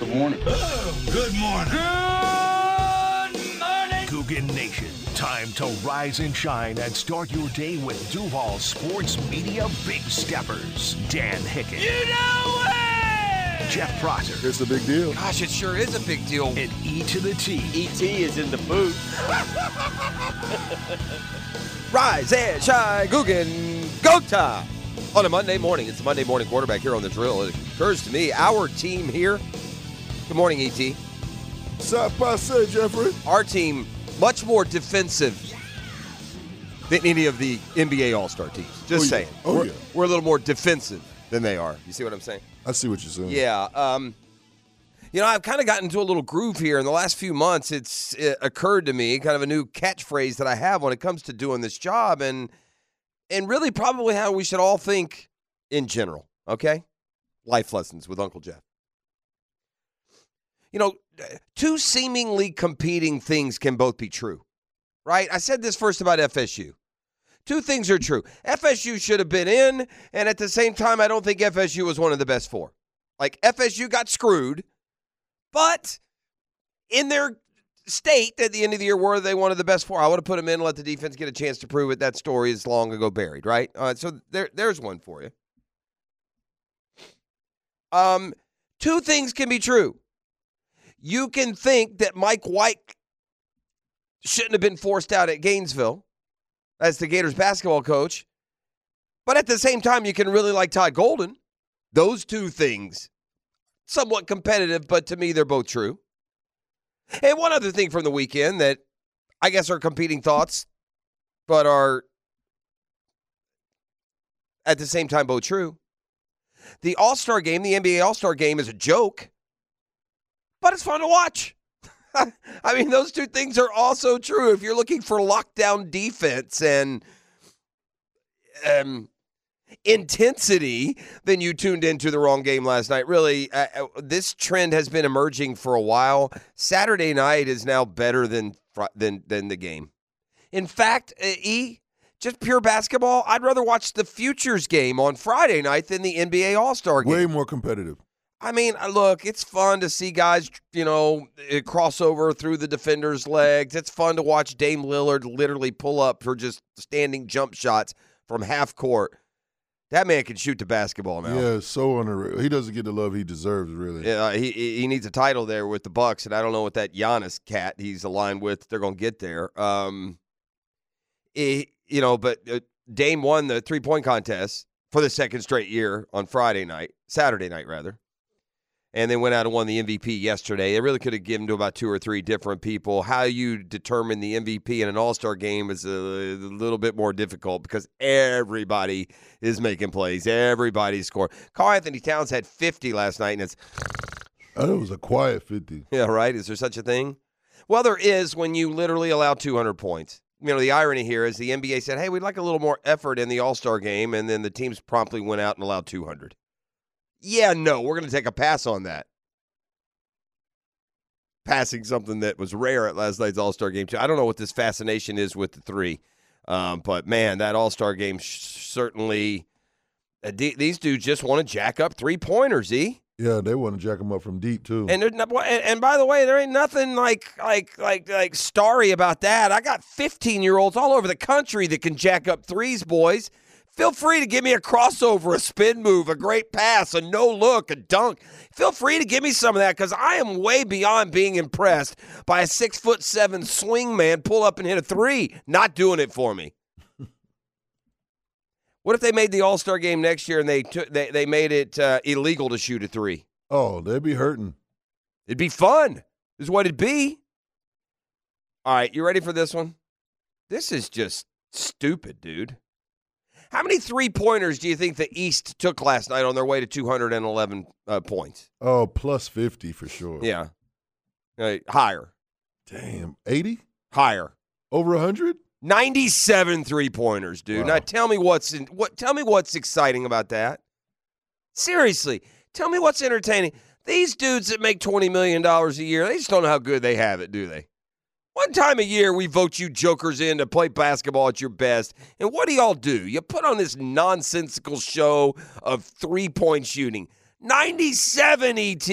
Good morning. Oh, good morning. Good morning. Coogan Nation. Time to rise and shine and start your day with Duval Sports Media Big Steppers. Dan Hicken. You know it. Jeff Prosser. It's a big deal. Gosh, it sure is a big deal. And E to the T. ET is in the booth. Rise and shine, Guggen, go time. On a Monday morning, it's a Monday morning quarterback here on the drill. It occurs to me, our team here. Good morning, ET. Ça passe, Jeffrey. Our team much more defensive than any of the NBA All Star teams. Just Oh, yeah. saying. Oh, we're, yeah. we're a little more defensive than they are. You see what I'm saying? I see what you're saying. Yeah. Um, you know, I've kind of gotten into a little groove here in the last few months. It's it occurred to me, kind of a new catchphrase that I have when it comes to doing this job, and and really probably how we should all think in general. Okay, life lessons with Uncle Jeff. You know, two seemingly competing things can both be true, right? I said this first about FSU. Two things are true. FSU should have been in, and at the same time, I don't think FSU was one of the best four. Like FSU got screwed, but in their state at the end of the year were they one of the best four? I would have put them in, let the defense get a chance to prove it. That story is long ago buried, right, so there, there's one for you. Um, two things can be true. You can think that Mike White shouldn't have been forced out at Gainesville as the Gators basketball coach, but at the same time, you can really like Todd Golden. Those two things, somewhat competitive, but to me, they're both true. And one other thing from the weekend that I guess are competing thoughts, but are at the same time both true. The All Star game, the NBA All Star game, is a joke, but it's fun to watch. I mean, those two things are also true. If you're looking for lockdown defense and um, intensity, then you tuned into the wrong game last night. Really, uh, uh, this trend has been emerging for a while. Saturday night is now better than than than the game. In fact, uh, E, just pure basketball, I'd rather watch the futures game on Friday night than the NBA All Star game. Way more competitive. I mean, uh, look, it's fun to see guys, you know, uh, cross over through the defender's legs. It's fun to watch Dame Lillard literally pull up for just standing jump shots from half court. That man can shoot the basketball now. Yeah, so underrated. He doesn't get the love he deserves, really. Yeah, he he he needs a title there with the Bucks, and I don't know what that Giannis cat he's aligned with. They're going to get there. Um, eh, you know, but uh, Dame won the three point contest for the second straight year on Friday night, Saturday night rather, and they went out and won the MVP yesterday. It really could have given to about two or three different people. How you determine the MVP in an All Star game is a, little bit more difficult because everybody is making plays, everybody's scoring. Karl-Anthony Towns had 50 last night, and it's I it was a quiet 50. yeah, right. Is there such a thing? Well, there is when you literally allow 200 points. You know, the irony here is the NBA said, hey, we'd like a little more effort in the All Star game. And then the teams promptly went out and allowed 200. Yeah, no, we're going to take a pass on that. Passing something that was rare at last night's All Star game, too. I don't know what this fascination is with the three. Um, but man, that All Star game sh- certainly. Uh, d- these dudes just want to jack up three pointers, E. Yeah, they want to jack them up from deep, too. And and, and by the way, there ain't nothing like like like like starry about that. I got 15 year olds all over the country that can jack up threes, boys. Feel free to give me a crossover, a spin move, a great pass, a no look, a dunk. Feel free to give me some of that because I am way beyond being impressed by a six foot seven swing man pull up and hit a three. Not doing it for me. what if they made the All Star game next year and they took they, they made it uh, illegal to shoot a three? oh, they'd be hurting. It'd be fun, is what it'd be. All right, you ready for this one? This is just stupid, dude. How many three pointers do you think the East took last night on their way to 211 uh, points? Oh, plus 50 for sure. Yeah. Uh, higher. Damn. 80? Higher. Over 100? 97 three pointers, dude. Wow. Now tell me what's in, what tell me what's exciting about that. Seriously, tell me what's entertaining. These dudes that make 20 million dollars a year, they just don't know how good they have it, do they? One time a year, we vote you jokers in to play basketball at your best. And what do y'all do? You put on this nonsensical show of three point shooting. 97 ET.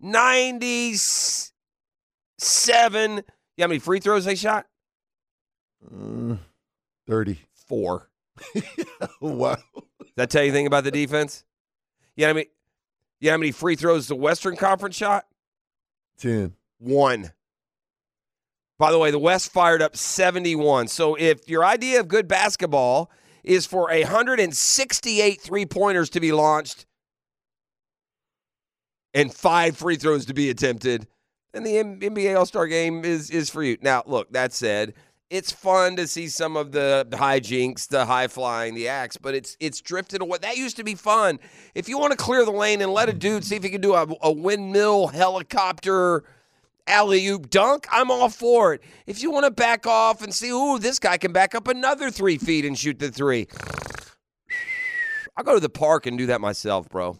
97. You know how many free throws they shot? Uh, 30. Four. wow. Does that tell you anything about the defense? You know mean, yeah, you know how many free throws the Western Conference shot? 10. One. By the way, the West fired up 71. So if your idea of good basketball is for 168 three pointers to be launched and five free throws to be attempted, then the NBA All Star game is, is for you. Now, look, that said, it's fun to see some of the hijinks, the high flying, the acts, but it's it's drifted away. That used to be fun. If you want to clear the lane and let a dude see if he can do a, a windmill helicopter alley oop dunk, I'm all for it. If you want to back off and see, ooh, this guy can back up another three feet and shoot the three, I'll go to the park and do that myself, bro.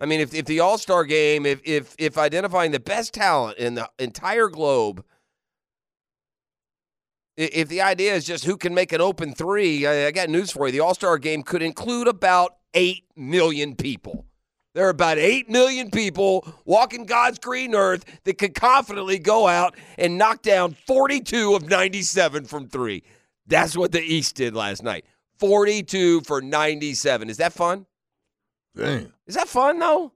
I mean, if, if the All Star game, if, if if identifying the best talent in the entire globe, if the idea is just who can make an open three, I, I got news for you. The All Star game could include about eight million people. There are about 8 million people walking God's green earth that could confidently go out and knock down 42 of 97 from three. That's what the East did last night. 42 for 97. Is that fun? Damn. Is that fun, though?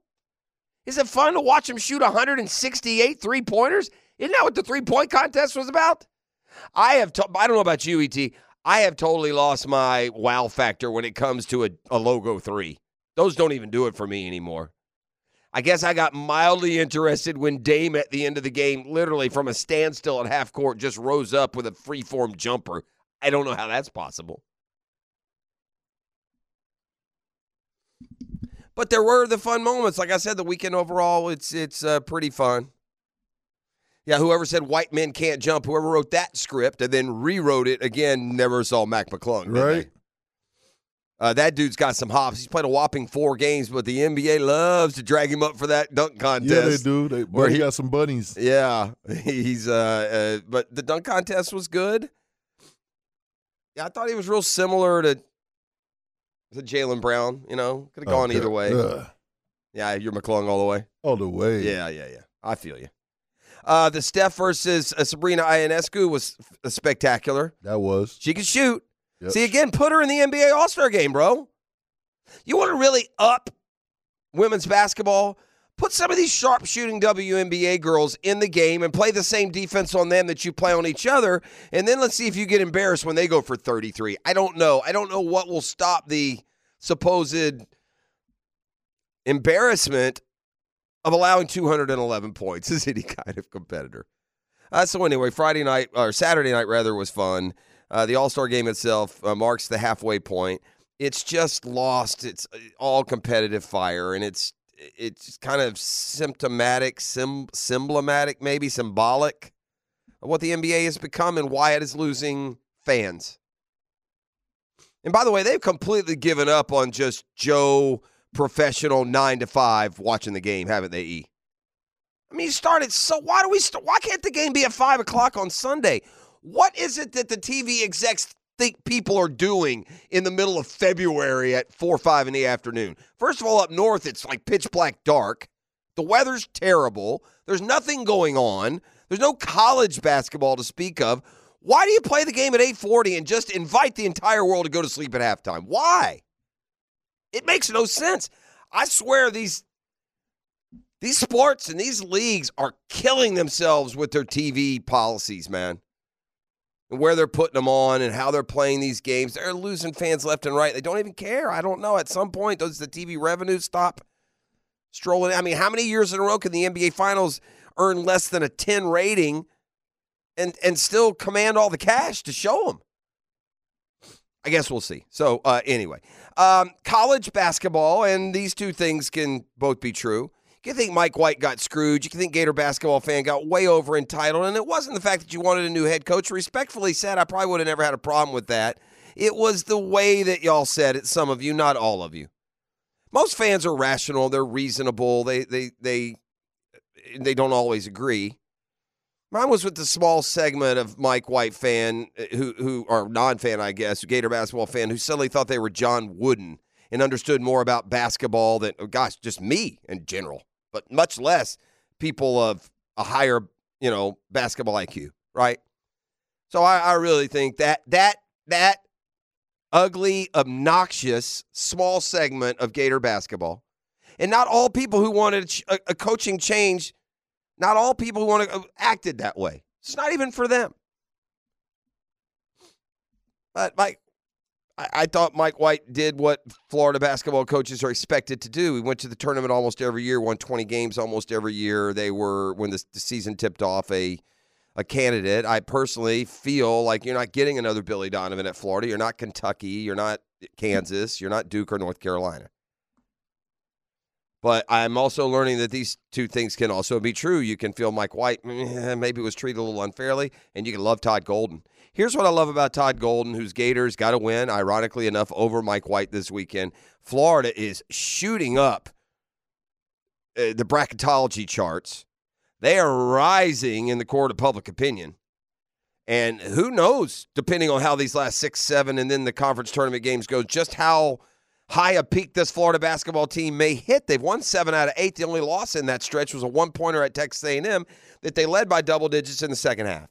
Is it fun to watch them shoot 168 three pointers? Isn't that what the three point contest was about? I have, to- I don't know about you, ET. I have totally lost my wow factor when it comes to a, a logo three. Those don't even do it for me anymore. I guess I got mildly interested when Dame at the end of the game, literally from a standstill at half court, just rose up with a free-form jumper. I don't know how that's possible. But there were the fun moments. Like I said, the weekend overall, it's it's uh, pretty fun. Yeah, whoever said white men can't jump, whoever wrote that script and then rewrote it again, never saw Mac McClung. Right? Uh, that dude's got some hops. He's played a whopping four games, but the NBA loves to drag him up for that dunk contest. Yeah, they do. They, Where but he he- got some bunnies. Yeah, he's uh, uh, but the dunk contest was good. Yeah, I thought he was real similar to to Jaylen Brown. You know, could have gone Okay. either way. Ugh. Yeah, you're McClung all the way. all the way. Yeah, yeah, yeah. I feel you. Uh, the Steph versus uh, Sabrina Ionescu was f- spectacular. That was. She can shoot. Yep. See, again, put her in the NBA All Star game, bro. You want to really up women's basketball? Put some of these sharp shooting WNBA girls in the game and play the same defense on them that you play on each other. And then let's see if you get embarrassed when they go for 33. I don't know. I don't know what will stop the supposed embarrassment of allowing 211 points as any kind of competitor. Uh, so anyway, Friday night or Saturday night rather was fun. Uh, the All Star game itself uh, marks the halfway point. It's just lost. It's uh, all competitive fire, and it's it's kind of symptomatic, sim, symbolic, maybe symbolic of what the NBA has become and why it is losing fans. And by the way, they've completely given up on just Joe professional nine to five watching the game, haven't they? E. I mean, you started. So why do we? St- why can't the game be at five o'clock on Sunday? What is it that the TV execs think people are doing in the middle of February at four or five in the afternoon? First of all, up north it's like pitch black dark. The weather's terrible. There's nothing going on. There's no college basketball to speak of. Why do you play the game at 8:40 and just invite the entire world to go to sleep at halftime? Why? It makes no sense. I swear these these sports and these leagues are killing themselves with their TV policies, man. And where they're putting them on and how they're playing these games. They're losing fans left and right. They don't even care. I don't know. At some point, does the TV revenue stop strolling? I mean, how many years in a row can the NBA Finals earn less than a 10 rating and, and still command all the cash to show them? I guess we'll see. So, uh, anyway, um, college basketball, and these two things can both be true. You think Mike White got screwed. You think Gator basketball fan got way over entitled. And it wasn't the fact that you wanted a new head coach. Respectfully said, I probably would have never had a problem with that. It was the way that y'all said it, some of you, not all of you. Most fans are rational, they're reasonable, they they they they don't always agree. Mine was with the small segment of Mike White fan uh, who who or non-fan, I guess, Gator basketball fan who suddenly thought they were John Wooden and understood more about basketball than oh, gosh, just me in general. But much less people of a higher, you know, basketball IQ, right? So I, I really think that that that ugly, obnoxious, small segment of Gator basketball, and not all people who wanted a, a, coaching change, not all people who want to uh, acted that way. It's not even for them. But Mike, I, thought Mike White did what Florida basketball coaches are expected to do. He went to the tournament almost every year, won 20 games almost every year. They were when the season tipped off a a candidate. I personally feel like you're not getting another Billy Donovan at Florida. You're not Kentucky. You're not Kansas. You're not Duke or North Carolina. But I'm also learning that these two things can also be true. You can feel Mike White maybe was treated a little unfairly, and you can love Todd Golden. Here's what I love about Todd Golden, whose Gators got a win, ironically enough, over Mike White this weekend. Florida is shooting up uh, the bracketology charts. They are rising in the court of public opinion. And who knows, depending on how these last six, seven, and then the conference tournament games go, just how high a peak this Florida basketball team may hit. They've won seven out of eight. The only loss in that stretch was a one pointer at Texas A&M that they led by double digits in the second half.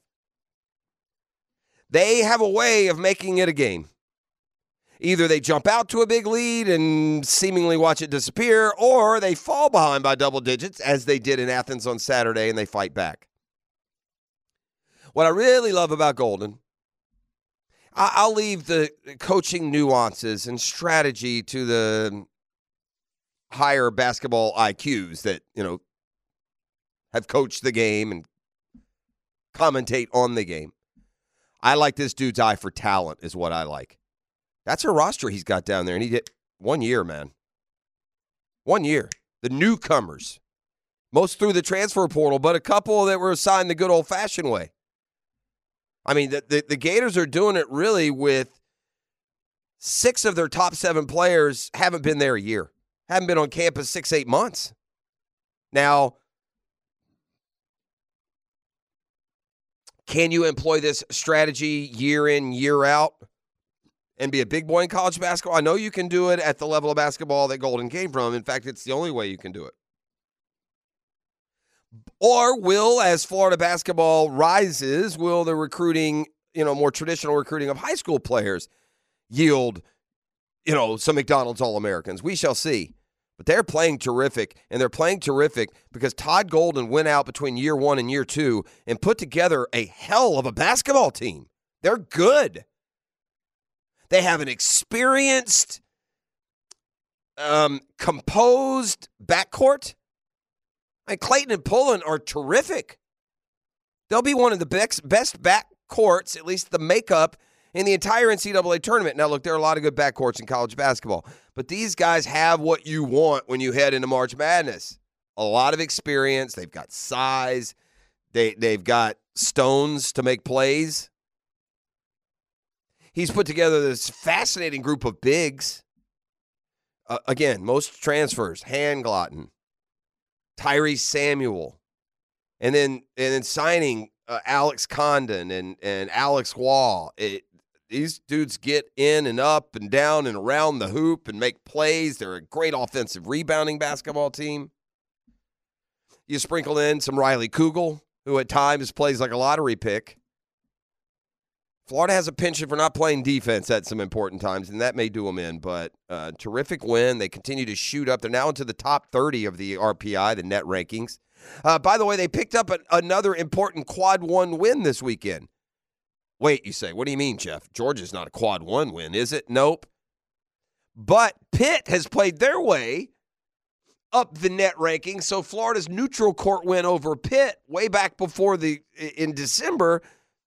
They have a way of making it a game. Either they jump out to a big lead and seemingly watch it disappear, or they fall behind by double digits, as they did in Athens on Saturday, and they fight back. What I really love about Golden, I'll leave the coaching nuances and strategy to the higher basketball IQs that, you know, have coached the game and commentate on the game. I like this dude's eye for talent, is what I like. That's a roster he's got down there, and he did one year, man. One year. The newcomers, most through the transfer portal, but a couple that were assigned the good old fashioned way. I mean, the, the, the Gators are doing it really with six of their top seven players haven't been there a year, haven't been on campus six, eight months. Now, can you employ this strategy year in, year out? and be a big boy in college basketball. I know you can do it at the level of basketball that Golden came from. In fact, it's the only way you can do it. Or will, as Florida basketball rises, will the recruiting, you know, more traditional recruiting of high school players yield, you know, some McDonald's All Americans? We shall see. But they're playing terrific, and they're playing terrific because Todd Golden went out between year one and year two and put together a hell of a basketball team. They're good. They have an experienced, um, composed backcourt. And Clayton and Pullin are terrific. They'll be one of the best best backcourts, at least the makeup in the entire NCAA tournament. Now, look, there are a lot of good backcourts in college basketball, but these guys have what you want when you head into March Madness. A lot of experience. They've got size. They they've got stones to make plays. He's put together this fascinating group of bigs. Uh, again, most transfers: Handlogten, Tyrese Samuel, and then and then signing uh, Alex Condon and and Alex Wall. It, these dudes get in and up and down and around the hoop and make plays. They're a great offensive rebounding basketball team. You sprinkle in some Riley Kugel, who at times plays like a lottery pick. Florida has a penchant for not playing defense at some important times, and that may do them in. But uh, terrific win. They continue to shoot up. They're now into the top 30 of the RPI, the net rankings. Uh, by the way, they picked up another important quad one win this weekend. Wait, you say, what do you mean, Jeff? Georgia's not a quad one win, is it? Nope. But Pitt has played their way up the net ranking. So Florida's neutral court win over Pitt way back before the in December,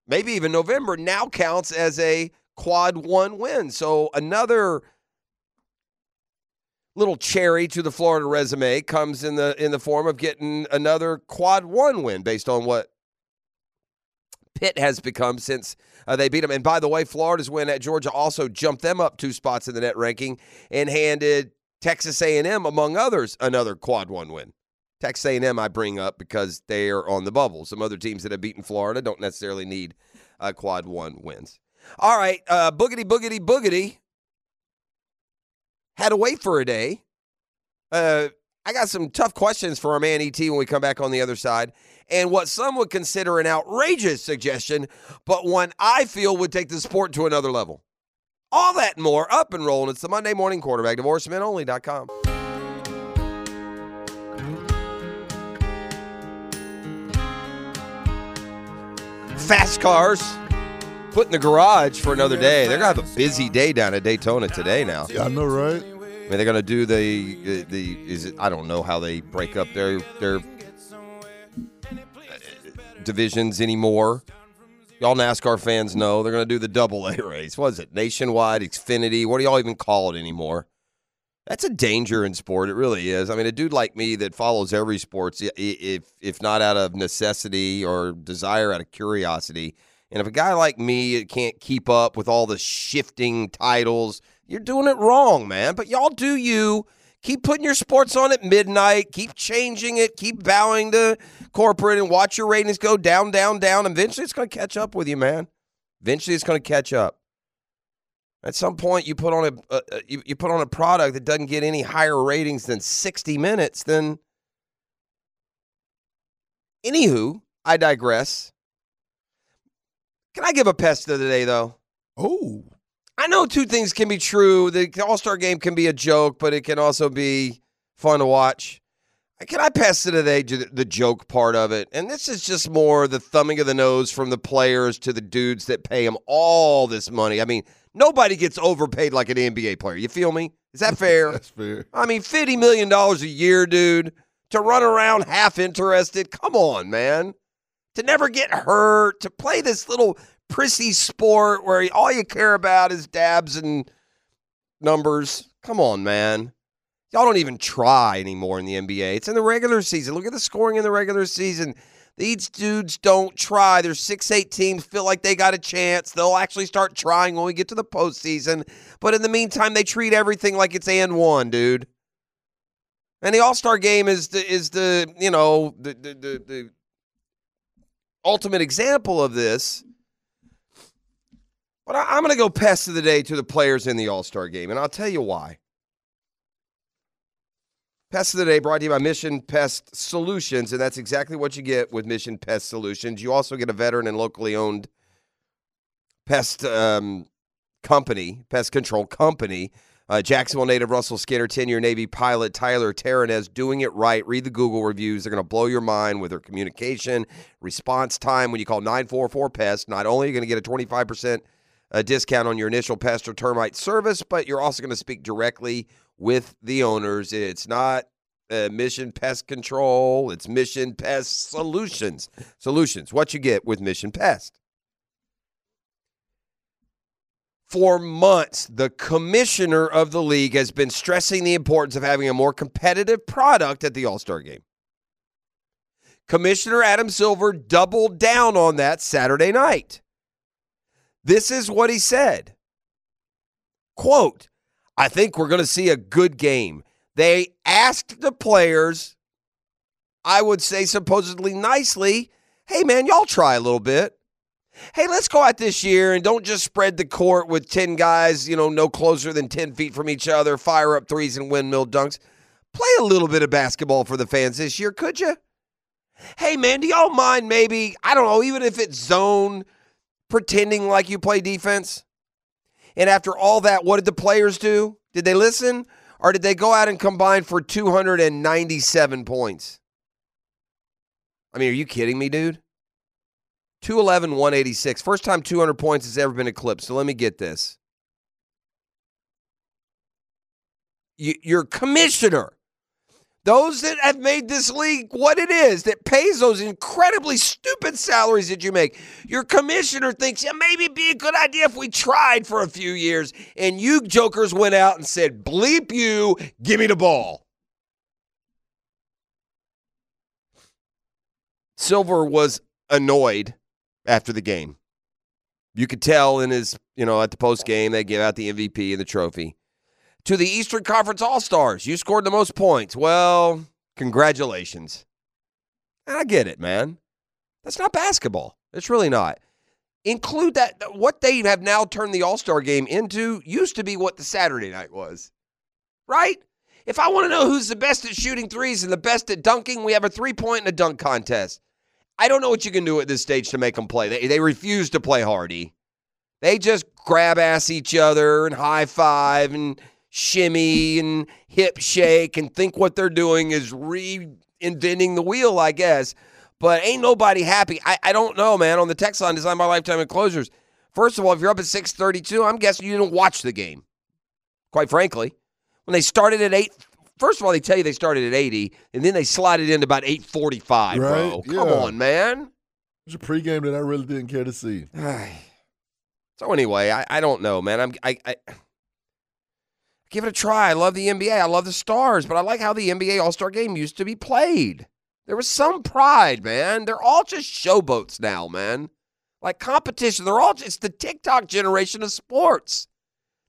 maybe even November, now counts as a quad one win. So another little cherry to the Florida resume comes in the in the form of getting another quad one win based on what Pitt has become since uh, they beat them. And by the way, Florida's win at Georgia also jumped them up two spots in the net ranking and handed Texas A&M, among others, another quad one win. Texas A&M I bring up because they are on the bubble. Some other teams that have beaten Florida don't necessarily need quad one wins. All right, uh, boogity boogity boogity. Had to wait for a day. Uh, I got some tough questions for our man ET when we come back on the other side, and what some would consider an outrageous suggestion, but one I feel would take the sport to another level. All that and more up and rolling. It's the Monday Morning Quarterback, divorcemenonly.com. Fast cars put in the garage for another day. They're gonna have a busy day down at Daytona today. Now, Yeah, I know, right? I mean, they're gonna do the the is it, I don't know how they break up their their uh, divisions anymore. Y'all NASCAR fans know they're gonna do the double A race. What is it? Nationwide, Xfinity. What do y'all even call it anymore? That's a danger in sport. It really is. I mean, a dude like me that follows every sports, if if not out of necessity or desire, out of curiosity, and if a guy like me uh, can't keep up with all the shifting titles, you're doing it wrong, man. But y'all do you. Keep putting your sports on at midnight. Keep changing it. Keep bowing to corporate and watch your ratings go down, down, down. Eventually, it's going to catch up with you, man. Eventually, it's going to catch up. At some point, you put on a uh, you, you put on a product that doesn't get any higher ratings than 60 minutes. Then, anywho, I digress. Can I give a pest of the day though? Oh, I know two things can be true. The All Star game can be a joke, but it can also be fun to watch. Can I pass it today to the joke part of it? And this is just more the thumbing of the nose from the players to the dudes that pay them all this money. I mean, nobody gets overpaid like an NBA player. You feel me? Is that fair? that's fair. I mean, $50 million a year, dude, to run around half interested. Come on, man. To never get hurt, to play this little prissy sport where all you care about is dabs and numbers. Come on, man. Y'all don't even try anymore in the NBA. It's in the regular season. Look at the scoring in the regular season. These dudes don't try. Their six, eight teams feel like they got a chance. They'll actually start trying when we get to the postseason. But in the meantime, they treat everything like it's and one, dude. And the All Star game is the is the you know the the, the the ultimate example of this. But I, I'm going to go pest of the day to the players in the All Star game, and I'll tell you why. Pest of the day brought to you by Mission Pest Solutions, and that's exactly what you get with Mission Pest Solutions. You also get a veteran and locally owned pest um, company, pest control company. Uh, Jacksonville native Russell Skinner, 10 year Navy pilot Tyler Taranez doing it right. Read the Google reviews. They're going to blow your mind with their communication, response time. When you call 944 PEST, not only are you going to get a 25% uh, discount on your initial pest or termite service, but you're also going to speak directly with the owners. It's not uh, Mission Pest Control, it's Mission Pest Solutions. Solutions, what you get with Mission Pest. For months, the commissioner of the league has been stressing the importance of having a more competitive product at the All Star game. Commissioner Adam Silver doubled down on that Saturday night. This is what he said. Quote, I think we're going to see a good game. They asked the players, I would say supposedly nicely, hey man, y'all try a little bit. Hey, let's go out this year and don't just spread the court with 10 guys, you know, no closer than 10 feet from each other, fire up threes and windmill dunks. Play a little bit of basketball for the fans this year, could you? Hey, man, do y'all mind maybe, I don't know, even if it's zone, pretending like you play defense? And after all that, what did the players do? Did they listen? Or did they go out and combine for 297 points? I mean, are you kidding me, dude? 211, 186. First time 200 points has ever been eclipsed. So let me get this. You, your commissioner, those that have made this league what it is, that pays those incredibly stupid salaries that you make, your commissioner thinks, yeah, maybe it'd be a good idea if we tried for a few years. And you jokers went out and said, bleep you, give me the ball. Silver was annoyed after the game. You could tell in his, you know, at the post game, they give out the MVP and the trophy. To the Eastern Conference All Stars, you scored the most points. Well, congratulations. I get it, man. That's not basketball. It's really not. Include that. What they have now turned the All Star game into used to be what the Saturday night was, right? If I want to know who's the best at shooting threes and the best at dunking, we have a three point and a dunk contest. I don't know what you can do at this stage to make them play. They, they refuse to play hardy. They just grab ass each other and high five and shimmy and hip shake and think what they're doing is reinventing the wheel, I guess. But ain't nobody happy. I, I don't know, man. On the text line, design my lifetime enclosures. First of all, if you're up at 632, I'm guessing you didn't watch the game. Quite frankly. When they started at 8, first of all, they tell you they started at 80, and then they slided into about 845, bro. Come yeah. on, man. It was a pregame that I really didn't care to see. so anyway, I, I don't know, man. I'm I, I give it a try. I love the NBA. I love the stars, but I like how the NBA All Star Game used to be played. There was some pride, man. They're all just showboats now, man. Like competition. They're all just the TikTok generation of sports.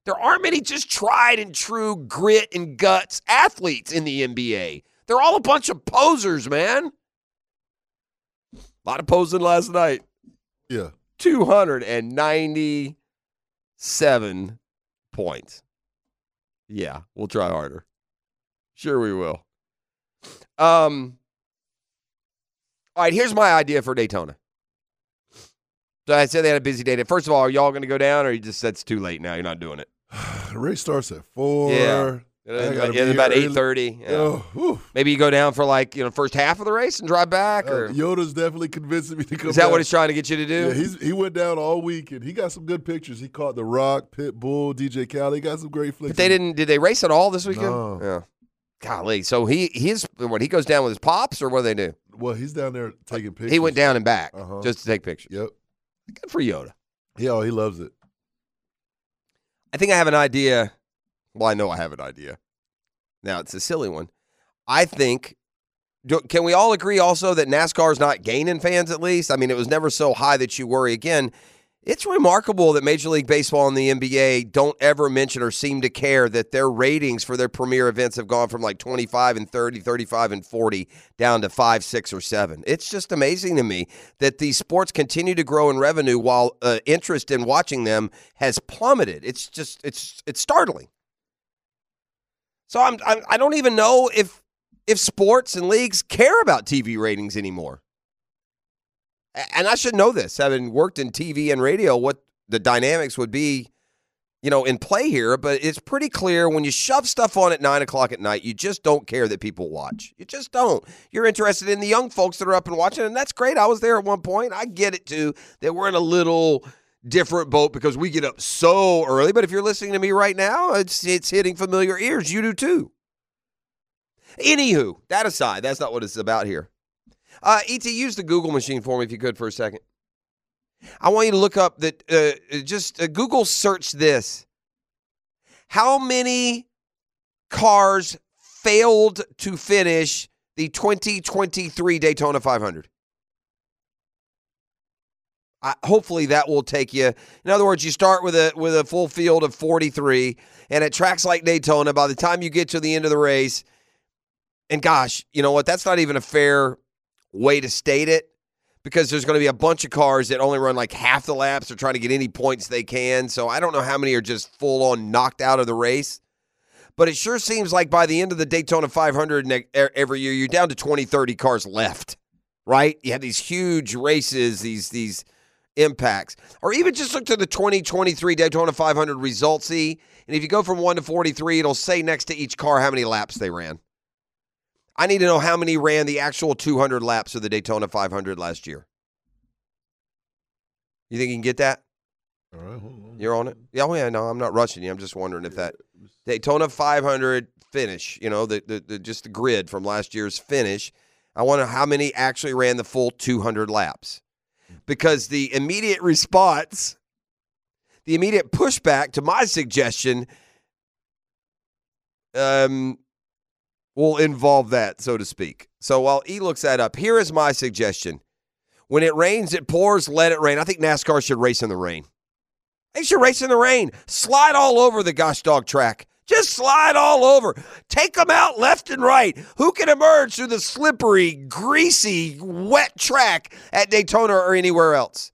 There aren't many just tried and true grit and guts athletes in the NBA. They're all a bunch of posers, man. A lot of posing last night. Yeah. 297 points. Yeah, we'll try harder. Sure we will. Um All right, here's my idea for Daytona. So I said they had a busy day. First of all, are y'all going to go down or you just said it's too late now, you're not doing it? The race starts at four. Yeah. I gotta Yeah, about 8:30. Yeah. Oh. Maybe you go down for like, you know, first half of the race and drive back Uh, Yoda's definitely convincing me to come. Is that down. what he's trying to get you to do? Yeah, he's he went down all week and he got some good pictures. He caught The Rock, Pitbull, DJ Khaled. He got some great flicks. But they didn't. Did they race at all this weekend? No. Yeah. Golly. So he he's what he goes down with his pops or what do they do? Well, he's down there taking pictures. He went down and back Uh-huh. just to take pictures. Yep. Good for Yoda. Yeah, oh, he loves it. I think I have an idea. Well, I know I have an idea. Now it's a silly one. I think. do- Can we all agree also that NASCAR is not gaining fans? At least, I mean, it was never so high that you worry. Again, it's remarkable that Major League Baseball and the NBA don't ever mention or seem to care that their ratings for their premier events have gone from like 25 and 30, 35 and 40 down to 5, 6 or 7. It's just amazing to me that these sports continue to grow in revenue while uh, interest in watching them has plummeted. It's just it's it's startling. So I'm, I'm I don't even know if if sports and leagues care about TV ratings anymore. And I should know this, having worked in TV and radio, what the dynamics would be, you know, in play here. But it's pretty clear when you shove stuff on at nine o'clock at night, you just don't care that people watch. You just don't. You're interested in the young folks that are up and watching, and that's great. I was there at one point. I get it too. That we're in a little different boat because we get up so early. But if you're listening to me right now, it's it's hitting familiar ears. You do too. Anywho, that aside, that's not what it's about here. Uh, Et, use the Google machine for me if you could for a second. I want you to look up that. Uh, just uh, Google search this. How many cars failed to finish the 2023 Daytona 500? I, hopefully that will take you. In other words, you start with a with a full field of 43, and at tracks like Daytona, by the time you get to the end of the race, and gosh, you know what? That's not even a fair way to state it because there's going to be a bunch of cars that only run like half the laps or trying to get any points they can. So I don't know how many are just full on knocked out of the race. But it sure seems like by the end of the Daytona 500 e- every year, you're down to 20, 30 cars left, right? You have these huge races, these these impacts. Or even just look to the 2023 Daytona 500 results see. And if you go from 1 to 43, it'll say next to each car how many laps they ran. I need to know how many ran the actual 200 laps of the Daytona 500 last year. You think you can get that? All right, hold on. You're on it? Yeah, oh yeah, no, I'm not rushing you. I'm just wondering if that Daytona 500 finish, you know, the, the, the just the grid from last year's finish. I wonder how many actually ran the full 200 laps. Because the immediate response, the immediate pushback to my suggestion um, will involve that, so to speak. So while E looks that up, here is my suggestion. When it rains, it pours, let it rain. I think NASCAR should race in the rain. They should race in the rain. Slide all over the gosh dog track. Just slide all over. Take them out left and right. Who can emerge through the slippery, greasy, wet track at Daytona or anywhere else?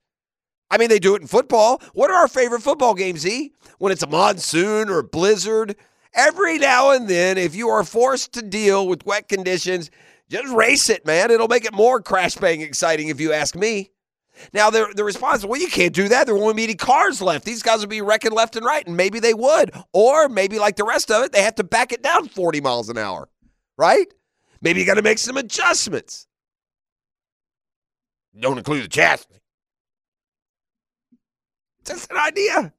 I mean, they do it in football. What are our favorite football games, E? When it's a monsoon or a blizzard Every now and then, if you are forced to deal with wet conditions, just race it, man. It'll make it more crash bang exciting if you ask me. Now, the, the response, well, you can't do that. There won't be any cars left. These guys will be wrecking left and right, and maybe they would. Or maybe, like the rest of it, they have to back it down 40 miles an hour, right? Maybe you got to make some adjustments. Don't include the chassis. Just an idea.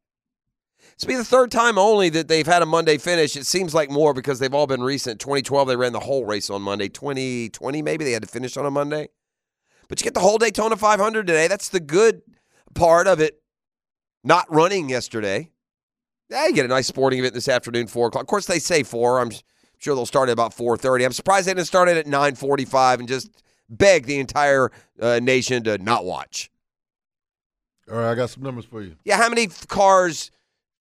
It's be the third time only that they've had a Monday finish. It seems like more because they've all been recent. 2012, they ran the whole race on Monday. 2020, maybe they had to finish on a Monday. But you get the whole Daytona 500 today. That's the good part of it not running yesterday. Yeah, you get a nice sporting event this afternoon, 4 o'clock. Of course, they say 4. I'm sure they'll start at about 4.30. I'm surprised they didn't start it at 9.45 and just beg the entire uh, nation to not watch. All right, I got some numbers for you. Yeah, how many cars,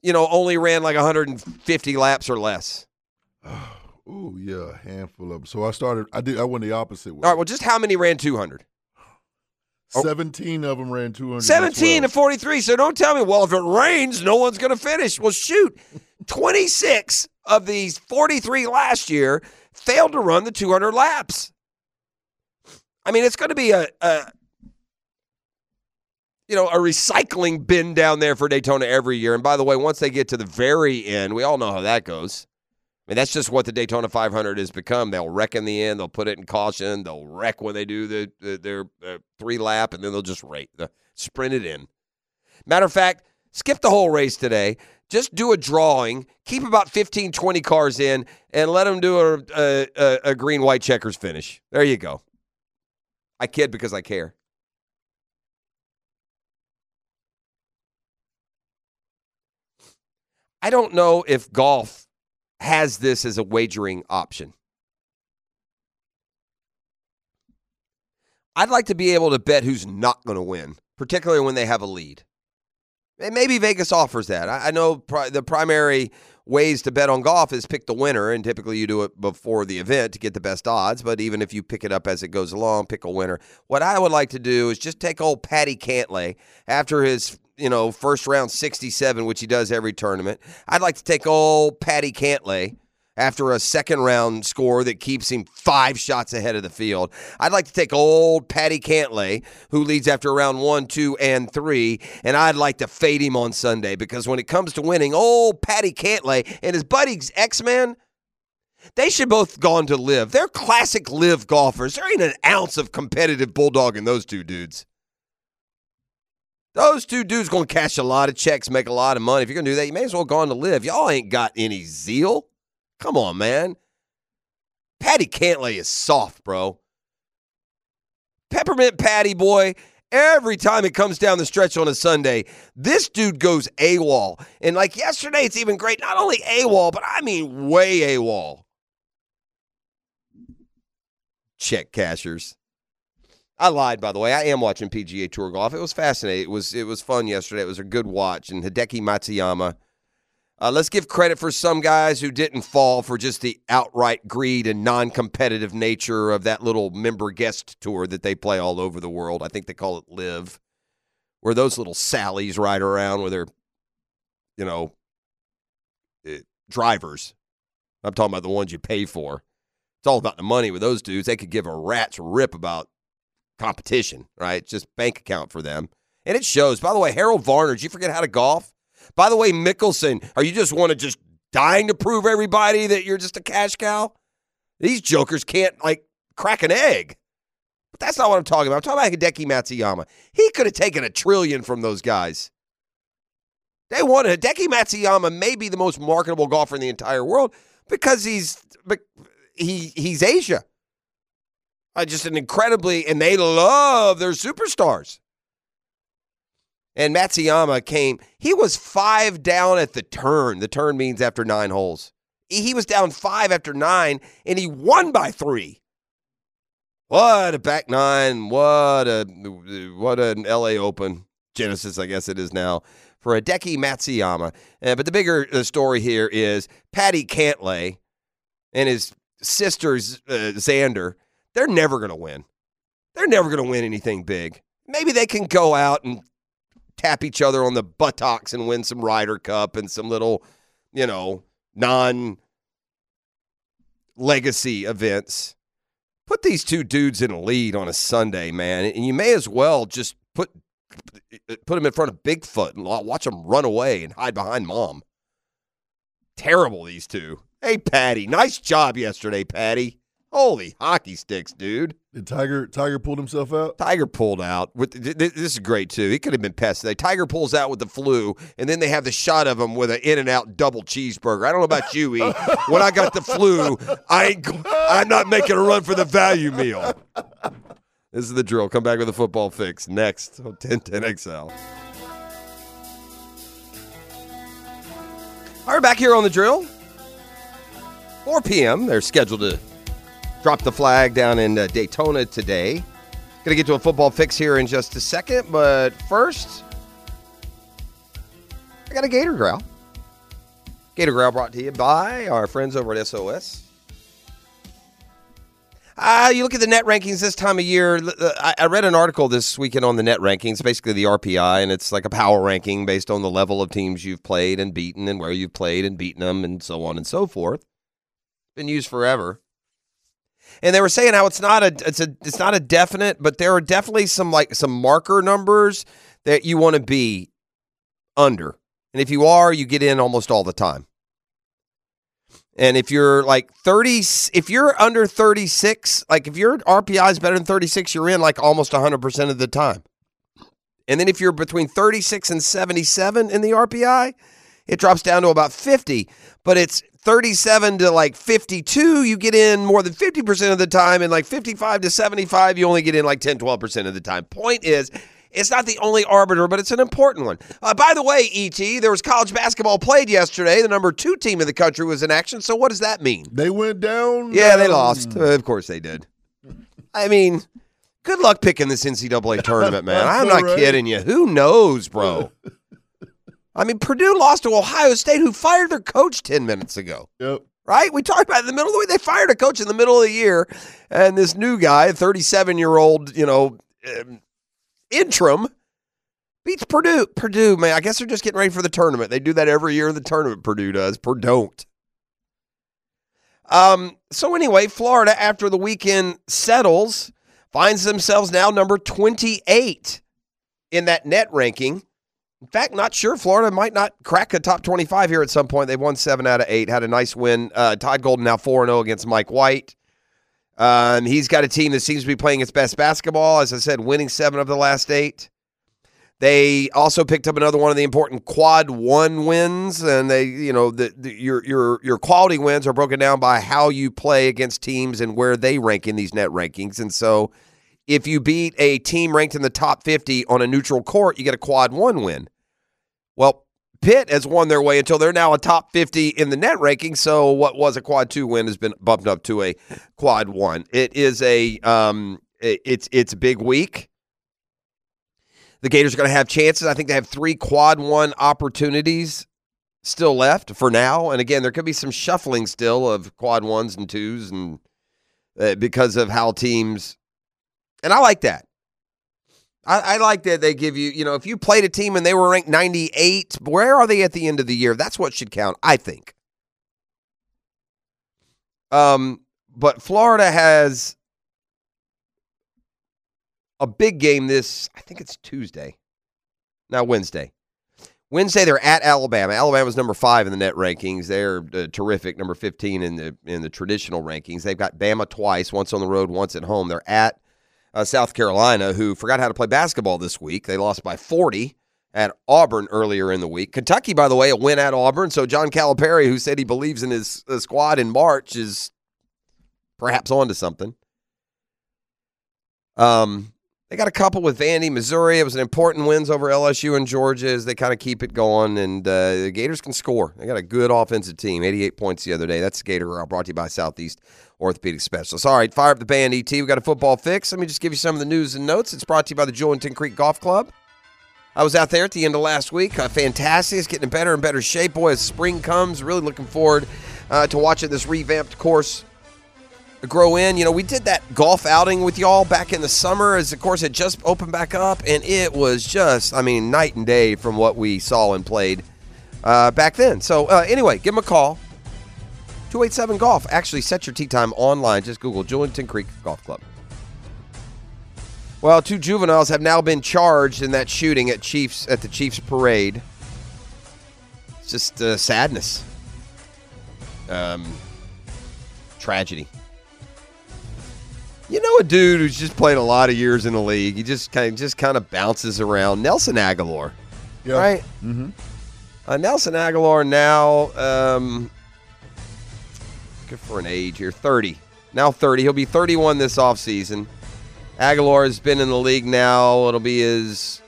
you know, only ran like 150 laps or less? Oh yeah, a handful of them. So I started. I did. I went the opposite way. All right, well, just how many ran 200? Oh. Seventeen of them ran two hundred. 17 to 43. So don't tell me, well, if it rains, no one's going to finish. Well, shoot, 26 of these 43 last year failed to run the 200 laps. I mean, it's going to be a, a you know, a recycling bin down there for Daytona every year. And by the way, once they get to the very end, we all know how that goes. I mean, that's just what the Daytona 500 has become. They'll wreck in the end. They'll put it in caution. They'll wreck when they do the, the their uh, three lap, and then they'll just rate the sprint it in. Matter of fact, skip the whole race today. Just do a drawing. Keep about 15, 20 cars in, and let them do a, a, a, a green white checkers finish. There you go. I kid because I care. I don't know if golf has this as a wagering option. I'd like to be able to bet who's not going to win, particularly when they have a lead. And maybe Vegas offers that. I, know the primary ways to bet on golf is pick the winner, and typically you do it before the event to get the best odds. But even if you pick it up as it goes along, pick a winner. What I would like to do is just take old Patty Cantlay after his you know first round 67, which he does every tournament. I'd like to take old Patty Cantlay after a second round score that keeps him five shots ahead of the field. I'd like to take old Patty Cantlay, who leads after round one, two, and three, and I'd like to fade him on Sunday because when it comes to winning, old Patty Cantlay and his buddy X Man, they should both gone to live. They're classic live golfers. There ain't an ounce of competitive bulldog in those two dudes. Those two dudes gonna cash a lot of checks, make a lot of money. If you're gonna do that, you may as well go on to live. Y'all ain't got any zeal. Come on, man. Patty Cantlay is soft, bro. Peppermint Patty boy. Every time it comes down the stretch on a Sunday, this dude goes AWOL. And like yesterday, it's even great. Not only AWOL, but I mean way AWOL. Check cashers. I lied, by the way. I am watching PGA Tour golf. It was fascinating. It was it was fun yesterday. It was a good watch. And Hideki Matsuyama. Uh, let's give credit for some guys who didn't fall for just the outright greed and non-competitive nature of that little member guest tour that they play all over the world. I think they call it Live, where those little Sallies ride around with their, you know, uh, drivers. I'm talking about the ones you pay for. It's all about the money with those dudes. They could give a rat's rip about competition, right? Just bank account for them. And it shows. By the way, Harold Varner, did you forget how to golf? By the way, Mickelson, are you just want to just dying to prove everybody that you're just a cash cow? These jokers can't like crack an egg. But that's not what I'm talking about. I'm talking about Hideki Matsuyama. He could have taken a trillion from those guys. They wanted Hideki Matsuyama may be the most marketable golfer in the entire world because he's he he's Asia. Uh, just an incredibly, and they love their superstars. And Matsuyama came, he was five down at the turn. The turn means after nine holes. He was down five after nine, and he won by three. What a back nine. What a what an LA Open. Genesis, I guess it is now, for Hideki Matsuyama. Uh, but the bigger uh, story here is Patty Cantlay and his sisters uh, Xander they're never going to win. They're never going to win anything big. Maybe they can go out and tap each other on the buttocks and win some Ryder Cup and some little, you know, non legacy events. Put these two dudes in a lead on a Sunday, man, and you may as well just put put them in front of Bigfoot and watch them run away and hide behind mom. Terrible, these two. Hey, Patty, nice job yesterday, Patty. Holy hockey sticks, dude. Did Tiger Tiger pulled himself out? Tiger pulled out. With this is great too. He could have been pest today. Tiger pulls out with the flu, and then they have the shot of him with an In and Out double cheeseburger. I don't know about you, E. when I got the flu, I ain't, I'm not making a run for the value meal. This is the drill. Come back with a football fix next on 1010 XL. All right, back here on the drill. 4 p.m. They're scheduled to drop the flag down in uh, Daytona today. Going to get to a football fix here in just a second, but first, I got a Gator Growl. Gator Growl brought to you by our friends over at SOS. Uh, you look at the net rankings this time of year. uh, I read an article this weekend on the net rankings, basically the RPI, and it's like a power ranking based on the level of teams you've played and beaten and where you've played and beaten them and so on and so forth. Been used forever and they were saying how it's not a it's a it's not a definite, but there are definitely some like some marker numbers that you want to be under. And if you are, you get in almost all the time. And if you're like 30 if you're under 36, like if your RPI is better than 36, you're in like almost 100% of the time. And then if you're between 36 and 77 in the RPI, it drops down to about 50, but it's 37 to like 52, you get in more than 50% of the time. And like 55 to 75, you only get in like 10, 12% of the time. Point is, it's not the only arbiter, but it's an important one. Uh, by the way, ET, there was college basketball played yesterday. The number two team in the country was in action. So what does that mean? They went down. Yeah, they lost. Uh, of course they did. I mean, good luck picking this NCAA tournament, man. I'm not right. kidding you. Who knows, bro? I mean, Purdue lost to Ohio State, who fired their coach 10 minutes ago. Yep. Right? We talked about it in the middle of the way. They fired a coach in the middle of the year, and this new guy, 37 year old, you know, um, interim, beats Purdue. Purdue, man, I guess they're just getting ready for the tournament. They do that every year in the tournament, Purdue does. Purdue don't. Um, so anyway, Florida, after the weekend settles, finds themselves now number 28 in that net ranking. In fact, not sure. Florida might not crack a top 25 here at some point. They've won seven out of eight, had a nice win. Uh, Todd Golden now 4 0 against Mike White. Um, he's got a team that seems to be playing its best basketball. As I said, winning seven of the last eight. They also picked up another one of the important quad one wins, and they, you know, the, the, your your your quality wins are broken down by how you play against teams and where they rank in these net rankings. And so, if you beat a team ranked in the top 50 on a neutral court, you get a quad one win. Well, Pitt has won their way until they're now a top 50 in the net ranking. So what was a quad two win has been bumped up to a quad one. It is a um, it's it's a big week. The Gators are going to have chances. I think they have three quad one opportunities still left for now. And again, there could be some shuffling still of quad ones and twos, and uh, because of how teams. And I like that. I, I, like that they give you, you know, if you played a team and they were ranked 98, where are they at the end of the year? That's what should count, I think. Um, but Florida has a big game this, I think it's Tuesday. Now Wednesday. Wednesday they're at Alabama. Alabama's number five in the net rankings. They're uh, terrific, number 15 in the in the traditional rankings. They've got Bama twice, once on the road, once at home. They're at uh, South Carolina, who forgot how to play basketball this week. They lost by 40 at Auburn earlier in the week. Kentucky, by the way, a win at Auburn. So John Calipari, who said he believes in his uh, squad in March, is perhaps onto something. Um, they got a couple with Vandy, Missouri. It was an important wins over LSU and Georgia as they kind of keep it going. And uh, the Gators can score. They got a good offensive team. 88 points the other day. That's Gator brought to you by Southeast Orthopedic Specialists. All right, fire up the band, ET. We got a football fix. Let me just give you some of the news and notes. It's brought to you by the Julington Creek Golf Club. I was out there at the end of last week. Uh, fantastic. It's getting in better and better shape, boy, as spring comes. Really looking forward uh, to watching this revamped course grow in. You know, we did that golf outing with y'all back in the summer as the course had just opened back up, and it was just, I mean, night and day from what we saw and played uh, back then. So, uh, anyway, give them a call. 287 Golf. Actually, set your tee time online. Just Google Julington Creek Golf Club. Well, two juveniles have now been charged in that shooting at Chiefs at the Chiefs parade. It's just uh, sadness, um, tragedy. You know, a dude who's just played a lot of years in the league. He just kind of just kind of bounces around. Nelson Agholor, Yeah. right? Mm-hmm. Uh, Nelson Agholor now, um, good for an age here, 30. Now 30. He'll be 31 this offseason. Agholor has been in the league now. It'll be his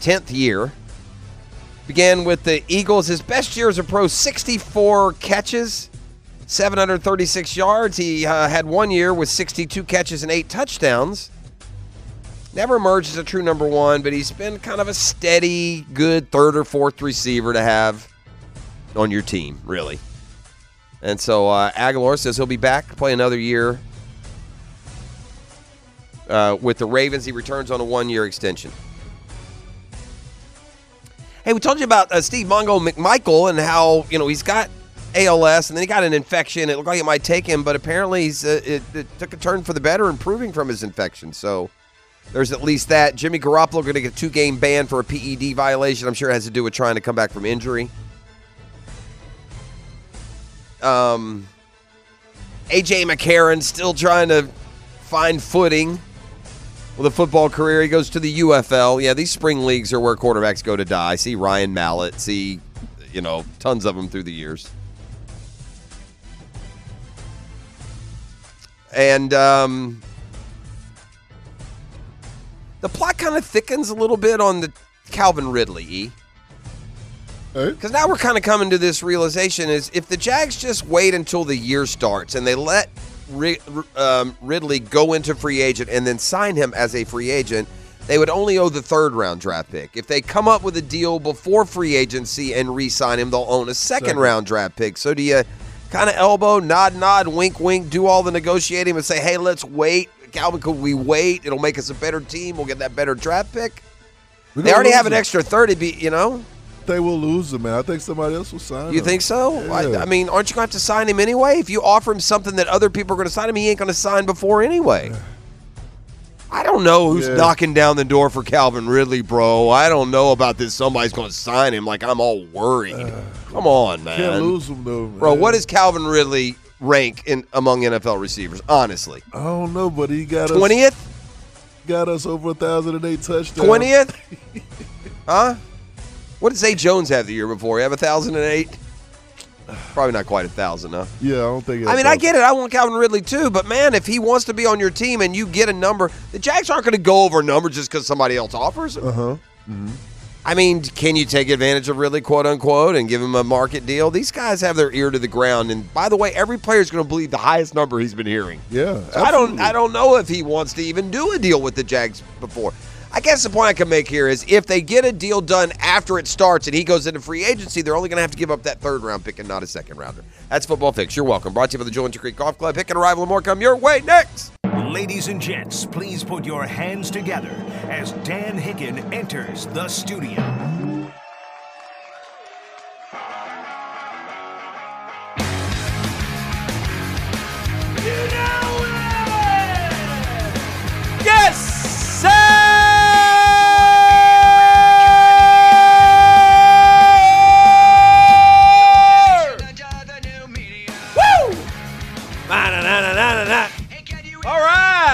10th year. Began with the Eagles. His best year as a pro, 64 catches, 736 yards. He uh, had one year with 62 catches and eight touchdowns. Never emerged as a true number one, but he's been kind of a steady, good third or fourth receiver to have on your team, really. And so uh, Agholor says he'll be back play another year uh, with the Ravens. He returns on a one year extension. Hey, we told you about uh, Steve Mongo McMichael and how, you know, he's got ALS and then he got an infection. It looked like it might take him, but apparently he's, uh, it, it took a turn for the better, improving from his infection. So there's at least that. Jimmy Garoppolo going to get a two game ban for a PED violation. I'm sure it has to do with trying to come back from injury. Um, AJ McCarron still trying to find footing with a football career. He goes to the UFL. Yeah, these spring leagues are where quarterbacks go to die. See Ryan Mallett. See, you know, tons of them through the years. And um, the plot kind of thickens a little bit on the Calvin Ridley. Because now we're kind of coming to this realization: is if the Jags just wait until the year starts and they let um, Ridley go into free agent and then sign him as a free agent, they would only owe the third round draft pick. If they come up with a deal before free agency and re-sign him, they'll own a second, Second. round draft pick. So do you kind of elbow, nod, nod, wink, wink, do all the negotiating and say, hey, let's wait. Calvin, could we wait? It'll make us a better team. We'll get that better draft pick. They already have an extra 30, be, you know? They will lose him, man. I think somebody else will sign You him. You think so? I, Yeah. I mean, aren't you going to have to sign him anyway? If you offer him something that other people are going to sign him, he ain't going to sign before anyway. I don't know who's Yeah. knocking down the door for Calvin Ridley, bro. I don't know about this. Somebody's going to sign him like I'm all worried. Uh, Come on, man. Can't lose him though, man. Bro, what does Calvin Ridley rank in among NFL receivers? Honestly. I don't know, but he got us 20th? got us over a thousand and eight touchdowns. 20th? huh? What did Zay Jones have the year before? He have a 1,008? Probably not quite a 1,000, huh? Yeah, I don't think. I mean, I get it. I want Calvin Ridley too, but man, if he wants to be on your team and you get a number, the Jags aren't going to go over a number just because somebody else offers. Uh huh. I mean, can you take advantage of Ridley, quote unquote, and give him a market deal? These guys have their ear to the ground, and by the way, every player is going to believe the highest number he's been hearing. Yeah. So I don't. I don't know if he wants to even do a deal with the Jags before. I guess the point I can make here is if they get a deal done after it starts and he goes into free agency, they're only going to have to give up that third round pick and not a second rounder. That's Football Fix. You're welcome. Brought to you by the Julington Creek Golf Club. Pick and arrival and more come your way next. Ladies and gents, please put your hands together as Dan Hicken enters the studio.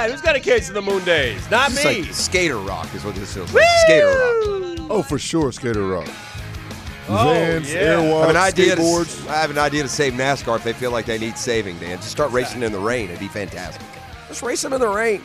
Right, who's got a case of the moon days? Not It's me. like skater rock is what this feels like. Skater rock. Oh, for sure, Skater Rock. Oh, Vans, yeah. I have Airwalks, an idea. To. I have an idea to save NASCAR if they feel like they need saving. Dan, just start racing in the rain. It'd be fantastic. Just race them in the rain.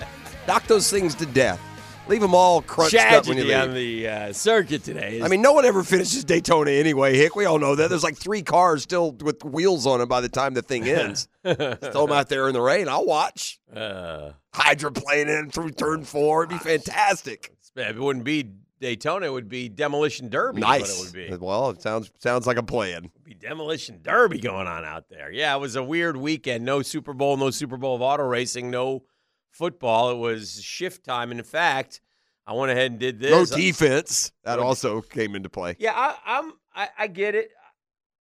Knock those things to death. Leave them all crunched up when you Tragedy on the uh, circuit today. I mean, no one ever finishes Daytona anyway. Hick, we all know that. There's like three cars still with wheels on them by the time the thing ends. Just throw them out there in the rain. I'll watch. uh, Hydroplaning through turn four. It'd be fantastic. it wouldn't be Daytona. It would be Demolition Derby. is Nice. What it would be. Well, it sounds sounds like a plan. be Demolition Derby going on out there. Yeah, it was a weird weekend. No Super Bowl, no Super Bowl of auto racing, no football. It was shift time. And in fact, I went ahead and did this. No defense. That also came into play. Yeah, I, I'm. I, I get it.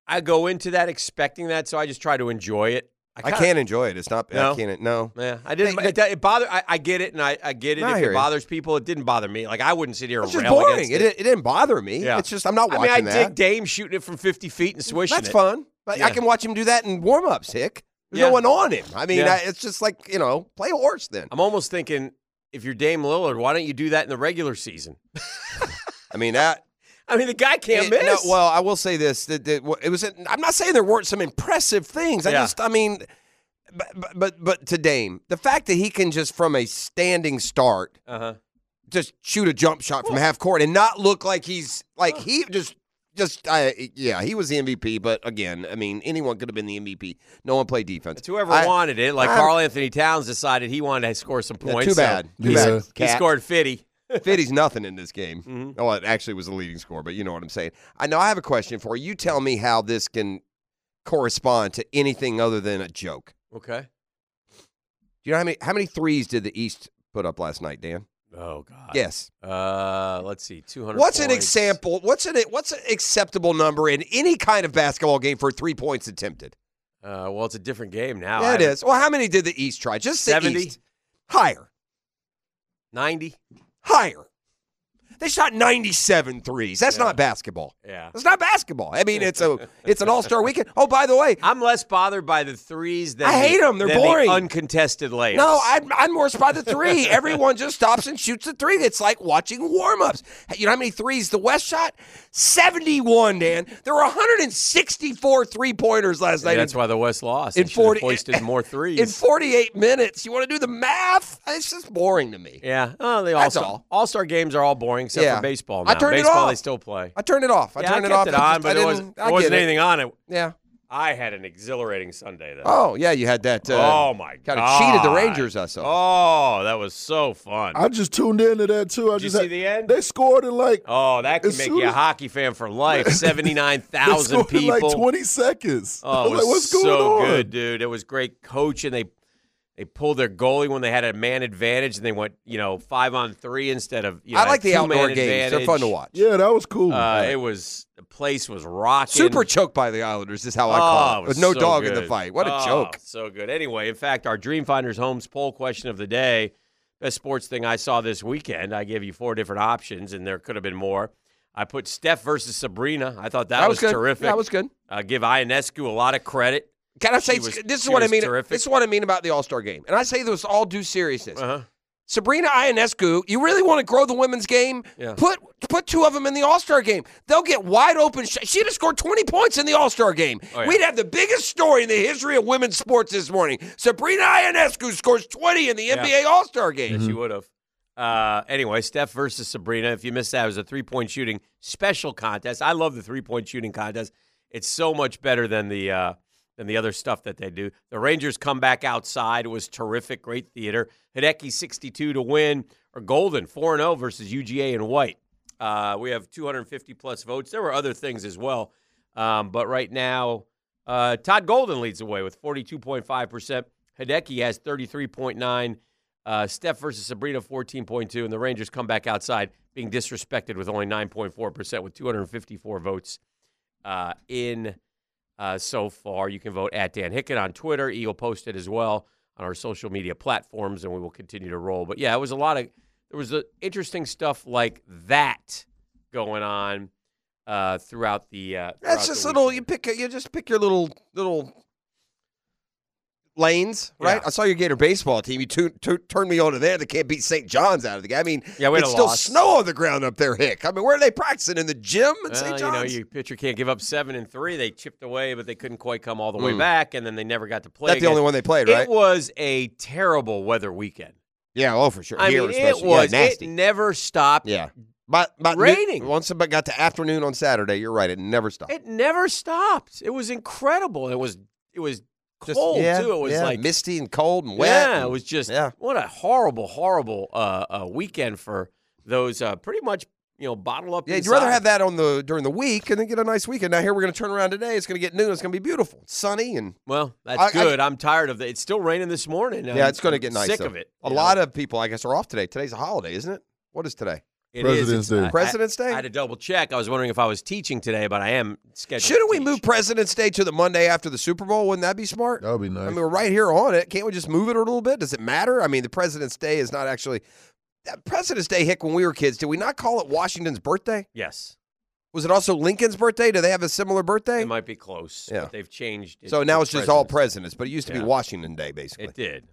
I go into that expecting that, so I just try to enjoy it. I kinda- can't enjoy it. It's not. No? I can't. No. Yeah, I didn't. Hey, it, it bother. I, I get it, and I, I get it. No, if it bothers people, it didn't bother me. Like I wouldn't sit here It's and just rail boring. It, it. it didn't bother me. Yeah. It's just I'm not I watching mean, I that. dig Dame shooting it from 50 feet and swishing That's fun, but I can watch him do that in warm ups. Hick, there's Yeah. no one on him. I mean, Yeah. I, it's just like you know, play a horse then. I'm almost thinking, if you're Dame Lillard, why don't you do that in the regular season? I mean that. I mean, the guy can't it- miss. no, well, I will say this: that, that it was. I'm not saying there weren't some impressive things. I Yeah. just, I mean, but, but but but to Dame, the fact that he can just from a standing start uh huh. just shoot a jump shot from half court and not look like he's like he just just I yeah he was the MVP. But again, I mean, anyone could have been the MVP. No one played defense. It's whoever I- wanted it. Like I- Karl-Anthony Towns decided he wanted to score some Yeah, points. too so bad. Too Yeah. bad. He Cat. scored 50. Fitty's nothing in this game. Mhm. Oh, it actually was the leading score, but you know what I'm saying. I know I have a question for you. You tell me how this can correspond to anything other than a joke. Okay. Do you know how many how many threes did the East put up last night, Dan? Oh God. Yes. Uh, let's see. 200. What's an example? What's an what's an acceptable number in any kind of basketball game for three points attempted? Uh, well, it's a different game now. yeah, it is. Well, how many did the East try? Just 70? Higher. 90. Higher. They shot 97 threes. That's Yeah. not basketball. Yeah. That's not basketball. I mean, it's a it's an all-star weekend. Oh, by the way, I'm less bothered by the threes than I hate the- 'em. They're than the boring. uncontested layups. No, I'm, I'm worse by the three. Everyone just stops and shoots a three. It's like watching warm ups. You know how many threes the West shot? 71, Dan. There were 164 three pointers last night. Yeah, that's in, why the West lost. in They should have 40 hoisted more threes. in 48 minutes. You want to do the math? It's just boring to me. yeah. Oh, the That's all all. all star games are all boring except Yeah. for baseball. I Now. turned it baseball off. they still play. I turned it off. I yeah, turned I it off. it on, but I there wasn't, I wasn't it. anything on it. Yeah. I had an exhilarating Sunday though. Oh, yeah. You had that. Uh, oh my god! Kind of cheated the Rangers, I saw. Oh, that was so fun. I just tuned into that too. I Did you just see had- the end? They scored in like Oh, that could As make you a hockey fan for life. Seventy nine thousand they thousand scored in people. like 20 seconds. Oh, it was was like, what's going so on? good, dude. It was great coaching. They they pulled their goalie when they had a man advantage, and they went, you know, five on three instead of. You know, I like the two-man outdoor games. They're fun to watch. Yeah, that was cool. Uh, it was the place was rocking. Super choked by the Islanders is how I Oh, call it it. was With no so dog in the fight. What a Oh, joke. So good. Anyway, in fact, our Dreamfinders Homes poll question of the day, best sports thing I saw this weekend. I gave you four different options, and there could have been more. I put Steph versus Sabrina. I thought that, That was good. terrific. That was good. Uh, give Ionescu a lot of credit. Can I say this is what I mean? terrific. This is what I mean about the All Star game, and I say this all due seriousness. Uh-huh. Sabrina Ionescu, you really want to grow the women's game? Yeah. Put put two of them in the All Star game. They'll get wide open. sh- She'd have scored twenty points in the All Star game. Oh, yeah. We'd have the biggest story in the history of women's sports this morning. Sabrina Ionescu scores twenty in the Yeah. NBA All Star game. Yes, you would have. Uh, anyway, Steph versus Sabrina. If you missed that, it was a three point shooting special contest. I love the three point shooting contest. It's so much better than the uh, than the other stuff that they do. The Rangers come back outside. Was terrific, great theater. Hideki sixty two to win, or Golden 4 0 versus UGA and White. Uh, we have two hundred fifty plus votes. There were other things as well, um, but right now, uh, Todd Golden leads the way with forty two point five percent. Hideki has thirty three point nine. Uh, Steph versus Sabrina, 14.2, and the Rangers come back outside being disrespected with only 9.4% with 254 votes uh, in uh, so far. You can vote at Dan Hicken on Twitter. He'll post it as well on our social media platforms, and we will continue to roll. But yeah, it was a lot of, there was interesting stuff like that going on uh, throughout the. Uh, That's just little. You pick. You just pick your little little lanes, right? Yeah. I saw your Gator baseball team. You tu- tu- turned me on to there. They can't beat St. John's out of the game. I mean, Yeah, it's still loss. snow on the ground up there, Hick. I mean, where are they practicing in the gym at Well, St. you know, your pitcher can't give up seven and three. They chipped away, but they couldn't quite come all the way hmm. back, and then they never got to play. That's the only one they played, right? It was a terrible weather weekend. yeah, oh for sure. I Here mean, it was. yeah, nasty. It never stopped. yeah, but but Raining. once it got to afternoon on Saturday, you're right. It never stopped. It never stopped. It was incredible. It was. It was Just- cold yeah, too. It was yeah, like misty and cold and wet. Yeah, and- it was just. yeah. What a horrible, horrible uh, uh, weekend for those. Uh, pretty much, you know, bottle up. Yeah, you'd rather have that on the during the week and then get a nice weekend. Now here we're going to turn around today. It's going to get noon. It's going to be beautiful, It's sunny, and Well, that's I- good. I, am tired of it. It's still raining this morning. yeah, it's going to get nice. Sick though. of it. A you lot of people, I guess, are off today. Today's a holiday, isn't it? What is today? It is. President's It's- uh, Day. I- I- President's Day? I had to double check. I was wondering if I was teaching today, but I am scheduled. Shouldn't to we teach. move President's Day to the Monday after the Super Bowl? Wouldn't that be smart? That would be nice. I mean, we're right here on it. Can't we just move it a little bit? Does it matter? I mean, the President's Day is not actually. That President's Day, Hick, when we were kids, did we not call it Washington's birthday? Yes, Was it also Lincoln's birthday? Do they have a similar birthday? it might be close. Yeah. but they've changed. It so now to it's just all presidents. presidents, but it used to Yeah. be Washington Day, basically. It did.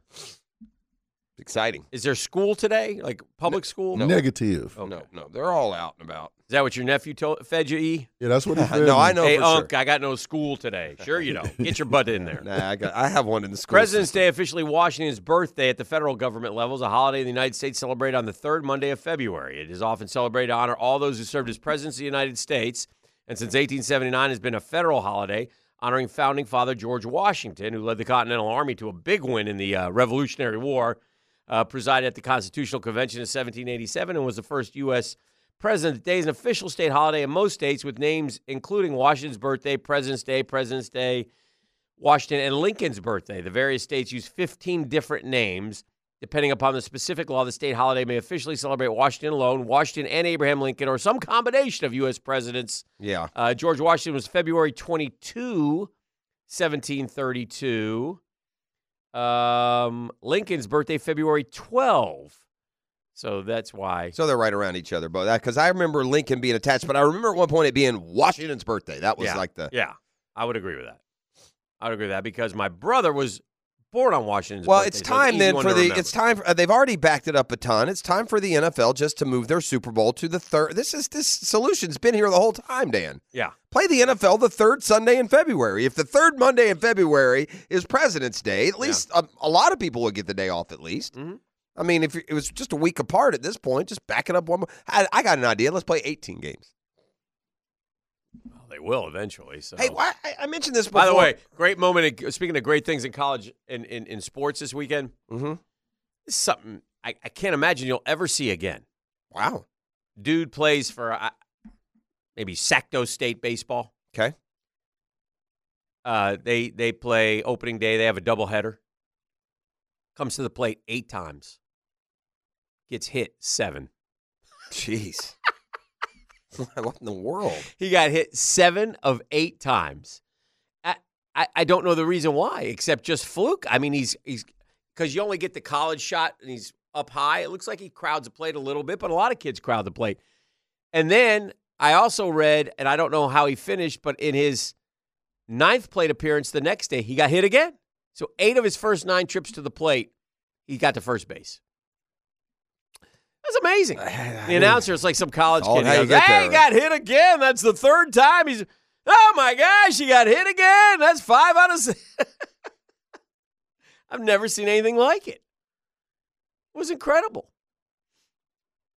Exciting. Is there school today? Like public school? Negative. Okay. No, no, they're all out and about. Is that what your nephew told, fed you? E? Yeah, that's what he fed no, me. I know hey, for Unc, sure. I got no school today. Sure, you don't. Get your butt in there. Nah, I got. I have one in the school. President's system. Day, officially Washington's birthday at the federal government level, is a holiday in the United States celebrated on the third Monday of February. It is often celebrated to honor all those who served as presidents of the United States, and since 1879 has been a federal holiday honoring founding father George Washington, who led the Continental Army to a big win in the uh, Revolutionary War, uh, presided at the Constitutional Convention in 1787, and was the first U.S. president. The day is an official state holiday in most states, with names including Washington's birthday, President's Day, President's Day, Washington, and Lincoln's birthday. The various states use 15 different names. Depending upon the specific law, the state holiday may officially celebrate Washington alone, Washington and Abraham Lincoln, or some combination of U.S. presidents. Yeah. Uh, George Washington was February 22, 1732. Um, Lincoln's birthday, February 12. So that's why. So they're right around each other, but that because I remember Lincoln being attached, but I remember at one point it being Washington's birthday. That was yeah, like the yeah. I would agree with that. I would agree with that because my brother was born on Washington's Well, birthday, it's so time easy then for the. remember. It's time. For, uh, they've already backed it up a ton. It's time for the NFL just to move their Super Bowl to the third. This is this solution's been here the whole time, Dan. Yeah. Play the NFL the third Sunday in February. If the third Monday in February is President's Day, at least a, a lot of people would get the day off. At least. Mhm. I mean, if it was just a week apart at this point, just back it up one more. I, I got an idea. Let's play 18 games. Well, they will eventually. So. Hey, why, I, I mentioned this before. By the way, great moment. In, speaking of great things in college in, in, in sports this weekend, hmm this is something I, I can't imagine you'll ever see again. wow. Dude plays for uh, maybe Sacto State baseball. Okay. Uh, they they play opening day. They have a doubleheader. Comes to the plate eight times. Gets hit seven. Jeez. what in the world? He got hit seven of eight times. I, I, I don't know the reason why, except just fluke. I mean, he's he's because you only get the college shot and he's up high. It looks like he crowds the plate a little bit, but a lot of kids crowd the plate. And then I also read, and I don't know how he finished, but in his ninth plate appearance the next day, he got hit again. So eight of his first nine trips to the plate, he got to first base. That's amazing. The announcer is like some college kid. He goes, hey, he got hit again. That's the third time. He's, oh my gosh, he got hit again. That's five out of six. I've never seen anything like it. It was incredible.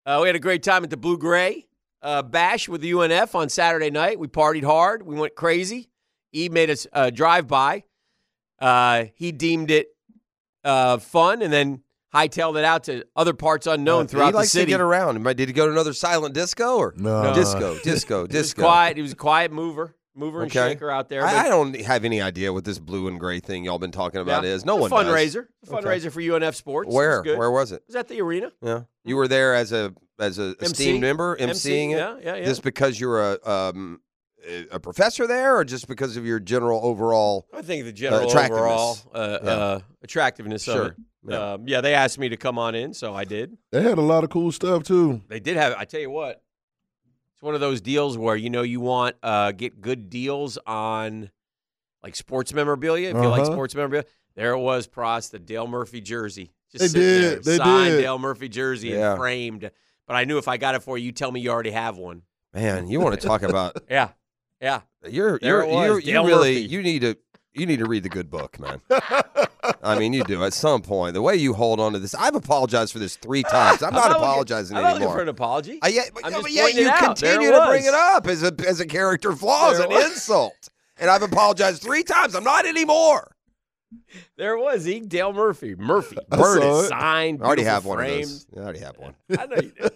Uh, we had a great time at the Blue Gray uh, Bash with the UNF on Saturday night. We partied hard. We went crazy. Eve made us uh, drive by. Uh, he deemed it uh, fun and then hightailed it out to other parts unknown Uh, throughout he the likes city. to get around. Did he go to another silent disco or No. disco, disco, He disco? quiet. He was a quiet mover, mover and Okay. shaker out there. I, I don't have any idea what this blue and gray thing y'all been talking about Yeah. is. No a one does. fundraiser. Okay. fundraiser for UNF sports. Where? good. Where was it? It was at the arena. Yeah, you were there as a as a esteemed member, emceeing it. Yeah, yeah, yeah. Just because you're a um, a professor there, or just because of your general overall? I think the general attractiveness. overall uh, Yeah. uh, attractiveness Sure. Of it. Yeah. Um, yeah, they asked me to come on in, so I did. They had a lot of cool stuff too. They did have. I tell you what, it's one of those deals where you know you want uh, get good deals on like sports memorabilia. If you like Uh-huh. sports memorabilia, there it was, Pross, the Dale Murphy jersey. Just They sitting there, did. They signed did. Dale Murphy jersey Yeah. and framed. But I knew if I got it for you, you tell me you already have one. Man, you want to talk about? Yeah, yeah. You're There you're it was, you're you really Murphy. you need to you need to read the good book, man. I mean, you do at some point. The way you hold on to this, I've apologized for this three times. I'm not looking- apologizing I'm not looking anymore. for an apology. Uh, yet, but, I'm yeah, but yet you continue to bring it up as a as a character flaw, as an insult. And I've apologized three times. I'm not anymore. There was Zeke Dale Murphy. Murphy. Bird is signed. I already have one framed. of those. I already have one. I know you do.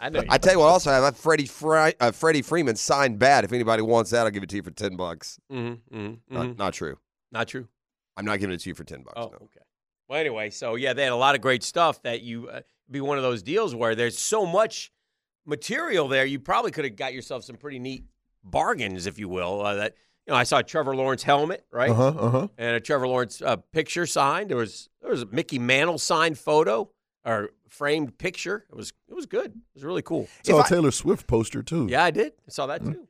I know you I tell you what, also I have Freddie Fry, uh, Freddie Freeman signed bad. If anybody wants that, I'll give it to you for ten bucks. Mhm, mhm, Not, mhm. not true. Not true. I'm not giving it to you for ten bucks. Oh, no. okay. Well, anyway, so yeah, they had a lot of great stuff that you uh, be one of those deals where there's so much material there, you probably could have got yourself some pretty neat bargains, if you will. Uh, that you know, I saw a Trevor Lawrence helmet, right, Uh huh. Uh huh. and a Trevor Lawrence uh, picture signed. There was there was a Mickey Mantle signed photo or framed picture. It was it was good. It was really cool. Saw a I- Taylor Swift poster too. Yeah, I did. I saw that too.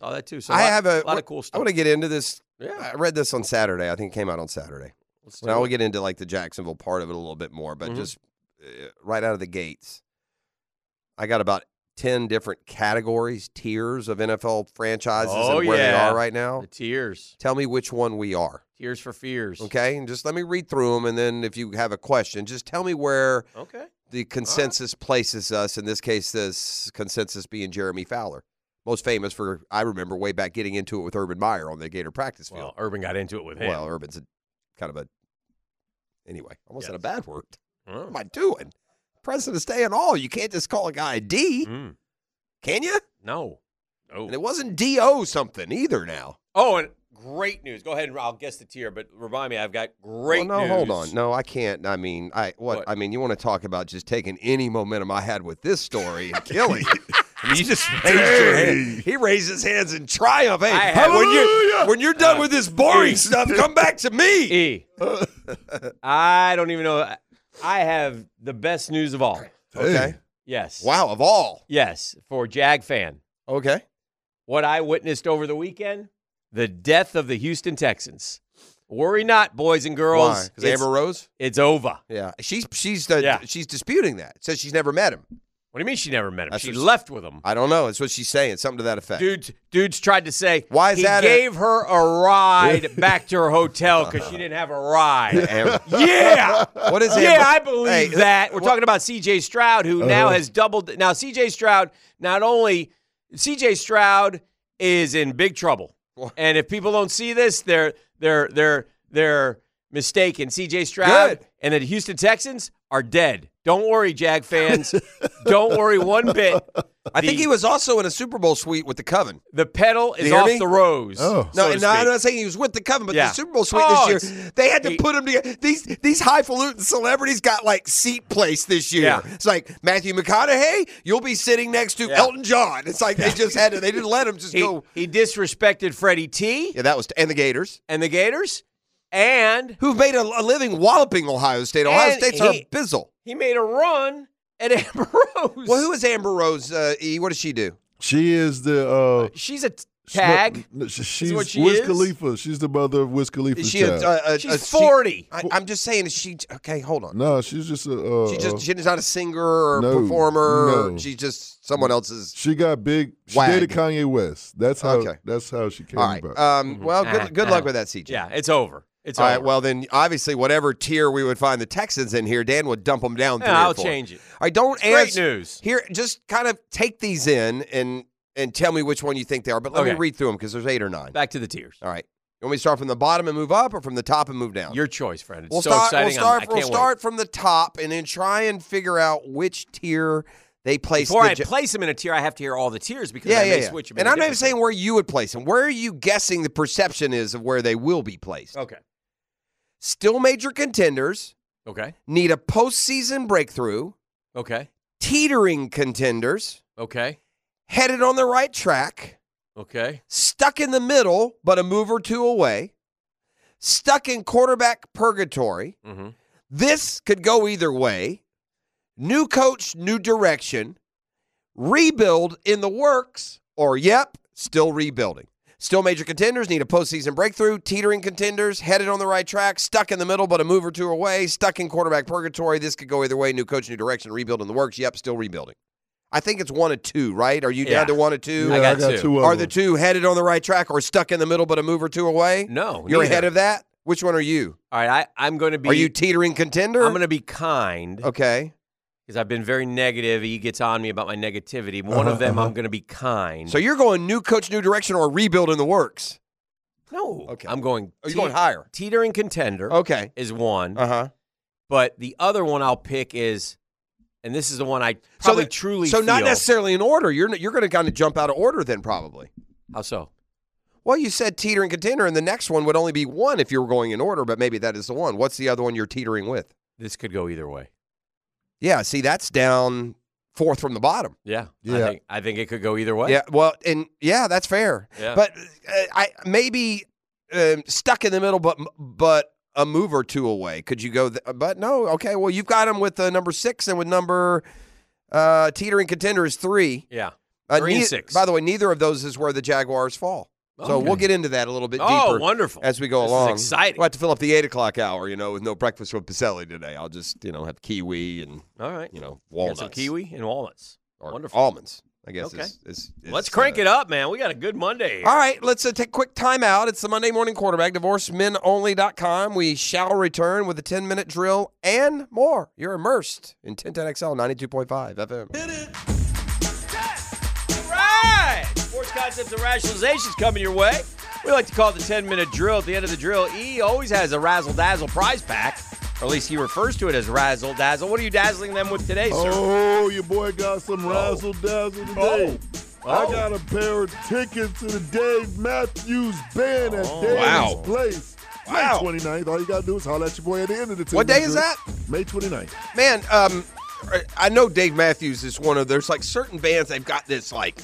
Saw that too. So I lot- have a, lot of cool stuff. I want to get into this. Yeah. I read this on Saturday. I think it came out on Saturday. Let's Now we'll get into like the Jacksonville part of it a little bit more, but Mhm. just uh, right out of the gates, I got about ten different categories, tiers of NFL franchises Oh, and where they are right now. the tears, Tell me which one we are, tears for fears. okay? And just let me read through them, and then if you have a question, just tell me where Okay. the consensus places us. In this case, this consensus being Jeremy Fowler, most famous for I remember way back getting into it with Urban Meyer on the Gator practice field. Well, Urban got into it with him. Well, Urban's a, kind of a anyway. Almost said a bad word. Oh. What am I doing? President's Day and all. You can't just call a guy a D, Mm. can you? No. No. And it wasn't Do something either. Now. Oh, and great news. Go ahead and I'll guess the tier, but remind me, I've got great Well, no, news. hold on. No, I can't. I mean, I what, What? I mean, you want to talk about just taking any momentum I had with this story and killing. I mean, you just raised your hand. He raised his hands in triumph. Hey, I when you Hallelujah! when you're done Uh, with this boring E. stuff, come back to me. E. I don't even know. I have the best news of all. Okay. Yes. Wow, of all. Yes, for Jag fan. Okay. What I witnessed over the weekend, the death of the Houston Texans. Worry not, boys and girls. Why? Because Amber Rose. it's over. Yeah, she's she's uh, Yeah. she's disputing that. Says she's never met him. What do you mean she never met him? That's she left with him. I don't know. That's what she's saying. Something to that effect. Dudes, dudes tried to say Why is he that a- gave her a ride back to her hotel because she didn't have a ride. Yeah. what is Yeah, I believe Hey, that. We're what- talking about CJ Stroud, who now Uh-huh. has doubled. Now, CJ Stroud, not only CJ Stroud is in big trouble. What? And if people don't see this, they're they're they're they're mistaken. CJ Stroud Good. and the Houston Texans are dead. Don't worry, Jag fans. don't worry one bit. I think he was also in a Super Bowl suite with the Coven. The pedal is off me? the rose. Oh. No, to no, I'm not saying he was with the Coven, but Yeah. the Super Bowl suite Oh, this year, they had to he- put him together. These these highfalutin celebrities got like seat place this year. Yeah. It's like Matthew McConaughey, you'll be sitting next to Yeah. Elton John. It's like they just had to. They didn't let him just He, go. he disrespected Freddie T Yeah, that was and the Gators. and the Gators, and who've made a, a living walloping Ohio State. Ohio And State's our he- bizzle. he made a run at Amber Rose. Well, who is Amber Rose? Uh, e, what does she do? She is the uh, She's a tag. No, she- she's what she Wiz is? Khalifa. She's the mother of Wiz Khalifa's Is she a, child. a, a, She's a- she- 40. I, I'm just saying, is she okay? Hold on. no, she's just a. Uh, She just uh, she's not a singer or no, performer. no. She's just someone else's. she got big. She Wag. dated Kanye West. That's how. Okay. That's how she came All right. about. Um, well, good good luck with that, CJ. Yeah, it's over. It's All over. right. Well, then obviously, whatever tier we would find the Texans in here, Dan would dump them down. Three or I'll four. change it. Right. Don't Great answer. news. Here, just kind of take these in and and tell me which one you think they are. But let me Okay. read through them because there's eight or nine. Back to the tiers. All right. You want me to start from the bottom and move up, or from the top and move down? Your choice, friend. It's we'll so start. exciting. We'll I'm- start. I We'll can't start from the top and then try and figure out which tier they place. Before the I place them in a tier, I have to hear all the tiers because yeah, I yeah, may yeah. switch them. And in a I'm not even different saying where you would place them. Where are you guessing the perception is of where they will be placed? tier. Okay. Still major contenders Okay. need a postseason breakthrough. Okay. Teetering contenders Okay. headed on the right track. Okay. Stuck in the middle, but a move or two away. Stuck in quarterback purgatory. Mm-hmm. This could go either way. New coach, new direction. Rebuild in the works, or yep, still rebuilding. Still major contenders need a postseason breakthrough. Teetering contenders headed on the right track. Stuck in the middle, but a move or two away. Stuck in quarterback purgatory. This could go either way. New coach, new direction. Rebuild in the works. Yep, still rebuilding. I think it's one of two, right? Are you Yeah. down to one of two? yeah, I got two. two Are the two headed on the right track or stuck in the middle, but a move or two away? No. You're neither. ahead of that. Which one are you? All right. I, I'm going to be. Are you teetering contender? I'm going to be kind okay. Because I've been very negative. He gets on me about my negativity. One of them, I'm going to be kind. So you're going new coach, new direction, or rebuild in the works? no. Okay. I'm going. Oh, you're te- going higher. Teetering contender Okay. is one, Uh huh. but the other one I'll pick is, and this is the one I probably the- truly. So not necessarily in order. You're you're going to kind of jump out of order then probably. How so? Well, you said teetering contender, and the next one would only be one if you were going in order, but maybe that is the one. What's the other one you're teetering with? This could go either way. Yeah. See, that's down fourth from the bottom. Yeah, Yeah. I think I think it could go either way. Yeah, well, and yeah, that's fair. Yeah. But uh, I maybe um, stuck in the middle, but but a move or two away. Could you go? Th- but no. Okay. Well, you've got him with uh, number six and with number uh, teetering contender is three. yeah. Uh, Three and six. By the way, neither of those is where the Jaguars fall. So Okay. we'll get into that a little bit Oh, deeper wonderful! as we go This is along. exciting. We'll have to fill up the eight o'clock hour, you know, with no breakfast with Pacelli today. I'll just, you know, have kiwi and All right, you know Got walnuts, some kiwi and walnuts. or Wonderful. almonds. I guess. Okay. Is, is, Let's is, crank uh, it up, man. We got a good Monday. Here. All right, let's uh, take a quick time out. It's the Monday Morning Quarterback, divorcemenonly.com. We shall return with a 10 minute drill and more. You're immersed in 1010XL 92.5 FM. Concepts and rationalizations coming your way. We like to call it the 10 minute drill. At the end of the drill, E always has a razzle dazzle prize pack, or at least he refers to it as razzle dazzle. What are you dazzling them with today, sir? Oh, your boy got some razzle dazzle today. I Oh. got a pair of tickets to the Dave Matthews Band at Oh, Daily's wow. Place. Wow. May 29th. All you got to do is holler at your boy at the end of the 10 What day is that? May 29th. Man, um, I know Dave Matthews is one of, there's like certain bands, they've got this like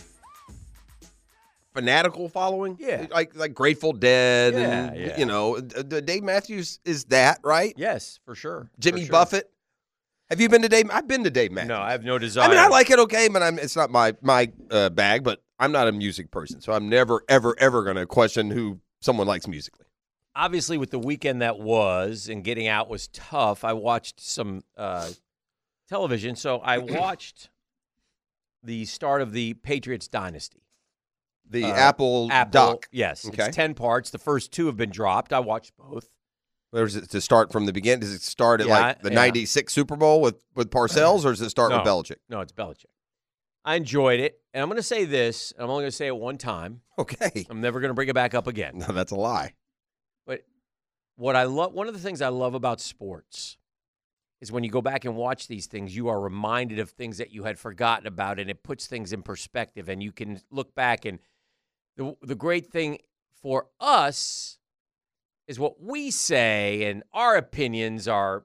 fanatical following. Yeah. Like like Grateful Dead Yeah, and, yeah. you know, Dave Matthews is that, right? Yes, for sure. Jimmy For sure. Buffett. Have you been to Dave? I've been to Dave Matthews. No, I have no desire. I mean, I like it okay, but I'm, it's not my my uh, bag. But I'm not a music person, so I'm never, ever, ever going to question who someone likes musically. obviously with the weekend that was and getting out was tough. I watched some uh, television, so I watched the start of the Patriots dynasty. The Uh, Apple, Apple, doc. yes, Okay. it's ten parts. The first two have been dropped. I watched both. There's it to start from the beginning. Does it start at Yeah, like the yeah. '96 Super Bowl with with Parcells, or does it start with No. Belichick? No, it's Belichick. I enjoyed it, and I'm going to say this. And I'm only going to say it one time. Okay, I'm never going to bring it back up again. no, that's a lie. But what I love, one of the things I love about sports is when you go back and watch these things, you are reminded of things that you had forgotten about, and it puts things in perspective. And you can look back, and the the great thing for us is what we say, and our opinions are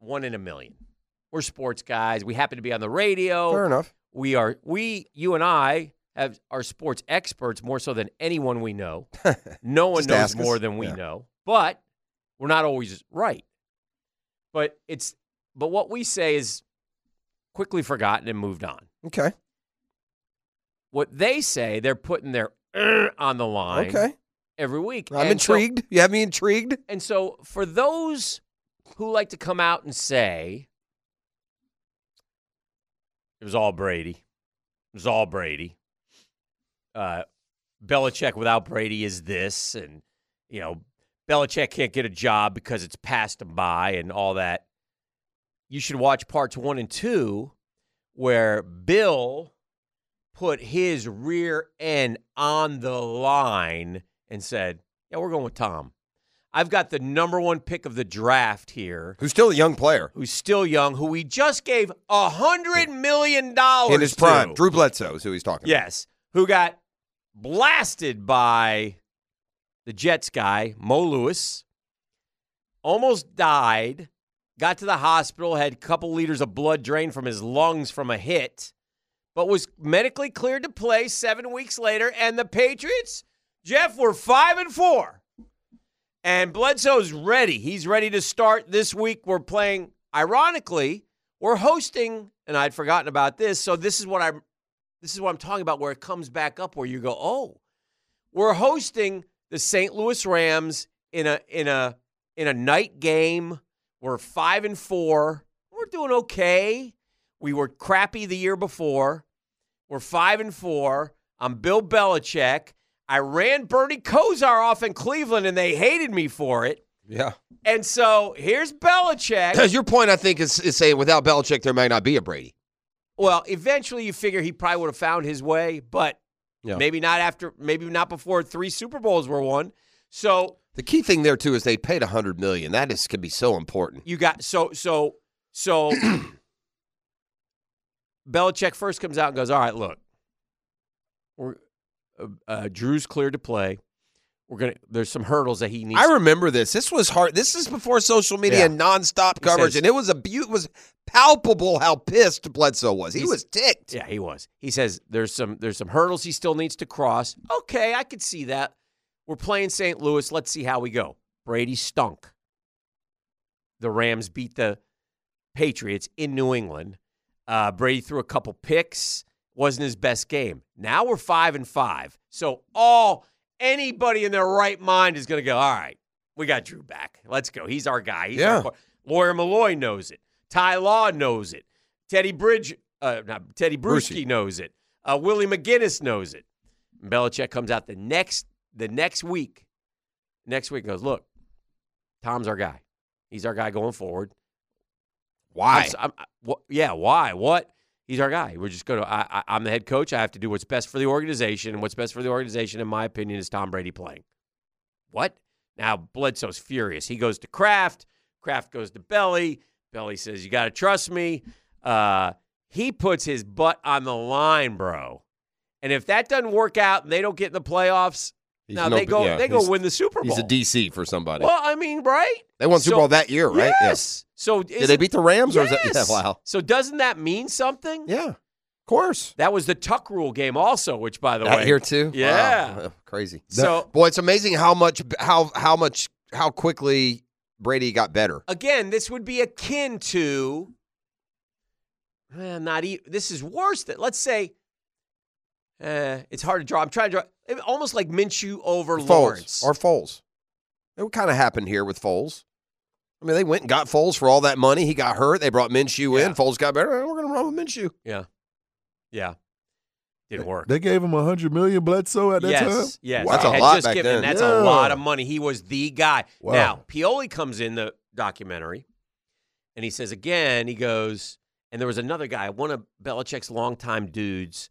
one in a million. We're sports guys. We happen to be on the radio Fair enough. we are we you and I have are sports experts more so than anyone we know. No one knows us. more than we Yeah. know, but we're not always right. But it's but what we say is quickly forgotten and moved on. Okay. What they say, they're putting their "er" on the line Okay. every week. I'm And so- intrigued. you have me intrigued. and so, for those who like to come out and say it was all Brady, it was all Brady. Uh, Belichick without Brady is this, and you know Belichick can't get a job because it's passed him by, and all that. You should watch parts one and two, where Bill put his rear end on the line and said, "Yeah, we're going with Tom." I've got the number one pick of the draft here, Who's still a young player who's still young, who we just gave a hundred million dollars in his prime. to. Drew Bledsoe is who he's talking. Yes, who got blasted by the Jets guy, Mo Lewis. Almost died. Got to the hospital, had a couple liters of blood drained from his lungs from a hit, but was medically cleared to play seven weeks later. And the Patriots, Jeff, were five and four. And Bledsoe's ready. He's ready to start this week. We're playing, ironically, we're hosting, and I'd forgotten about this. So this is what I'm this is what I'm talking about, where it comes back up, where you go, oh, we're hosting the St. Louis Rams in a in a in a night game. We're five and four. We're doing okay. We were crappy the year before. We're five and four. I'm Bill Belichick. I ran Bernie Kosar off in Cleveland, and they hated me for it. Yeah. And so here's Belichick. Because your point, I think, is, is saying without Belichick, there may not be a Brady. Well, eventually you figure he probably would have found his way, but Yeah. maybe not after, maybe not before three Super Bowls were won. So The key thing there too is they paid a hundred million. That is can be so important. you got so so so. Belichick first comes out and goes, "All right, look, we're uh, uh, Drew's cleared to play. we're gonna. There's some hurdles that he needs. I remember this. This was hard. This is before social media Yeah. and nonstop He coverage, says- and it was a it was palpable how pissed Bledsoe was. He was ticked. Yeah, he was. He says there's some there's some hurdles he still needs to cross. Okay, I could see that. We're playing St. Louis. Let's see how we go. Brady stunk. The Rams beat the Patriots in New England. Uh, Brady threw a couple picks. Wasn't his best game. Now we're five and five. So all anybody in their right mind is going to go. All right, we got Drew back. Let's go. He's our guy. He's Yeah. our, Lawyer Milloy knows it. Ty Law knows it. Teddy Bridge, uh, not Teddy Bruschi knows it. Uh, Willie McGinest knows it. And Belichick comes out the next the next week. Next week goes, look, Tom's our guy. He's our guy going forward. Why? I'm I'm- yeah, why? What? He's our guy. We're just going to. I, I'm the head coach. I have to do what's best for the organization, and what's best for the organization, in my opinion, is Tom Brady playing. What? Now Bledsoe's furious. He goes to Kraft. Kraft goes to Belly. Belly says, "You got to trust me." Uh, he puts his butt on the line, bro. And if that doesn't work out and they don't get in the playoffs, He's now no- they go yeah, they go win the Super Bowl. He's a DC for somebody. Well, I mean, right? they won Super so- Bowl that year, right? Yeah. Yes. So Did they beat the Rams? Or is that, yeah, Yes. wow. So doesn't that mean something? Yeah, of course. That was the Tuck Rule game, also. Which, by the Out way, here too. Yeah. Wow. crazy. So Boy, it's amazing how much how how much how quickly Brady got better. again, this would be akin to. eh, not e- This is worse. Than let's say. Uh, it's hard to draw. I'm trying to draw. eh, Almost like Minshew over Lawrence. Foles or Foles. It kind of happened here with Foles. I mean, they went and got Foles for all that money. He got hurt. They brought Minshew Yeah. in. Foles got better. We're going to run with Minshew. yeah, yeah, didn't work. They gave him a hundred million Bledsoe at that yes, time. yes. That's a lot just back given- then. That's Yeah. a lot of money. He was the guy. Wow. Now Pioli comes in the documentary, and he says again. He goes, and there was another guy, one of Belichick's longtime dudes.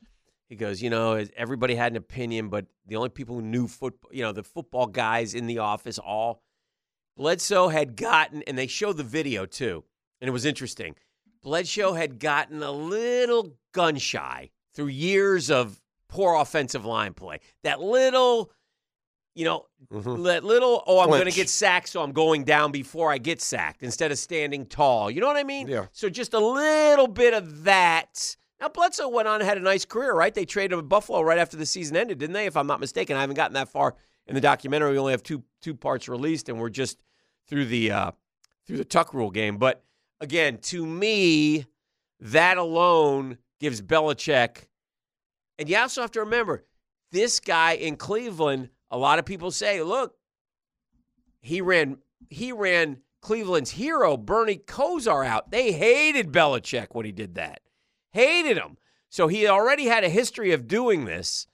He goes, you know, everybody had an opinion, but the only people who knew football, you know, the football guys in the office, all Bledsoe had gotten, and they showed the video too, and it was interesting. Bledsoe had gotten a little gun shy through years of poor offensive line play. That little, you know, mm-hmm. that little, oh, I'm going to get sacked, so I'm going down before I get sacked instead of standing tall. You know what I mean? Yeah. So just a little bit of that. Now, Bledsoe went on and had a nice career, right? They traded with Buffalo right after the season ended, didn't they? If I'm not mistaken, I haven't gotten that far in the documentary. We only have two two parts released, and we're just through the uh, through the Tuck Rule game. But again, to me, that alone gives Belichick. And you also have to remember this guy in Cleveland. A lot of people say, "Look, he ran he ran Cleveland's hero, Bernie Kosar, out. They hated Belichick when he did that. Hated him. So he already had a history of doing this,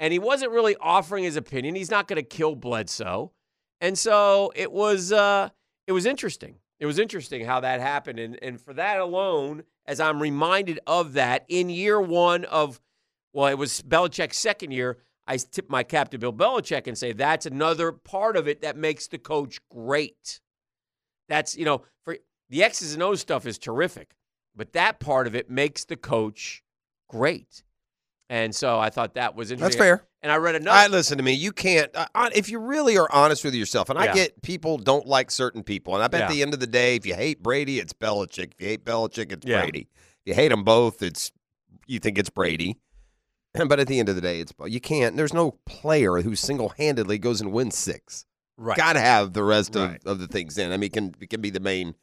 and he wasn't really offering his opinion. He's not going to kill Bledsoe. And so it was uh it was interesting. It was interesting how that happened. And and for that alone, as I'm reminded of that in year one of well, it was Belichick's second year. I tip my cap to Bill Belichick and say that's another part of it that makes the coach great. That's, you know, for the X's and O's stuff is terrific, but that part of it makes the coach great. And so I thought that was interesting. That's fair. And I read another. I listen to me. You can't uh, if you really are honest with yourself. And I get people don't like certain people, and I bet Yeah. at the end of the day, if you hate Brady, it's Belichick. If you hate Belichick, it's Yeah. Brady. If you hate them both, it's you think it's Brady. But at the end of the day, it's you can't. There's no player who single handedly goes and wins six. right. Got to have the rest Right. of, of the things in. I mean, it can it can be the main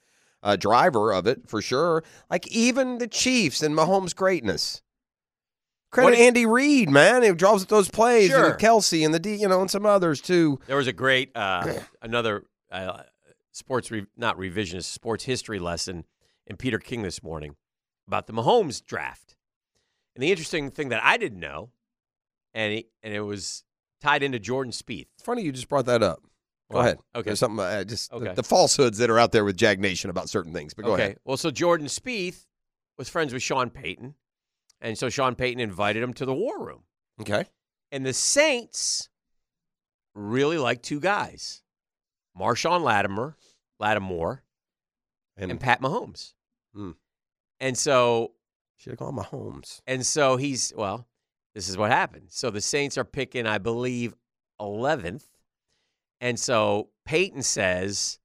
uh, driver of it for sure. Like even the Chiefs and Mahomes' greatness. Credit What Andy Reid, man. He draws up those plays Sure. and Kelce and the D, you know, and some others too. There was a great uh, another uh, sports re- not revisionist sports history lesson in Peter King this morning about the Mahomes draft. And the interesting thing that I didn't know, and it, and it was tied into Jordan Spieth. It's funny you just brought that up. Go ahead. okay. There's something uh, just the- Okay. the, falsehoods that are out there with Jag Nation about certain things. But go ahead. okay. ahead. Well, so Jordan Spieth was friends with Sean Payton, and so Sean Payton invited him to the War Room. Okay. And the Saints really like two guys, Marshon Lattimore, Lattimore, And, and Pat Mahomes. Hmm. And so should have called Mahomes. And so he's well, this is what happened. So the Saints are picking, I believe, eleventh. And so Payton says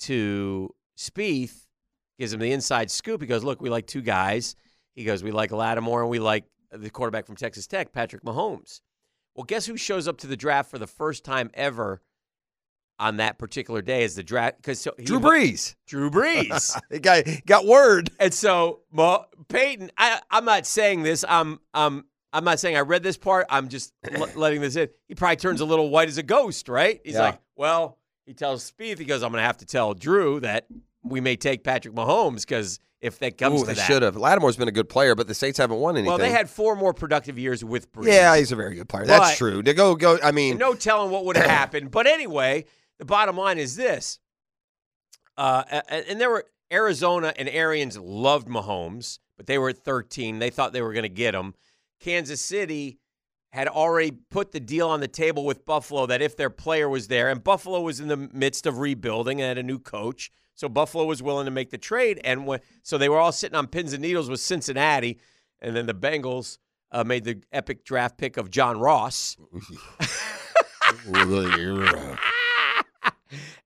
to Spieth, gives him the inside scoop. He goes, Look, we like two guys. He goes, We like Lattimore and we like the quarterback from Texas Tech, Patrick Mahomes. Well, guess who shows up to the draft for the first time ever on that particular day is the draft? Because so, he- Drew Brees. Drew Brees. The guy got word. And so Mo, Payton, I, I'm not saying this. I'm I'm I'm not saying I read this part. I'm just l- letting this in. He probably turns a little white as a ghost, right? He's Yeah. like, well, he tells Spieth, he goes, I'm going to have to tell Drew that we may take Patrick Mahomes because if that comes Ooh, to they that, should have. Lattimore's been a good player, but the Saints haven't won anything. well, they had four more productive years with Brees. Yeah, he's a very good player. That's But- true. To go, go. I mean, no telling what would have happened. But anyway, the bottom line is this: uh, and, and there were Arizona and Arians loved Mahomes, but they were at 13. They thought they were going to get him. Kansas City had already put the deal on the table with Buffalo that if their player was there, and Buffalo was in the midst of rebuilding and had a new coach, so Buffalo was willing to make the trade, and when, so they were all sitting on pins and needles with Cincinnati, and then the Bengals uh, made the epic draft pick of John Ross.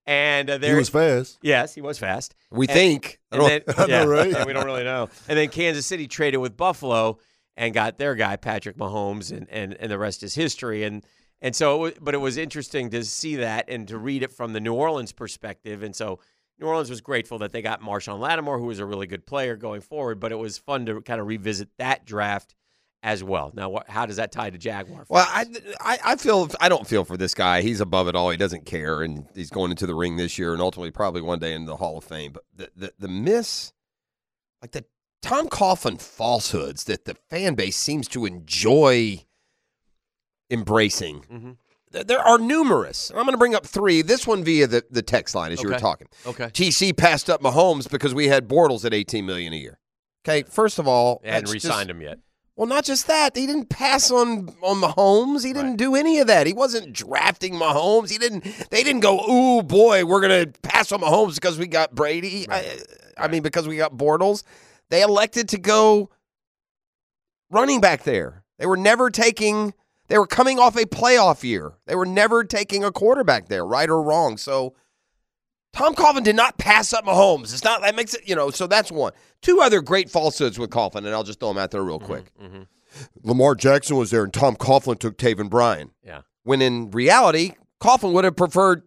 and uh, He there was fast. Yes, he was fast. we And- think. I And don't- then, I know, right? yeah, we don't really know. And then Kansas City traded with Buffalo and got their guy Patrick Mahomes, and and, and the rest is history. And and so, it wa- but it was interesting to see that and to read it from the New Orleans perspective. And so, New Orleans was grateful that they got Marshon Lattimore, who was a really good player going forward. But it was fun to kind of revisit that draft as well. Now, what, how does that tie to Jaguar? Well, I, I, I feel I don't feel for this guy. He's above it all. He doesn't care, and he's going into the ring this year, and ultimately probably one day into the Hall of Fame. But the the, the miss, like the Tom Coughlin falsehoods that the fan base seems to enjoy embracing. Mhm. There- There are numerous. I'm going to bring up three. This one via the, the text line as you were talking. Okay. TC passed up Mahomes because we had Bortles at 18 million a year. Okay, first of all, that's re-signed just- him yet. well, not just that. He didn't pass on on Mahomes. He didn't Right. do any of that. He wasn't drafting Mahomes. He didn't. They didn't go, "Ooh, boy, we're gonna pass on Mahomes because we got Brady." I, I mean, because we got Bortles. They elected to go running back there. They were never taking. They were coming off a playoff year. They were never taking a quarterback there, right or wrong. So. Tom Coughlin did not pass up Mahomes. It's not that makes it, you know. So that's one. Two other great falsehoods with Coughlin, and I'll just throw them out there real quick. Mhm. Lamar Jackson was there and Tom Coughlin took Taven Bryan. Yeah. When in reality, Coughlin would have preferred,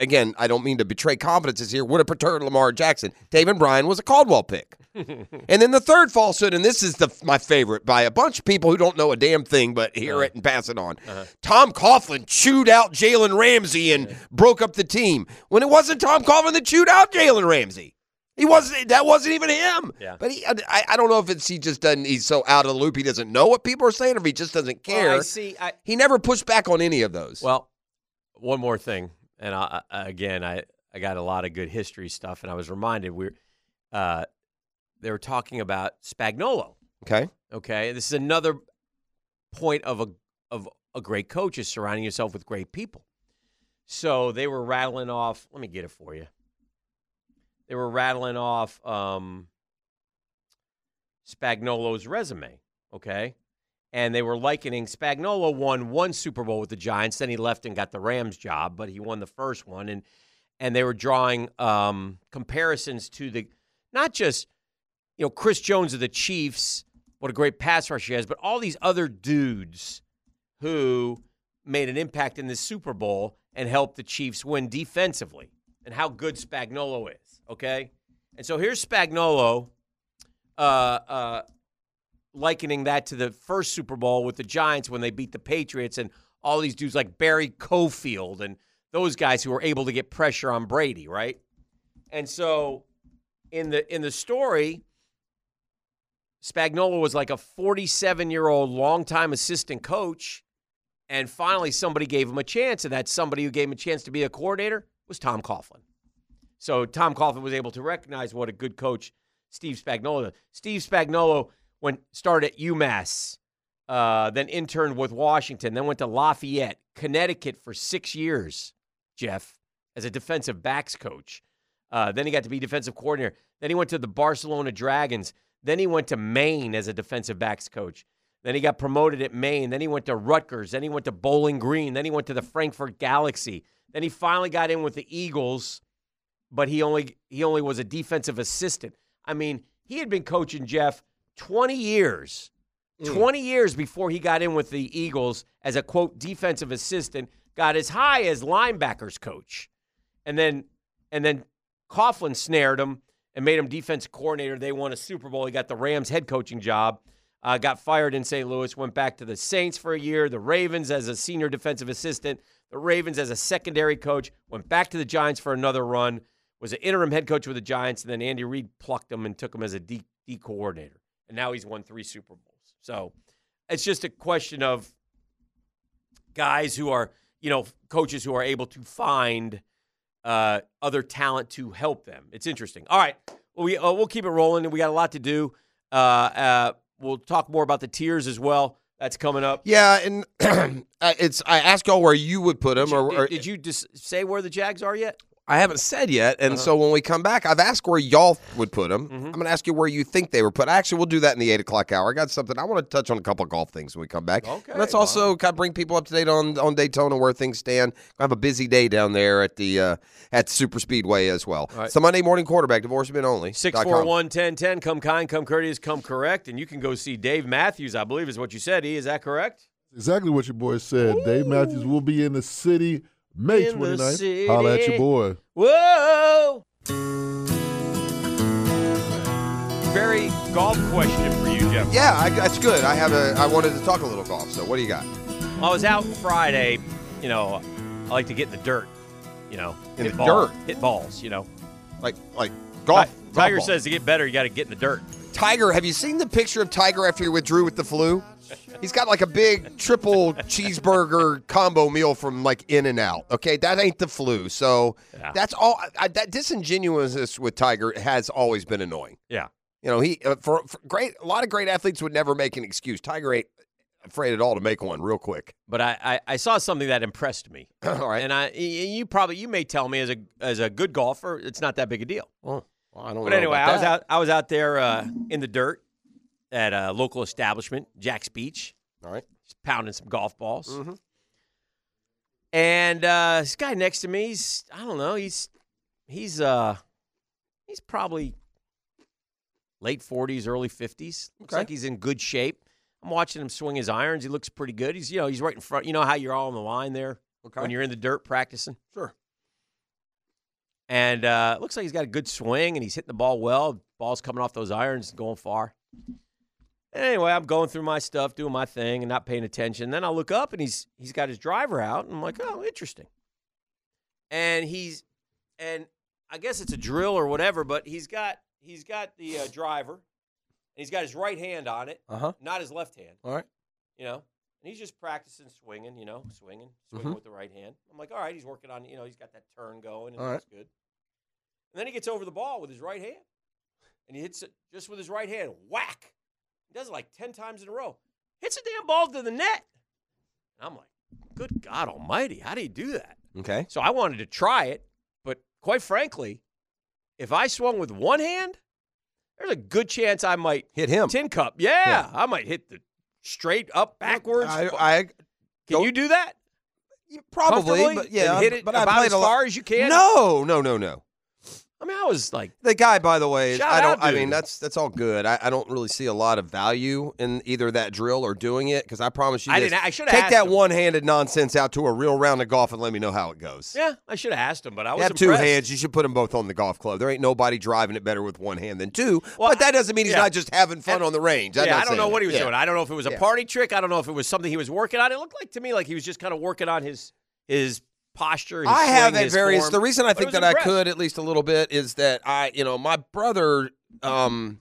again, I don't mean to betray confidences here, would have preferred Lamar Jackson. Taven Bryan was a Caldwell pick. and then the third falsehood, and this is the my favorite by a bunch of people who don't know a damn thing but hear uh-huh. it and pass it on. Uh-huh. Tom Coughlin chewed out Jalen Ramsey and broke up the team when it wasn't Tom Coughlin that chewed out Jalen Ramsey. He wasn't. That wasn't even him. Yeah. But he, I, I don't know if it's he just doesn't. He's so out of the loop. He doesn't know what people are saying, or if he just doesn't care. Well, I see. I, He never pushed back on any of those. Well, one more thing, and I, again, I, I got a lot of good history stuff, and I was reminded we, are uh, they were talking about Spagnuolo. okay. Okay, this is another point of a of a great coach is surrounding yourself with great people. So they were rattling off. Let me get it for you. They were rattling off um, Spagnuolo's resume. Okay, and they were likening Spagnuolo won one Super Bowl with the Giants, then he left and got the Rams job, but he won the first one, and and they were drawing um, comparisons to the not just you know Chris Jones of the Chiefs, what a great pass rush he has, but all these other dudes who made an impact in the Super Bowl and helped the Chiefs win defensively, and how good Spagnuolo is. Okay, and so here's Spagnuolo. Uh, uh, likening that to the first Super Bowl with the Giants when they beat the Patriots and all these dudes like Barry Cofield and those guys who were able to get pressure on Brady, right? And so in the in the story, Spagnuolo was like a 47-year-old longtime assistant coach, and finally somebody gave him a chance, and that somebody who gave him a chance to be a coordinator was Tom Coughlin. So Tom Coughlin was able to recognize what a good coach Steve Spagnuolo. Steve Spagnuolo went started at UMass, uh, then interned with Washington, then went to Lafayette, Connecticut for six years. Jeff, as a defensive backs coach. Uh, then he got to be defensive coordinator. Then he went to the Barcelona Dragons. Then he went to Maine as a defensive backs coach. Then he got promoted at Maine. Then he went to Rutgers. Then he went to Bowling Green. Then he went to the Frankfurt Galaxy. Then he finally got in with the Eagles, but he only he only was a defensive assistant. I mean, he had been coaching Jeff 20 years. 20 years before he got in with the Eagles as a quote defensive assistant, got as high as linebackers coach. And then and then Coughlin snared him and made him defense coordinator. They won a Super Bowl. He got the Rams head coaching job. Uh, got fired in St. Louis, went back to the Saints for a year, the Ravens as a senior defensive assistant, the Ravens as a secondary coach, went back to the Giants for another run, was an interim head coach with the Giants, and then Andy Reid plucked him and took him as a D, D coordinator. And now he's won three Super Bowls. So it's just a question of guys who are, you know, coaches who are able to find uh, other talent to help them. It's interesting. All right, well, we uh, we'll keep it rolling, and we got a lot to do. Uh, uh, we'll talk more about the tiers as well. That's coming up. Yeah, and it's I asked y'all where you would put them, Did you, or, or did, did you just say where the Jags are yet? I haven't said yet, and Uh-huh. so when we come back, I've asked where y'all would put them. Mm-hmm. I'm going to ask you where you think they were put. Actually, we'll do that in the eight o'clock hour. I got something I want to touch on a couple of golf things when we come back. Okay, And let's also kind of bring people up to date on on Daytona where things stand. I have a busy day down there at the uh, at Super Speedway as well. right. It's the Monday morning quarterback, divorcement only. Six four one ten ten. Come kind, come courteous, come correct, and you can go see Dave Matthews. I believe is what you said. E is that correct? Exactly what your boy said. Dave Matthews will be in the city May In the 29th. city. Holla at your boy. Whoa! Very golf question for you, Jeff. Yeah, I, that's good. I have a. I wanted to talk a little golf. So what do you got? I was out Friday. You know, I like to get in the dirt. You know, In hit the ball- dirt? hit balls. You know, Like like golf. Ti- golf Tiger ball. says to get better, you got to get in the dirt. Tiger, have you seen the picture of Tiger after he withdrew with the flu? He's got like a big triple cheeseburger combo meal from like In and Out. Okay, that ain't the flu. So Yeah. that's all. I, that disingenuousness with Tiger has always been annoying. Yeah. You know, he uh, for, for great. A lot of great athletes would never make an excuse. Tiger ain't afraid at all to make one real quick. But I, I, I saw something that impressed me, all right. and I you probably, you may tell me as a as a good golfer, it's not that big a deal. well, I don't But anyway, I was out, I was out there uh, in the dirt at a local establishment, Jax Beach, All right. just pounding some golf balls. Mhm. And uh, this guy next to me, he's I don't know, he's he's uh he's probably late forties, early fifties. Looks Okay. like he's in good shape. I'm watching him swing his irons. He looks pretty good. He's you know he's right in front. You know how you're all on the line there Okay. when you're in the dirt practicing. Sure. And uh, it looks like he's got a good swing and he's hitting the ball well. Ball's coming off those irons and going far. Anyway, I'm going through my stuff, doing my thing, and not paying attention. Then I look up and he's he's got his driver out, and I'm like, oh, interesting. And he's and I guess it's a drill or whatever, but he's got he's got the uh, driver, and he's got his right hand on it, Uh huh. not his left hand All right. you know. And he's just practicing swinging, you know, swinging, swinging Mhm. with the right hand. I'm like, all right, he's working on, you know, he's got that turn going, and All right. that's good. And then he gets over the ball with his right hand, and he hits it just with his right hand, whack. He does it like ten times in a row. Hits a damn ball to the net. And I'm like, good God Almighty, how do you do that? Okay. So I wanted to try it, but quite frankly, if I swung with one hand, there's a good chance I might Hit him. tin cup. Yeah, I might hit the straight up backwards. I, I Can you do that? probably, but yeah, hit it but I about played as a lot. far as you can. No, no, no, no. I mean I was like, The guy, by the way, I don't. I mean, that's that's all good. I, I don't really see a lot of value in either that drill or doing it because I promise you, I this, didn't. I should take that him. one-handed nonsense out to a real round of golf and let me know how it goes. Yeah, I should have asked him, but I You was have two hands. You should put them both on the golf club. There ain't nobody driving it better with one hand than two. Well, but that doesn't mean he's yeah. not just having fun And- on the range. I'm yeah, I don't know what he was Yeah. doing. I don't know if it was a Yeah. party trick. I don't know if it was something he was working on. It looked like to me like he was just kind of working on his his posture. His I have swing, at various. form. The reason I But think that I could at least a little bit is that I, you know, my brother um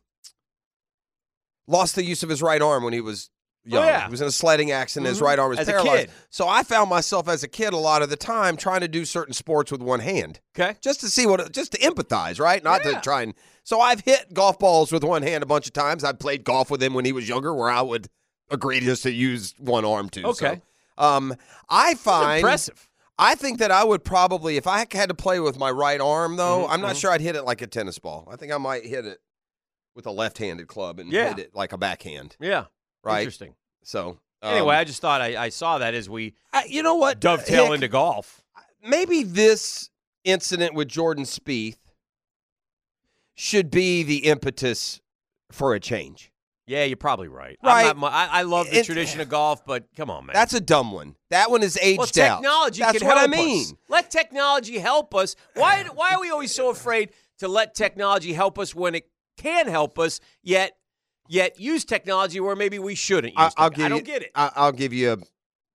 lost the use of his right arm when he was young. Oh, yeah. He was in a sledding accident. His Mhm. right arm was As paralyzed. So I found myself as a kid a lot of the time trying to do certain sports with one hand. Okay. Just to see what, just to empathize, right? Not Yeah. to try and. So I've hit golf balls with one hand a bunch of times. I played golf with him when he was younger, where I would agree just to use one arm too. Okay. So, um, I find impressive. I think that I would probably, if I had to play with my right arm, though, Mhm, I'm not mhm. sure I'd hit it like a tennis ball. I think I might hit it with a left-handed club and Yeah. hit it like a backhand. Yeah. Right? Interesting. So um, Anyway, I just thought I, I saw that as we I- you know what? dovetail Hick, into golf. maybe this incident with Jordan Spieth should be the impetus for a change. Yeah, you're probably right. Right. I'm not, I, I love the It- tradition of golf, but come on, man. That's a dumb one. That one is aged well, out. technology That's can what help I mean. us. Let technology help us. Why? Why are we always so afraid to let technology help us when it can help us? Yet, yet use technology where maybe we shouldn't. Use I, will give I don't you, get it. I, I'll give you a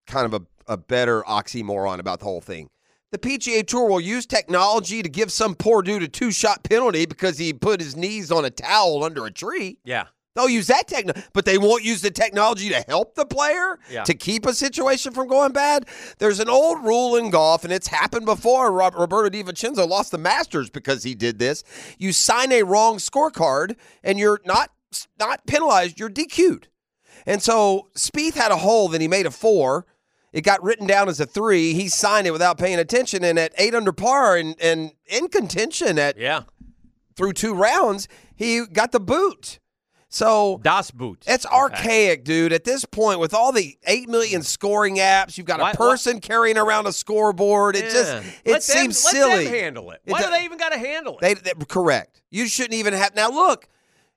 kind of a, a better oxymoron about the whole thing. The PGA Tour will use technology to give some poor dude a two shot penalty because he put his knees on a towel under a tree. yeah. They'll use that technology, but they won't use the technology to help the player Yeah. to keep a situation from going bad. There's an old rule in golf, and it's happened before. Rob- Roberto De Vicenzo lost the Masters because he did this. You sign a wrong scorecard, and you're not not penalized. You're DQ'd. And so Spieth had a hole, then he made a four. It got written down as a three. He signed it without paying attention, and at eight under par and, and in contention at Yeah. through two rounds, he got the boot. So Das Boot. it's archaic, dude. At this point, with all the eight million scoring apps, you've got Why- a person carrying around a scoreboard. It just it Let them- seems let silly. them handle it. It Why do do- they even got to handle it? They, they correct. You shouldn't even have. Now look,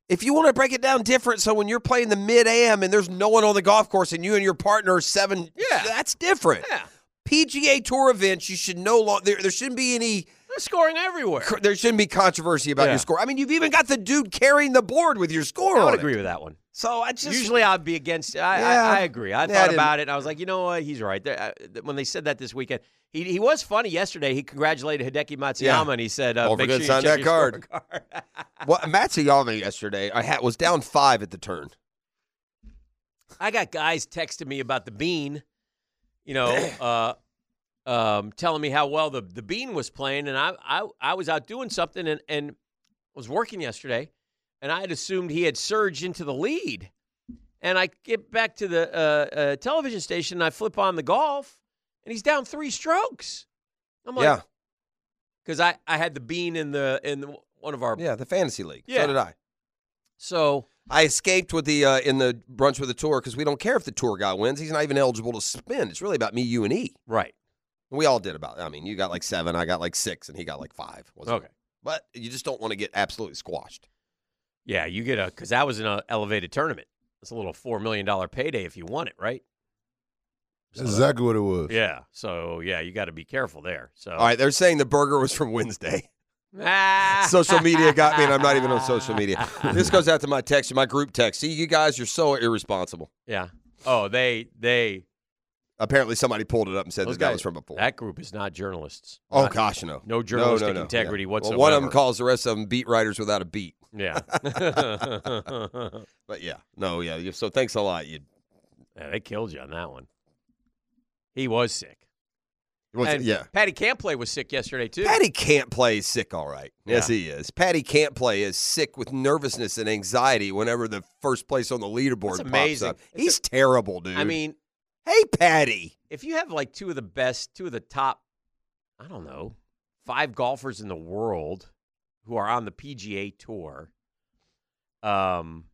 if you want to break it down different, so when you're playing the mid am and there's no one on the golf course and you and your partner are seven, Yeah. that's different. yeah. PGA Tour events, you should no longer. There, there shouldn't be any. Scoring everywhere. There shouldn't be controversy about Yeah. your score. I mean, you've even got the dude carrying the board with your score. I would it. agree with that one. So I just Usually I'd be against. I, Yeah. I, I agree. I thought about it. and I was like, you know what? He's right. There- uh, When they said that this weekend, he he was funny yesterday. He congratulated Hideki Matsuyama Yeah. and he said, uh, "Make sure you sign check that your card." scorecard. Well, Matsuyama yesterday, I had was down five at the turn. I got guys texting me about the bean. You know, uh, um, telling me how well the the bean was playing, and I I, I was out doing something and and was working yesterday, and I had assumed he had surged into the lead. And I get back to the uh, uh, television station, and I flip on the golf, and he's down three strokes. I'm like, yeah, because I, I had the bean in the in the, one of our yeah, the fantasy league. Yeah. So did I. so I escaped with the uh, in the brunch with the tour because we don't care if the tour guy wins. He's not even eligible to spin. It's really about me, you, and E. right We all did about. I mean, you got like seven, I got like six, and he got like five. Wasn't okay it? But you just don't want to get absolutely squashed. yeah you get a because that was an uh, elevated tournament. It's a little four million dollar payday if you won it, right? That's exactly what it was. Yeah. So yeah, you got to be careful there. So All right, they're saying the burger was from Wednesday. Social media got me, and I'm not even on social media. This goes out to my text, my group text. See, you guys, you're so irresponsible. Yeah. Oh, they they Apparently, somebody pulled it up and said those this guy guys was from before. That group is not journalists. oh Not- gosh, no, no journalistic no, integrity Yeah. whatsoever. Well, one of them calls the rest of them beat writers without a beat. Yeah. But yeah, no, yeah. you- So thanks a lot. You yeah, they killed you on that one. He was sick. was, And yeah. Patty Cantlay was sick yesterday too. Patty can't play is sick, all right. Yes, he is. Patty can't play is sick with nervousness and anxiety whenever the first place on the leaderboard That's pops up. It's He's terrible, dude. I mean, hey, Patty. if you have like two of the best, two of the top, I don't know, five golfers in the world who are on the PGA tour, um,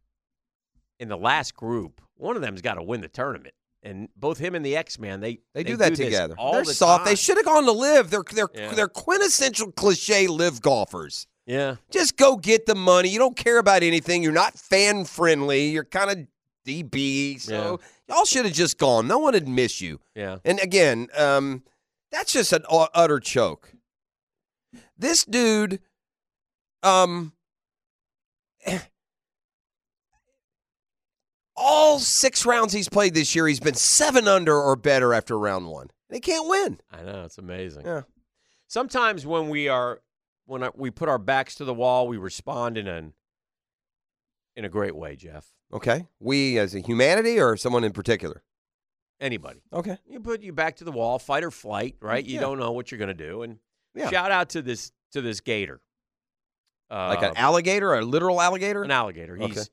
in the last group, one of them's got to win the tournament. And both him and the X Man, they They, do that this together. all They're the soft. They should have gone to live. They're they're Yeah. they're quintessential cliche live golfers. Yeah, Just go get the money. You don't care about anything. You're not fan friendly. You're kind of DB. So y'all should have just gone. No one would miss you. yeah. And again, um, that's just an utter choke. This dude, um, all six rounds he's played this year, he's been seven under or better after round one. He can't win. I know it's amazing. Yeah. Sometimes when we are when we put our backs to the wall, we respond in an in a great way, Jeff. Okay. We as a humanity or someone in particular? Anybody. Okay. You put you back to the wall, fight or flight, right? You Yeah. don't know what you're going to do, and Yeah. shout out to this to this gator, uh, Like an alligator, a literal alligator? an alligator. Okay. He's,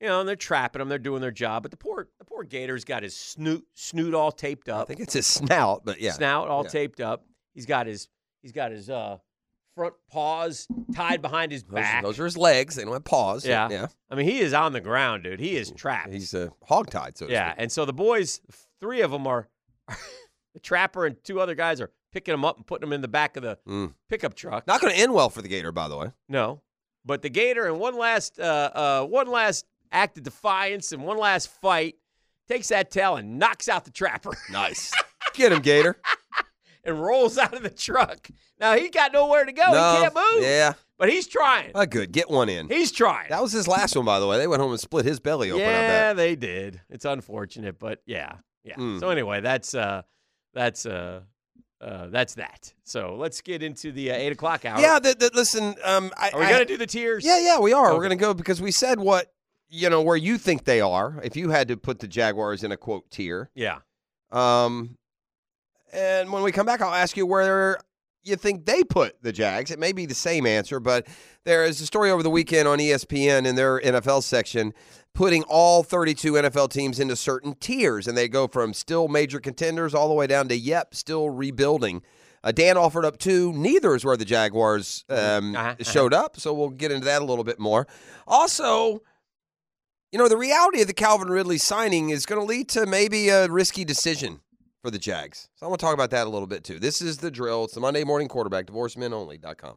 you know, and they're trapping him, they're doing their job, but the poor the poor gator's got his snoot snoot all taped up. I think it's his snout, but yeah. snout all Yeah. taped up. He's got his he's got his uh front paws tied behind his Those, back. those are his legs. They don't have paws. yeah. yeah. I mean, he is on the ground, dude. He is trapped. He's uh, hogtied, so yeah. And so the boys, three of them are, the trapper and two other guys are picking him up and putting him in the back of the Mm. pickup truck. Not going to end well for the Gator, by the way. No, but the Gator in one last, uh, uh, one last act of defiance and one last fight takes that tail and knocks out the trapper Nice. Get him, Gator. And rolls out of the truck. Now he got nowhere to go. no. He can't move. Yeah. But he's trying. Ah, good. Get one in. He's trying. That was his last one, by the way. They went home and split his belly open. I yeah, they did. It's unfortunate, but yeah, yeah. Mm. So anyway, that's uh, that's uh, uh, that's that. So let's get into the uh, eight o'clock hour. Yeah. The, the, listen, um, I, Are we I- gonna do the tiers? Yeah, yeah, we are. We're going to go because we said what you know where you think they are. If you had to put the Jaguars in a quote tier, Yeah. um, and when we come back, I'll ask you where you think they put the Jags. It may be the same answer, but there is a story over the weekend on ESPN in their NFL section putting all 32 NFL teams into certain tiers, and they go from still major contenders all the way down to yep, still rebuilding. Uh, Dan offered up two. Neither is where the Jaguars um, Uh-huh, uh-huh. showed up, so we'll get into that a little bit more. Also, you know, the reality of the Calvin Ridley signing is going to lead to maybe a risky decision for the Jags. So I want to talk about that a little bit too. This is the drill. It's the Monday morning quarterback, divorcemenonly.com.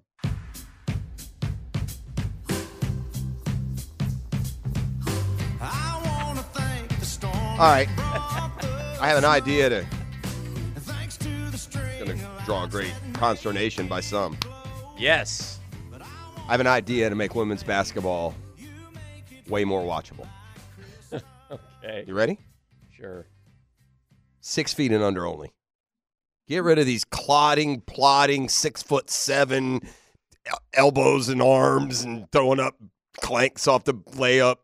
All right. I have an idea to. It's going to draw great consternation by some. Yes. I have an idea to make women's basketball way more watchable. Okay. You ready? Sure. Six feet and under only. Get rid of these clotting, plodding, six foot seven elbows and arms and throwing up clanks off the layup.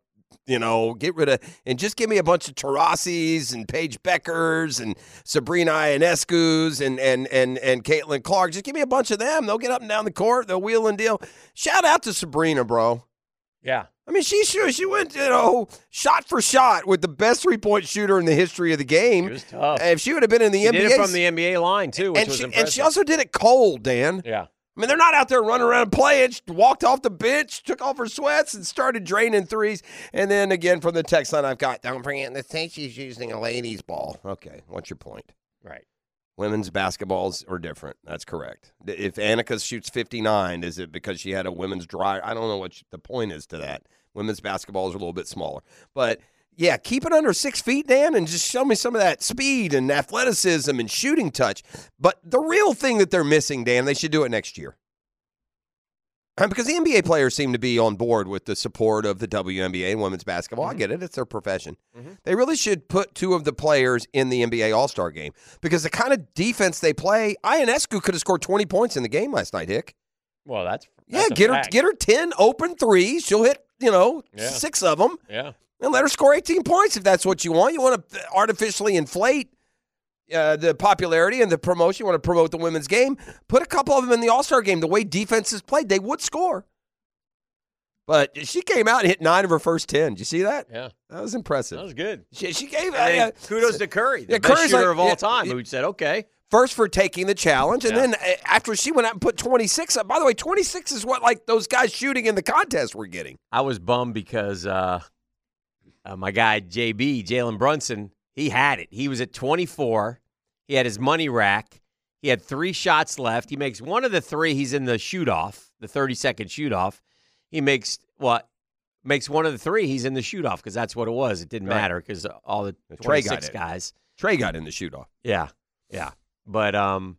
You know, get rid of and just give me a bunch of Taurasis and Paige Bueckers and Sabrina Ionescu's and and and and Caitlin Clark. Just give me a bunch of them. They'll get up and down the court. They'll wheel and deal. Shout out to Sabrina, bro. Yeah. I mean, she sure she went, you know, shot for shot with the best three point shooter in the history of the game. It was tough. If she would have been in the She NBA, did it from the NBA line too, which and was she, impressive. and she also did it cold, Dan. yeah. I mean, they're not out there running around playing. She walked off the bench, took off her sweats, and started draining threes. And then again from the text line, I've got, don't forget, the thing she's using a ladies' ball. Okay, what's your point? Right. Women's basketballs are different. That's correct. If Annika shoots 59, is it because she had a women's dry? I don't know what the point is to that. Women's basketballs are a little bit smaller. But yeah, keep it under six feet, Dan, and just show me some of that speed and athleticism and shooting touch. But the real thing that they're missing, Dan, they should do it next year. And because the NBA players seem to be on board with the support of the WNBA and women's basketball. I mm-hmm. get it. It's their profession. Mm-hmm. They really should put two of the players in the NBA All Star game because the kind of defense they play, Ionescu could have scored 20 points in the game last night, Hick. Well, that's Yeah, that's a get her fact. get her 10 open threes. She'll hit, you know, Yeah. six of them Yeah. and let her score 18 points if that's what you want. You want to artificially inflate uh, the popularity and the promotion. You want to promote the women's game. Put a couple of them in the All Star game. The way defense is played, they would score. But she came out and hit nine of her first 10. Did you see that? Yeah. That was impressive. That was good. she, she gave And then uh, kudos to Curry, the yeah, best Curry's shooter like- of all yeah, time, who said, "Okay, first for taking the challenge, and Yeah. then uh, after she went out and put 26 up. By the way, 26 is what like those guys shooting in the contest were getting. I was bummed because uh, uh, my guy JB Jalen Brunson he had it. He was at 24. He had his money rack. He had three shots left. He makes one of the three. He's in the shoot off, the 30 second shoot off. He makes what makes one of the three. He's in the shoot off because that's what it was. It didn't Right. matter because all the Trey got 26 it. guys. Trey got in the shoot off. Yeah, yeah. But um,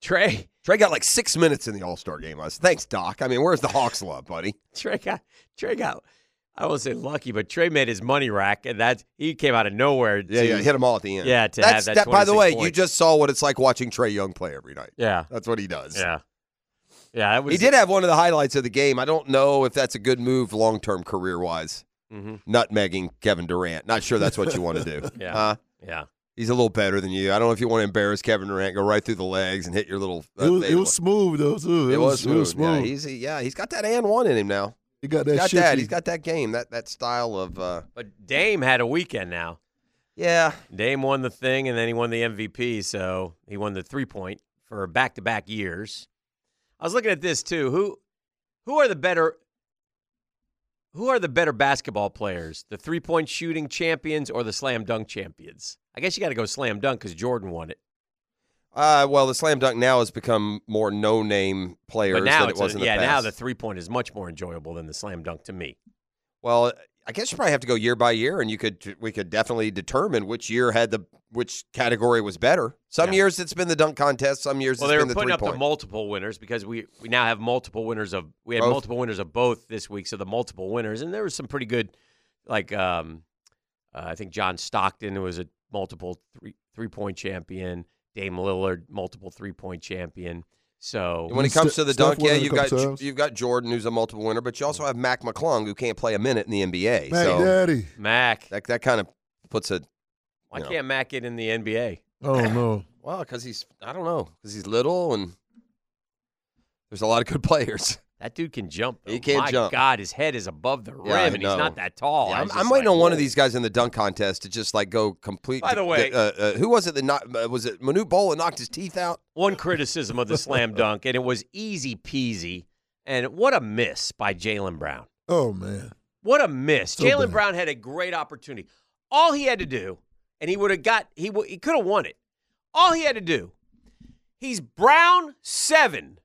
Trey Trey got like six minutes in the All Star game. I was thanks, Doc. I mean, where's the Hawks love, buddy? Trey got Trey got. I won't say lucky, but Trey made his money rack, and that he came out of nowhere. Yeah, to, yeah, hit them all at the end. Yeah, to That's, have that By the 26 way, you just saw what it's like watching Trey Young play every night. Yeah, That's what he does. yeah, yeah. Was He did have one of the highlights of the game. I don't know if that's a good move long term career wise. Mhm. Nutmegging Kevin Durant. Not sure that's what you want to do. Yeah. Huh? Yeah, He's a little better than you. I don't know if you want to embarrass Kevin Durant. Go right through the legs and hit your little. uh, It was, it was smooth though too. It was It was smooth. Yeah, he's yeah, he's got that and one in him now. He got that He's got shifty. that. He's got that game. That that style of. uh but Dame had a weekend now. Yeah, Dame won the thing, and then he won the MVP. So he won the three point for back to back years. I was looking at this too. Who who are the better who are the better basketball players? The three point shooting champions or the slam dunk champions? I guess you got to go slam dunk because Jordan won it. Uh, well, the slam dunk now has become more no name players But now than it was a- in the yeah, past. now the three point is much more enjoyable than the slam dunk to me. Well, I guess you probably have to go year by year, and you could we could definitely determine which year had the which category was better. Some Yeah. years it's been the dunk contest. Some years Well, they were the putting up the multiple winners because we we now have multiple winners of we had Both. multiple winners of both this week, so the multiple winners, and there was some pretty good, like um, uh, I think John Stockton was a multiple three three point champion. Dame Lillard, multiple three point champion. So when it comes to the Steph dunk, yeah, you've got you've got Jordan, who's a multiple winner, but you also have Mac McClung, who can't play a minute in the NBA. Mac so Daddy. Mac, that that kind of puts a why know. can't Mac get in the NBA? Oh no. well because he's I don't know because he's little and there's a lot of good players. That dude can jump. He though. can My jump. God, his head is above the rim, Yeah, and he's not that tall. Yeah, I I'm, I'm waiting like, on one of these guys in the dunk contest to just like go complete. By the way- uh, uh, who was it that not uh, was it Manute Bol that knocked his teeth out? one criticism of the slam dunk, and it was easy peasy. And what a miss by Jaylen Brown. Oh man. What a miss. So Jaylen. Brown had a great opportunity. All he had to do, and he would have got, he, w- he could have won it. All he had to do, he's Brown seven.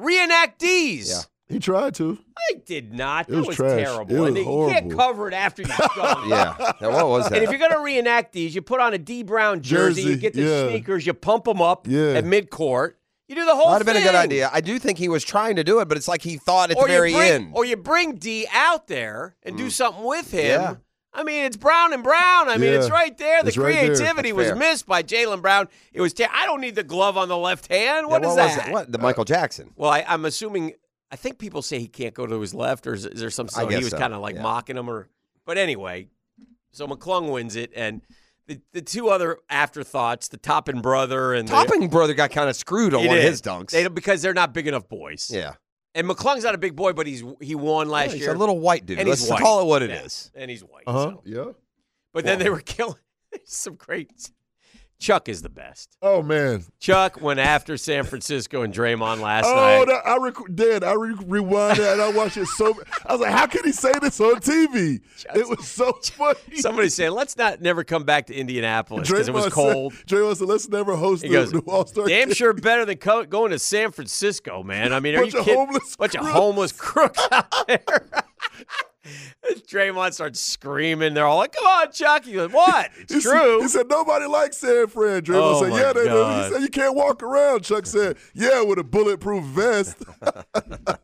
Reenact these. Yeah. He tried to. I did not. It That was was, terrible. It was And you can't cover it after you've dunk. Yeah, Now, what was that? And if you're going to reenact these, you put on a D Brown jersey, you get the yeah. sneakers, you pump them up Yeah. at midcourt. You do the whole Might have been a good idea. I do think he was trying to do it, but it's like he thought at or the very bring, end. Or you bring D out there and do mm. something with him. Yeah. I mean, it's Brown and Brown. I mean, Yeah. it's right there. The It's right there. creativity was fair. missed by Jaylen Brown. It was. Ter- I don't need the glove on the left hand. Yeah, What is was that? What the Michael Jackson? Well, I, I'm assuming. I think people say he can't go to his left, or is, is there some? I So he was so, kind of like yeah. mocking him, or. But anyway, so McClung wins it, and the the two other afterthoughts, the Toppin brother and the, Toppin brother got kind of screwed on He one of his dunks. They because they're not big enough boys. yeah, And McClung's not a big boy, but he's he won last he's year. a little white dude. and Let's he's white. call it what it Yeah. is. And he's white. Uh huh. so. Yeah. But then they were killing some great. Chuck is the best. Oh man. Chuck went after San Francisco and Draymond last Oh, night. that, I rec- did. I re- rewind that and I watched it so. I was like, how can he say this on TV? It was so funny. Somebody saying, let's not never come back to Indianapolis because it was cold. Said, Draymond said, let's never host He the, goes, the All Star. Damn sure better than co- going to San Francisco, man. I mean, are Bunch you of kidding? homeless Bunch of crooks. homeless crooks out there. Draymond starts screaming. They're all like, "Come on, Chuck!" He goes, "What? It's He said- true." He said nobody likes San Fran. Draymond Oh, said, "Yeah, they do." He said, "You can't walk around." Chuck said, "Yeah, with a bulletproof vest."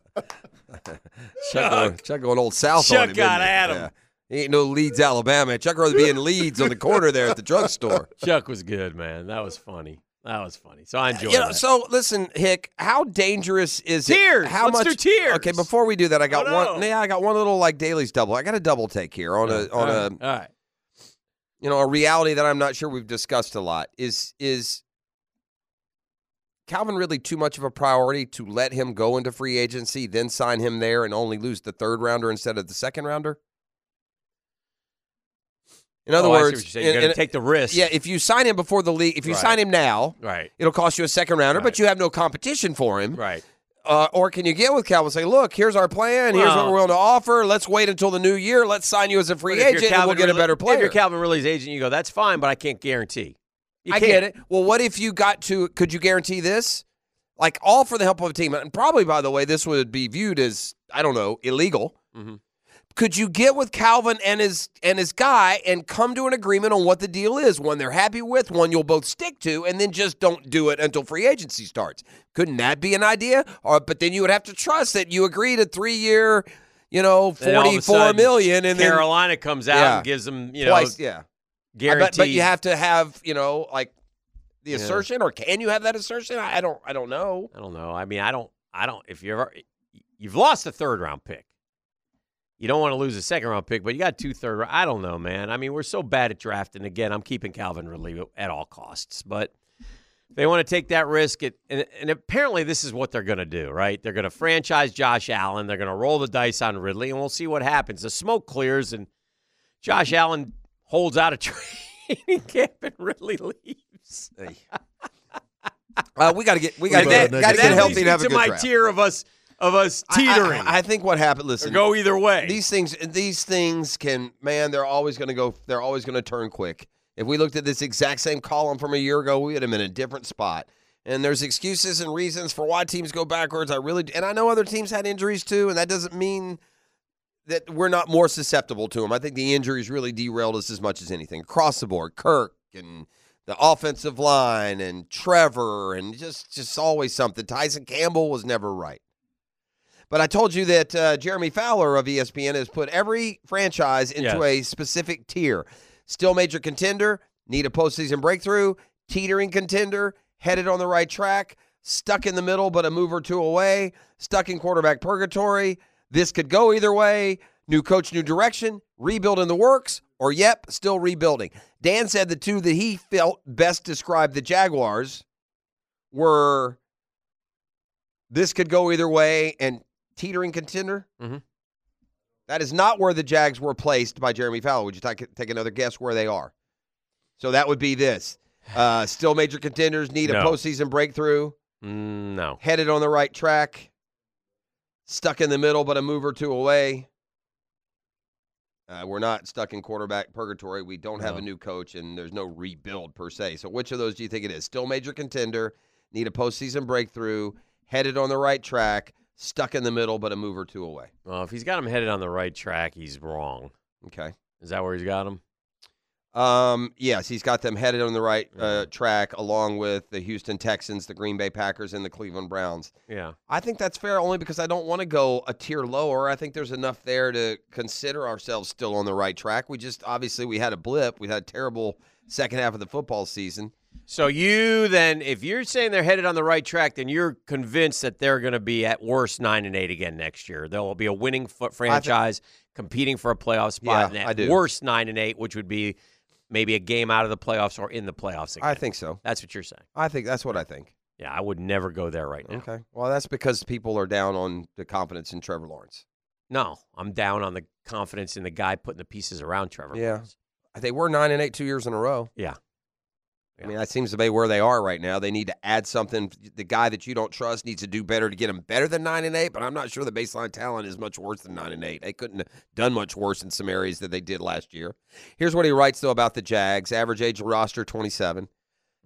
Chuck going, Chuck going old south Chuck on him. got isn't at him. Yeah. He ain't no Leeds, Alabama. Chuck rather be in Leeds on the corner there at the drugstore. Chuck was good, man. That was funny. That was funny. So I enjoyed You know, that. so listen, Hick, how dangerous is it? Tears. How Let's much do tears. Okay, before we do that, I got Oh, one. no. Yeah, I got one little like Daily's double. I got a double take here on a oh, on all a all right. you know a reality that I'm not sure we've discussed a lot is is Calvin really too much of a priority to let him go into free agency, then sign him there and only lose the third rounder instead of the second rounder? In other Oh, words, you you're going to take the risk. yeah, if you sign him before the league, if you Right. sign him now, Right. it'll cost you a second rounder, Right. but you have no competition for him. Right. Uh, or can you get with Calvin and say, look, here's our plan, here's what we're willing to offer. Let's wait until the new year. Let's sign you as a free if agent, and we'll get a better If player. you're Calvin Ridley's agent, you go, that's fine, but I can't guarantee. You I can't. get it. Well, what if you got to? Could you guarantee this? Like all for the help of a team, and probably by the way, this would be viewed as I don't know illegal. Mhm. Could you get with Calvin and his and his guy and come to an agreement on what the deal is? One they're happy with, one you'll both stick to, and then just don't do it until free agency starts. Couldn't that be an idea? Or but then you would have to trust that you agreed a three year, you know, Then all of a forty four million, and then Carolina comes out Yeah. and gives them, you know, twice, yeah. Guaranteed. bet, but you have to have, you know, like the Yeah. assertion, or can you have that assertion? I I don't, I don't know. I don't know. I mean, I don't. I don't. If you're, you've lost a third round pick. You don't want to lose a second round pick, but you got two third. I don't know, man. I mean, we're so bad at drafting. Again, I'm keeping Calvin Ridley at all costs, but they want to take that risk. It, and, and apparently, this is what they're going to do, right? They're going to franchise Josh Allen. They're going to roll the dice on Ridley, and we'll see what happens. The smoke clears, and Josh Allen holds out a training camp, and Ridley leaves. Uh, we got to get we got to get, about got to that get healthy and have a to my draft. tier of us of us I- I- teetering. I, think what happened. Listen, go either way. these things these things can man they're always going to go they're always going to turn quick if we looked at this exact same column from a year ago we would have been in a different spot and there's excuses and reasons for why teams go backwards i really and i know other teams had injuries too and that doesn't mean that we're not more susceptible to them i think the injuries really derailed us as much as anything across the board kirk and the offensive line and trevor and just just always something tyson campbell was never right but I told you that uh, Jeremy Fowler of ESPN has put every franchise into Yes. a specific tier. Still major contender, need a postseason breakthrough, teetering contender, headed on the right track, stuck in the middle but a move or two away, stuck in quarterback purgatory. This could go either way. New coach, new direction, rebuild in the works, or yep, still rebuilding. Dan said the two that he felt best described the Jaguars were this could go either way and teetering contender. Mhm. That is not where the Jags were placed by Jeremy Fowler. Would you take, take another guess where they are? So that would be this. Uh, still major contenders, need a No. postseason breakthrough, Mm, no. headed on the right track, stuck in the middle, but a move or two away. Uh, we're not stuck in quarterback purgatory. We don't have No. a new coach, and there's no rebuild per se. So, which of those do you think it is? Still major contender, need a postseason breakthrough, headed on the right track, stuck in the middle, but a move or two away. Well, if he's got him headed on the right track, he's wrong. Okay. Is that where he's got him? Um, yes, he's got them headed on the right uh, track, along with the Houston Texans, the Green Bay Packers, and the Cleveland Browns. Yeah. I think that's fair only because I don't want to go a tier lower. I think there's enough there to consider ourselves still on the right track. We just obviously we had a blip. We had a terrible second half of the football season. So you then, if you're saying they're headed on the right track, then you're convinced that they're going to be at worst nine and eight again next year. There will be a winning foot franchise competing for a playoff spot. Yeah, and I do. worst nine and eight, which would be maybe a game out of the playoffs or in the playoffs again. I think so. that's what you're saying. I think that's what I think. Yeah, I would never go there right now. Okay. Well, that's because people are down on the confidence in Trevor Lawrence. No, I'm down on the confidence in the guy putting the pieces around Trevor. Yeah. Lawrence. They were nine and eight two years in a row. Yeah. I mean, that seems to be where they are right now. They need to add something. The guy that you don't trust needs to do better to get him better than nine and eight. But I'm not sure the baseline talent is much worse than nine and eight. They couldn't have done much worse in some areas that they did last year. Here's what he writes though about the Jags: average age of roster 27,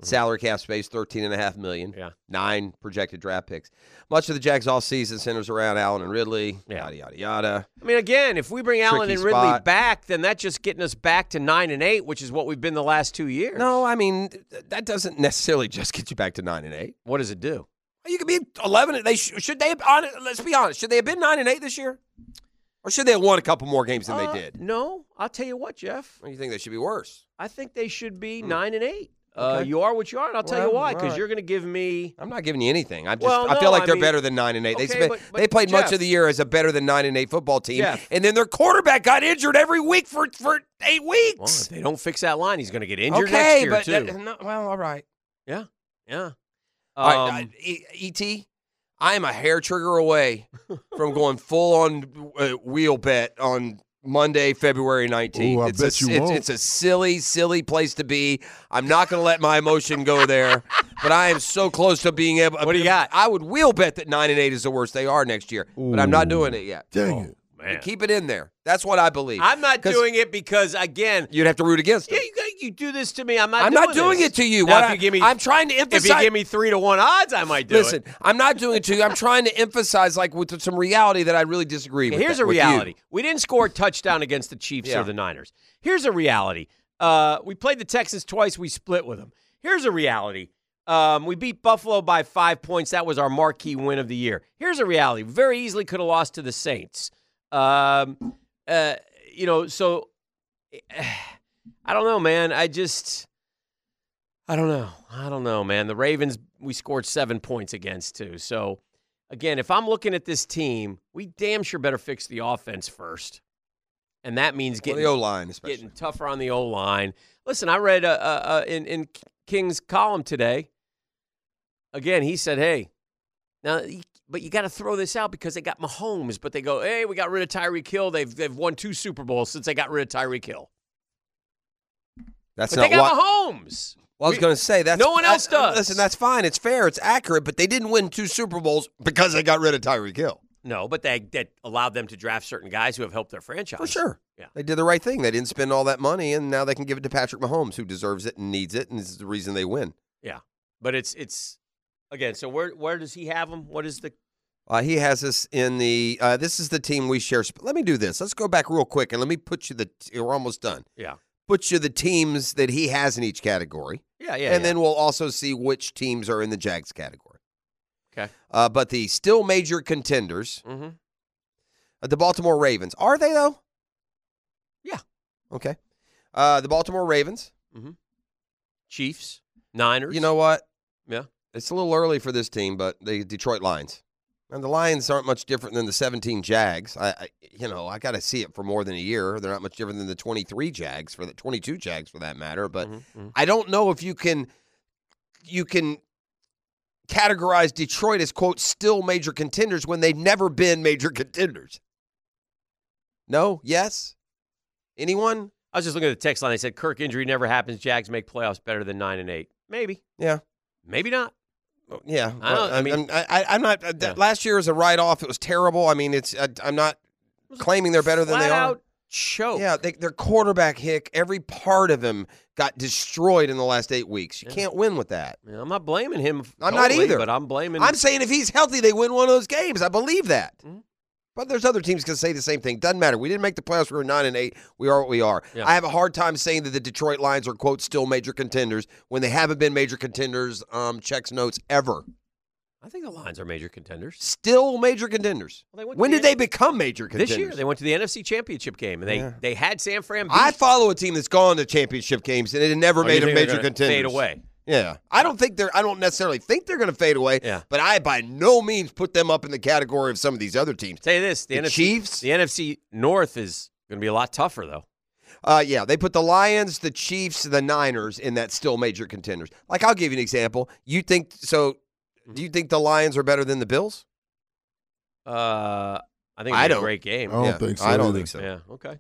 salary cap space 13 and a half million, Mm-hmm. Yeah. nine projected draft picks. Much of the Jags all season centers around Allen and Ridley. Yeah. Yada yada yada. I mean, again, if we bring Allen and Ridley spot. back, then that's just getting us back to nine and eight, which is what we've been the last two years. No, I mean that doesn't necessarily just get you back to nine and eight. What does it do? You could be eleven. and They sh- should they have, let's be honest. Should they have been nine and eight this year, or should they have won a couple more games than Uh, they did? No, I'll tell you what, Jeff. You think they should be worse? I think they should be nine and eight. Uh. Okay. you are what you are, and I'll tell you why. Because right. you're going to give me. I'm not giving you anything. I'm just. Well, I feel like I they're mean- better than nine and eight. they spent, but- but they played much of the year as a better than nine and eight football team, Jeff. and then their quarterback got injured every week for for eight Well, weeks. if they don't fix that line, he's going to get injured okay, next year but too. that- no, well, all right. yeah, yeah. All right, Um, I- E- Et, I am a hair trigger away from going full on uh, wheel bet on Monday, February nineteenth. Ooh, I it's bet a, you it's, won't. it's a silly, silly place to be. I'm not going to let my emotion go there, but I am so close to being able. What do you got? I would will bet that nine and eight is the worst they are next year, but I'm not doing it yet. Dang Oh, it. man. Keep it in there. That's what I believe. I'm not doing it because, again, You'd have to root against yeah, you, got- you do this to me. I'm not. I'm doing not doing this. it to you. Now, What if I, you give me, I'm trying to emphasize. if you give me three to one odds, I might do Listen, it. Listen, I'm not doing it to you. I'm trying to emphasize, like, with some reality that I really disagree with. Here's that- a reality. We didn't score a touchdown against the Chiefs Yeah. or the Niners. Here's a reality. Uh, we played the Texans twice. We split with them. Here's a reality. Um, we beat Buffalo by five points. That was our marquee win of the year. Here's a reality. Very easily could have lost to the Saints. Um, uh, you know, so I don't know, man. I just, I don't know. I don't know, man. The Ravens, we scored seven points against too. So, again, if I'm looking at this team, we damn sure better fix the offense first, and that means Well, getting the O line, especially. getting tougher on the O line. Listen, I read uh, uh, uh, in in King's column today. Again, he said, "Hey, now, but you got to throw this out because they got Mahomes, but they go, hey, we got rid of Tyreek Hill. They've they've won two Super Bowls since they got rid of Tyreek Hill. That's But not they got why. Mahomes. Well, I was going to say that's No one else does. Listen, that's fine. It's fair. It's accurate. But they didn't win two Super Bowls because they got rid of Tyreek Hill. No, but they that allowed them to draft certain guys who have helped their franchise. For sure. Yeah. They did the right thing. They didn't spend all that money, and now they can give it to Patrick Mahomes, who deserves it and needs it, and is the reason they win. Yeah. But it's it's again, so where where does he have them? What is the Uh, he has us in the. Uh, this is the team we share. Let me do this. Let's go back real quick, and let me put you the. We're almost done. Yeah. Put you the teams that he has in each category, Yeah, yeah. and then we'll also see which teams are in the Jags category. Okay. Uh, but the still major contenders, mm-hmm. uh, the Baltimore Ravens, are they though? Yeah. Okay. Uh, the Baltimore Ravens. Mm-hmm. Chiefs, Niners. You know what? Yeah. It's a little early for this team, but the Detroit Lions. And the Lions aren't much different than the 17 Jags. I, I you know, I got to see it for more than a year. They're not much different than the 23 Jags for the 22 Jags for that matter. But Mhm, I don't know if you can, you can categorize Detroit as quote still major contenders when they've never been major contenders. No. Yes. Anyone? I was just looking at the text line. They said Kirk injury never happens. Jags make playoffs better than nine and eight. Maybe. Yeah. Maybe not. Yeah, I don't- I mean- I'm, I, I'm not. Uh, Yeah. Last year was a write off. It was terrible. I mean, it's. Uh, I'm not claiming they're better than they are. out choke. Yeah, they, their quarterback Hick. Every part of him got destroyed in the last eight weeks. You Yeah. can't win with that. Yeah, I'm not blaming him. I'm not either. But I'm blaming. I'm saying if he's healthy, they win one of those games. I believe that. Mhm. But there's other teams can say the same thing. Doesn't matter. We didn't make the playoffs. We were nine and eight. We are what we are. Yeah. I have a hard time saying that the Detroit Lions are quote still major contenders when they haven't been major contenders. Um, checks notes ever. I think the Lions are major contenders. Still major contenders. Well, they went to when the did they become major contenders? This year they went to the NFC Championship game and they Yeah. they had San Fran. Beat. I follow a team that's gone to championship games and it never Oh, made them major gonna contenders. Fade away. Yeah, I don't think they're. I don't necessarily think they're going to fade away. Yeah. but I by no means put them up in the category of some of these other teams. Tell you this: the, The NFC, Chiefs? the NFC North is going to be a lot tougher, though. Uh, yeah, they put the Lions, the Chiefs, the Niners in that still major contenders. Like I'll give you an example. You think so? Do you think the Lions are better than the Bills? Uh, I think I it's a don't- great game. I don't Yeah, think so. I don't either. think so. Yeah, okay,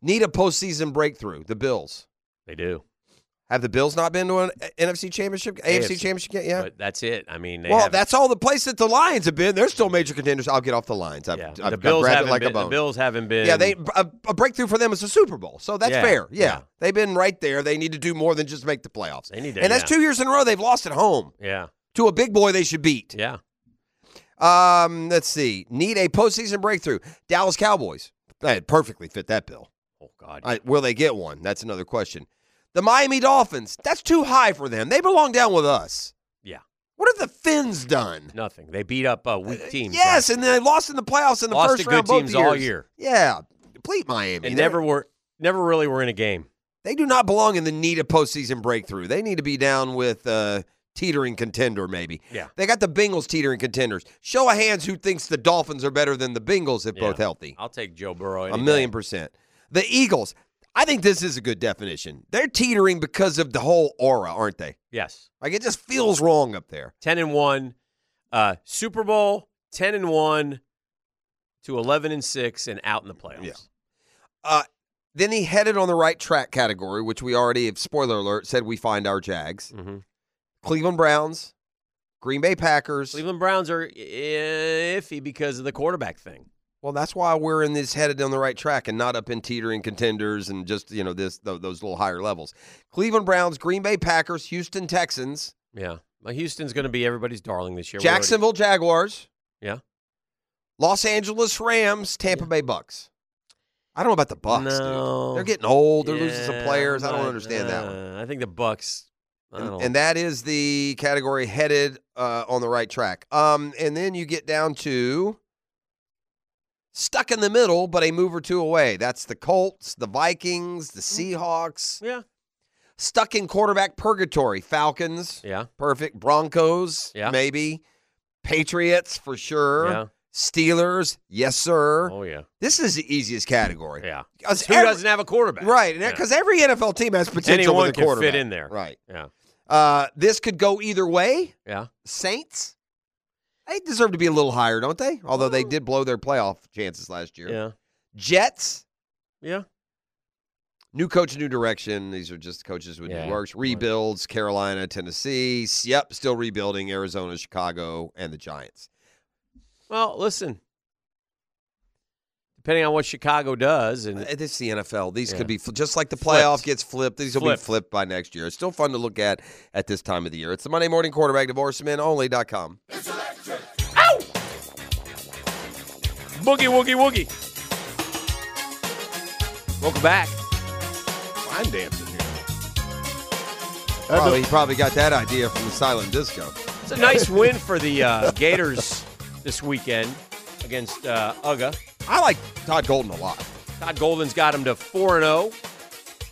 Need a postseason breakthrough. The Bills they do. Have the Bills not been to an NFC championship, AFC, AFC. championship? game? Yeah. that's it. I mean, they Well, haven't- that's all the place that the Lions have been. They're still major contenders. I'll get off the Lions. I've, yeah. I've, the I've Bills haven't like been. The Bills haven't been. Yeah, they a, a breakthrough for them is a Super Bowl, so that's Yeah, fair. Yeah. yeah. they've been right there. They need to do more than just make the playoffs, They need to. and that's two years in a row they've lost at home Yeah, to a big boy they should beat. yeah. Um, let's see. Need a postseason breakthrough. Dallas Cowboys. That perfectly fit that bill. Oh God. I, will they get one? That's another question. The Miami Dolphins. That's too high for them. They belong down with us. Yeah. What have the Finns done? Nothing. They beat up uh, weak teams. Yes, last- and they lost in the playoffs in the Lost first to round good teams all year. Yeah, complete Miami. and They're- never were never really were in a game. They do not belong in the need of postseason breakthrough. They need to be down with uh, teetering contender, maybe. Yeah. They got the Bengals teetering contenders. Show of hands who thinks the Dolphins are better than the Bengals if Yeah. both healthy. I'll take Joe Burrow. A million day. percent. The Eagles. I think this is a good definition. They're teetering because of the whole aura, aren't they? Yes. Like it just feels wrong up there. Ten and one. Uh, Super Bowl. Ten and one. To eleven and six and out in the playoffs. Yeah. Uh, then he headed on the right track category, which we already have, spoiler alert, said we find our Jags. Mm-hmm. Cleveland Browns, Green Bay Packers. Cleveland Browns are iffy because of the quarterback thing. Well, that's why we're in this headed on the right track and not up in teetering contenders and just, you know, this th- those little higher levels. Cleveland Browns, Green Bay Packers, Houston Texans, Yeah. Well, Houston's going to be everybody's darling this year. We already- Jacksonville Jaguars, Yeah. Los Angeles Rams, Tampa Bay Bucks. I don't know about the Bucks, No. dude. They're getting old. They're losing some Yeah, players. I don't understand that one. uh, I think the Bucks. I And, and that is the category headed uh, on the right track. Um, and then you get down to stuck in the middle, but a move or two away. That's the Colts, the Vikings, the Seahawks. yeah. Stuck in quarterback purgatory. Falcons, Yeah. perfect. Broncos, Yeah. maybe. Patriots for sure. Yeah. Steelers, yes sir. Oh yeah. This is the easiest category. Yeah. Who every- doesn't have a quarterback? Right, Yeah. because every NFL team has potential Anyone with a can fit in there. Right. Yeah. Uh, this could go either way. Yeah. Saints, they deserve to be a little higher, don't they? Although they did blow their playoff chances last year. Yeah. Jets, Yeah. New coach, new direction. These are just coaches with Yeah. new works. Rebuilds, Carolina, Tennessee. Yep, still rebuilding Arizona, Chicago, and the Giants. Well, listen. Depending on what Chicago does, and Uh, This is the NFL. These Yeah. could be fl- just like the Flipped. playoff gets flipped. These will Flipped. be flipped by next year. It's still fun to look at at this time of the year. It's the Monday Morning Quarterback DivorceMenOnly.com. boogie woogie woogie. Welcome back. I'm dancing here. Probably, he probably got that idea from the silent disco. It's a nice win for the uh, Gators this weekend against uh, UGA. I like Todd Golden a lot. Todd Golden's got him to four and zero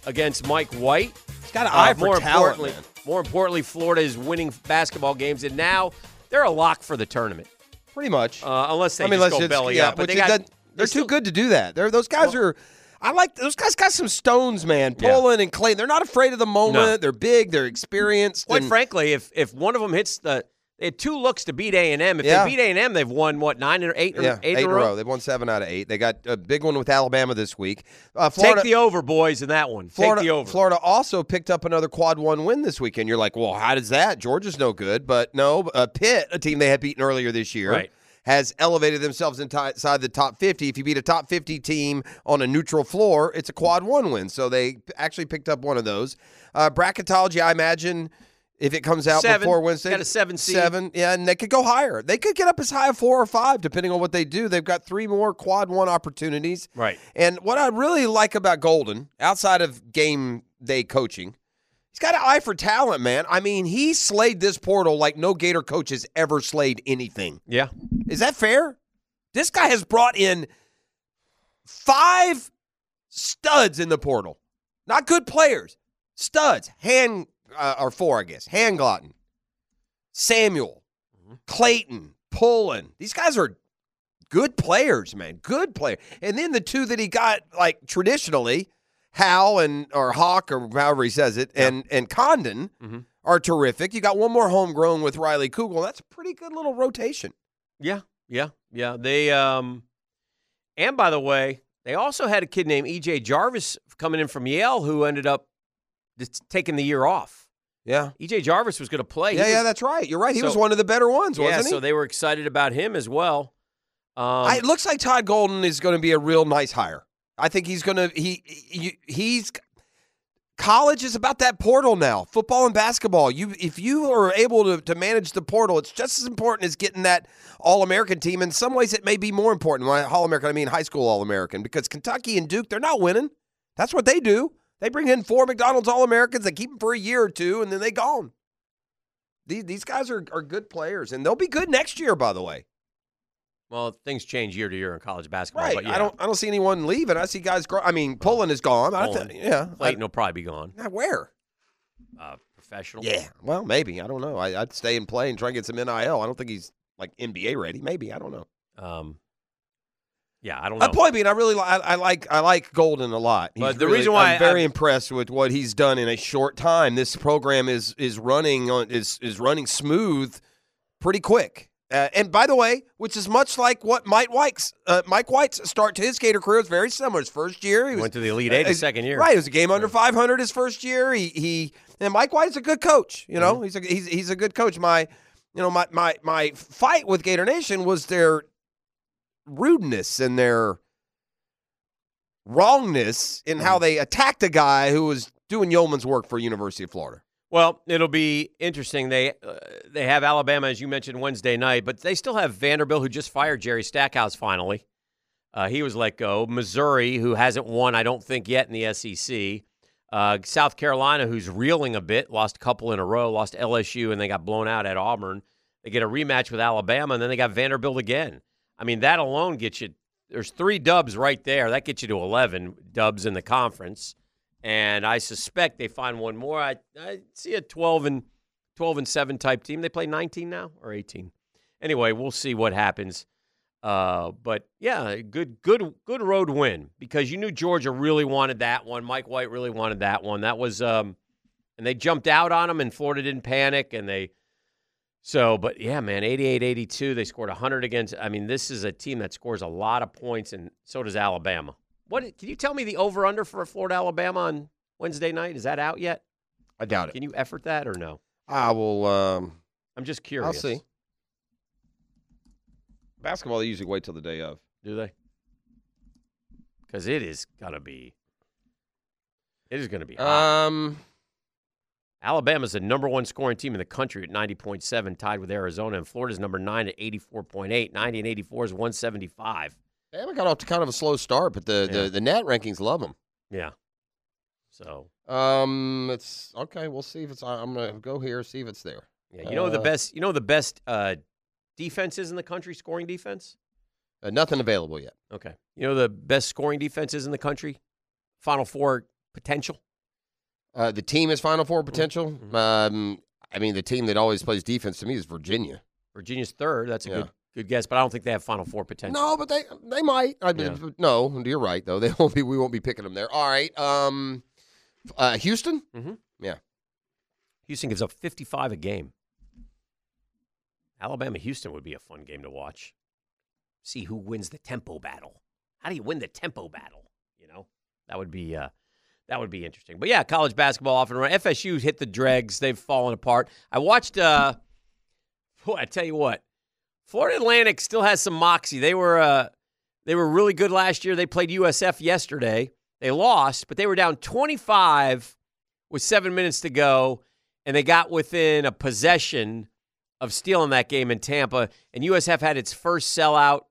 against Mike White. He's got an Uh, eye for more talent, importantly, man. more importantly, Florida is winning basketball games, and now they're a lock for the tournament. Pretty much. Uh, unless they I mean, just go belly yeah, up, but they got they they're still- too good to do that. They're those guys are. I like those guys. Got some stones, man. Yeah. And Clay. They're not afraid of the moment. No. They're big. They're experienced. Quite and- frankly, if if one of them hits the, they had two looks to beat A and M. If Yeah. they beat A and M, they've won what nine or eight or yeah, eight, eight in a row. They've won seven out of eight. They got a big one with Alabama this week. Uh, Florida, Take the over, boys, in that one. Florida, Take the over. Florida also picked up another quad one win this weekend. You're like, well, how does that? Georgia's no good, but no. Uh, Pitt, a team they had beaten earlier this year, Right. has elevated themselves inside the top 50. If you beat a top 50 team on a neutral floor, it's a quad one win. So they actually picked up one of those. Uh, bracketology, I imagine. If it comes out Seven. before Wednesday, Got a seven seed. Seven, yeah, and they could go higher. They could get up as high as four or five, depending on what they do. They've got three more quad one opportunities. Right. And what I really like about Golden, outside of game day coaching, he's got an eye for talent, man. I mean, he slayed this portal like no Gator coach has ever slayed anything. Yeah. Is that fair? This guy has brought in five studs in the portal. Not good players. Studs. Hand uh, or four, I guess. Handlogten, Samuel, Clayton, Pullin. These guys are good players, man. Good player. And then the two that he got like traditionally, Hal and or Hawk or however he says it, and and Condon Mhm. are terrific. You got one more homegrown with Riley Kugel. That's a pretty good little rotation. Yeah. Yeah. Yeah. They um and by the way, they also had a kid named EJ Jarvis coming in from Yale who ended up just taking the year off. Yeah. EJ Jarvis was going to play. Yeah, yeah, that's right. You're right. He So- was one of the better ones, wasn't he? So they were excited about him as well. Um, I, it looks like Todd Golden is going to be a real nice hire. I think he's going to he, he he's college is about that portal now. Football and basketball. You if you are able to, to manage the portal, it's just as important as getting that All American team. In some ways, it may be more important. When I All American, I mean high school All American, because Kentucky and Duke, they're not winning. That's what they do. They bring in four McDonald's All Americans, they keep them for a year or two, and then they gone. These these guys are, are good players, and they'll be good next year. By the way, well, things change year to year in college basketball. Right. But yeah, I don't. I don't see anyone leaving. I see guys. Grow, I mean, Pullin is gone. I th- yeah. Clayton will probably be gone. Where? Uh, professional. Yeah. Well, maybe. I don't know. I, I'd stay and play and try and get some NIL. I don't think he's like NBA ready. Maybe. I don't know. Um. Yeah, I don't know. My point being, I really li- I, I like I like Golden a lot. He's But the really- reason why I'm very I- impressed with what he's done in a short time. This program is is running on is is running smooth, pretty quick. Uh, and by the way, which is much like what Mike White's uh, Mike White's start to his Gator career is very similar. His first year, he was Went to the Elite Eight Uh, his second year. Right, it was a game under 500 his first year. He he and Mike White's a good coach. You know, he's a he's he's a good coach. My you know my my my fight with Gator Nation was their rudeness and their wrongness in how they attacked a guy who was doing yeoman's work for University of Florida. Well, it'll be interesting. They uh, they have Alabama, as you mentioned, Wednesday night, but they still have Vanderbilt, who just fired Jerry Stackhouse finally. Uh, he was let go. Missouri, who hasn't won, I don't think, yet in the SEC. Uh, South Carolina, who's reeling a bit, lost a couple in a row, lost LSU, and they got blown out at Auburn. They get a rematch with Alabama, and then they got Vanderbilt again. I mean, that alone gets you. There's three dubs right there. That gets you to 11 dubs in the conference and I suspect they find one more. I, I see a 12 and 12 and 7 type team. They play 19 now or 18. Anyway, we'll see what happens. Uh, but yeah, good good good road win because you knew Georgia really wanted that one. Mike White really wanted that one. That was um and they jumped out on them and Florida didn't panic and they so, but yeah, man, 88-82, they scored 100 against I mean, this is a team that scores a lot of points and so does Alabama. What can you tell me the over under for Florida Alabama on Wednesday night? Is that out yet? I doubt it. Can you effort that or no? I will. Um, I'm just curious. I'll see. Basketball, they usually wait till the day of. Do they? Because it is gonna be. It is gonna be. hot. Um, Alabama's the number one scoring team in the country at 90.7, tied with Arizona, and Florida's number nine at 84.8. 90 and 84 is 175. Bama got off to kind of a slow start, but the, Yeah. the, the net rankings love them. Yeah. So Um, it's okay. We'll see if it's. I'm gonna go here, see if it's there. yeah, you know the Uh, best. You know the best uh, defense is in the country, scoring defense. Uh, nothing available yet. Okay. You know the best scoring defense is in the country. Final four potential. Uh, the team is Final Four potential. Mhm. Um, I mean, the team that always plays defense to me is Virginia. Virginia's third. That's a Yeah. good good guess, but I don't think they have Final Four potential. No, but they they might. I Yeah. no, you're right though. They won't be. We won't be picking them there. All right. Um, uh, Houston. Houston gives up 55 a game. Alabama Houston would be a fun game to watch. See who wins the tempo battle. How do you win the tempo battle? You know, that would be uh, that would be interesting. But yeah, college basketball off and running. FSU's hit the dregs. They've fallen apart. I watched. Uh, boy, I tell you what, Florida Atlantic still has some moxie. They were uh, they were really good last year. They played USF yesterday. They lost, but they were down 25 with seven minutes to go, and they got within a possession of stealing that game in Tampa. And USF had its first sellout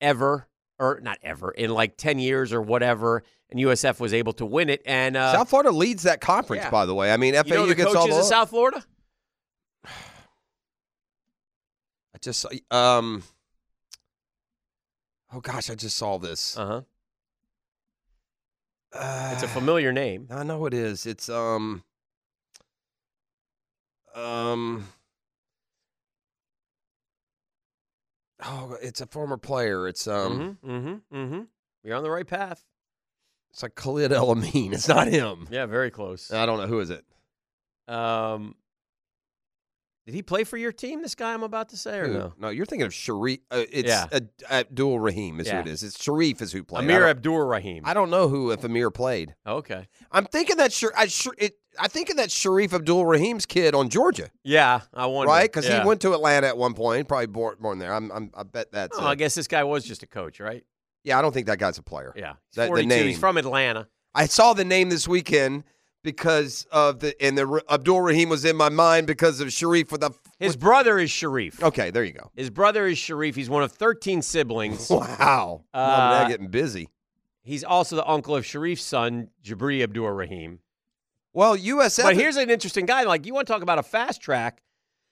ever, or not ever, in like 10 years or whatever. And USF was able to win it. And uh, South Florida leads that conference, yeah. by the way. I mean, FAU you know the gets all the South Florida? I just saw- um. Oh gosh, I just saw this. Uh huh. Uh, It's a familiar name. I know it is. It's um. Um. Oh, it's a former player. It's um. mm-hmm, mm-hmm, mm-hmm. You're on the right path. It's like Khalid El Amin. It's not him. Yeah, very close. I don't know who is it. Um, did he play for your team? This guy I'm about to say, or Who? no? No, you're thinking of Sharif. Uh, it's Yeah. uh, Abdul Rahim is Yeah. who it is. It's Sharif is who played. Amir Abdul Rahim. I don't know who if Amir played. Okay. I'm thinking that Shar- I it, I thinking that Sharif Abdul Rahim's kid on Georgia, Yeah, I wonder. right? Because yeah. he went to Atlanta at one point, probably born, born there. I'm, I'm I bet that's. Oh, uh, I guess this guy was just a coach, right? Yeah, I don't think that guy's a player. Yeah. He's That- the 42. name. He's from Atlanta. I saw the name this weekend because of the and the Abdul Rahim was in my mind because of Sharif with the. His brother is Sharif. Okay, there you go. His brother is Sharif. He's one of 13 siblings. Wow, Uh, Dad getting busy. He's also the uncle of Sharif's son, Jabri Abdul Rahim. Well, USF. But here's an interesting guy. Like you want to talk about a fast track.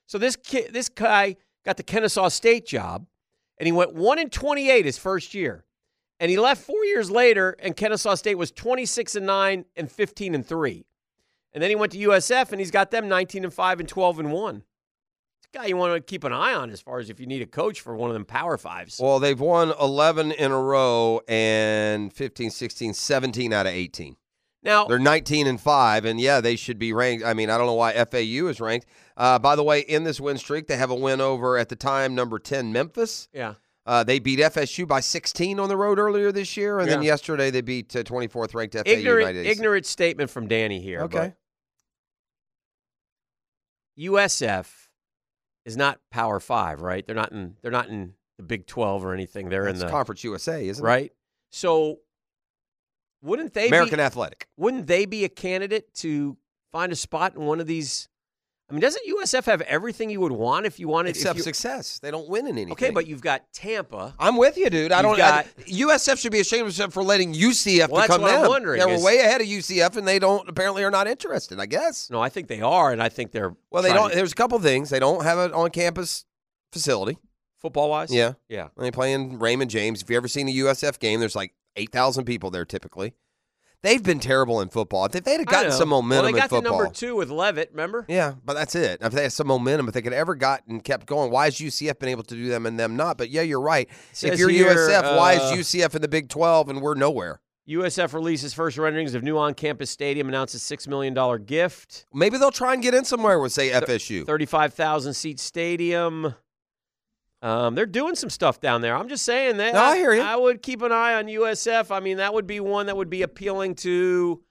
So this kid, this guy got the Kennesaw State job, and he went one in 28 his first year, and he left four years later, and Kennesaw State was 26 and nine and 15 and three, and then he went to USF, and he's got them 19 and five and 12 and one. This guy you want to keep an eye on as far as if you need a coach for one of them Power Fives. Well, they've won 11 in a row and 15, 16, 17 out of 18. now, They're 19 and 5, and yeah, they should be ranked. I mean, I don't know why FAU is ranked. Uh, by the way, in this win streak, they have a win over, at the time, number 10, Memphis. yeah, Uh, they beat FSU by 16 on the road earlier this year, and then yesterday they beat uh, 24th ranked FAU. ignorant, 98. ignorant statement from Danny here. Okay. USF is not Power Five, right? They're not in. They're not in the Big Twelve or anything. They're That's in the Conference USA, isn't it? right. So, wouldn't they? American Be, Athletic. wouldn't they be a candidate to find a spot in one of these? I mean, doesn't USF have everything you would want if you wanted? Except you, success. They don't win in anything. okay, but you've got Tampa. I'm with you, dude. I don't. got- I, USF should be ashamed of themselves for letting UCF Well, become what I'm them. wondering They're is- way ahead of UCF, and they don't apparently are not interested. I guess. No, I think they are, and I think they're Well, they don't. to- There's a couple things. They don't have an on-campus facility. football wise. Yeah, yeah. they play in Raymond James. If you ever seen a USF game, there's like eight thousand people there typically. They've been terrible in football. If they'd have gotten some momentum Well, they in got the number two with Leavitt. Remember? yeah, but that's it. If they had some momentum, if they could ever gotten kept going, why has UCF been able to do them and them not? But yeah, you're right. Says if you're here, USF, why is uh, UCF in the Big Twelve and we're nowhere? USF releases first renderings of new on-campus stadium. Announces six million dollar gift. Maybe they'll try and get in somewhere with say FSU. Thirty-five thousand seat stadium. Um, they're doing some stuff down there. I'm just saying that. No, I hear you. I would keep an eye on USF. I mean, that would be one that would be appealing to,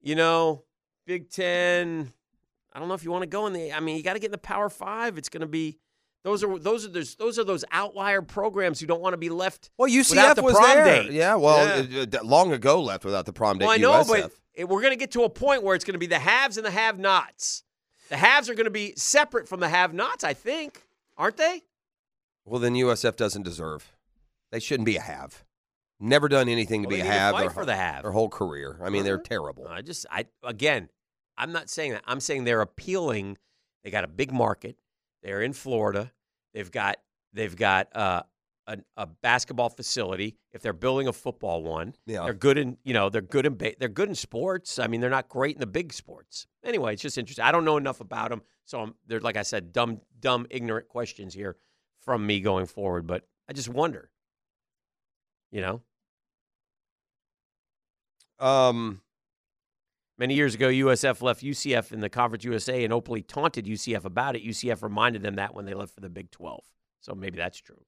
you know, Big Ten. I don't know if you want to go in the. I mean, you got to get in the Power Five. It's going to be. Those are those are those, those are those outlier programs who don't want to be left. Well, UCF without the was prom there. date. Yeah, well, Yeah. long ago left without the prom date. Well, I know, USF. but it, we're going to get to a point where it's going to be the haves and the have-nots. The haves are going to be separate from the have-nots. I think, aren't they? Well, then USF doesn't deserve. They shouldn't be a have. Never done anything to Well, be a have. fight their, for the have. their whole career. I mean, they're Uh-huh. terrible. I just, I again, I'm not saying that. I'm saying they're appealing. They got a big market. They're in Florida. They've got they've got uh, a, a basketball facility. If they're building a football one, Yeah. they're good in you know they're good in ba- they're good in sports. I mean, they're not great in the big sports. Anyway, it's just interesting. I don't know enough about them, so I'm, they're like I said, dumb, dumb, ignorant questions here from me going forward. But I just wonder, you know. Um, Many years ago, USF left UCF in the Conference USA and openly taunted UCF about it. UCF reminded them that when they left for the Big 12. So maybe that's true.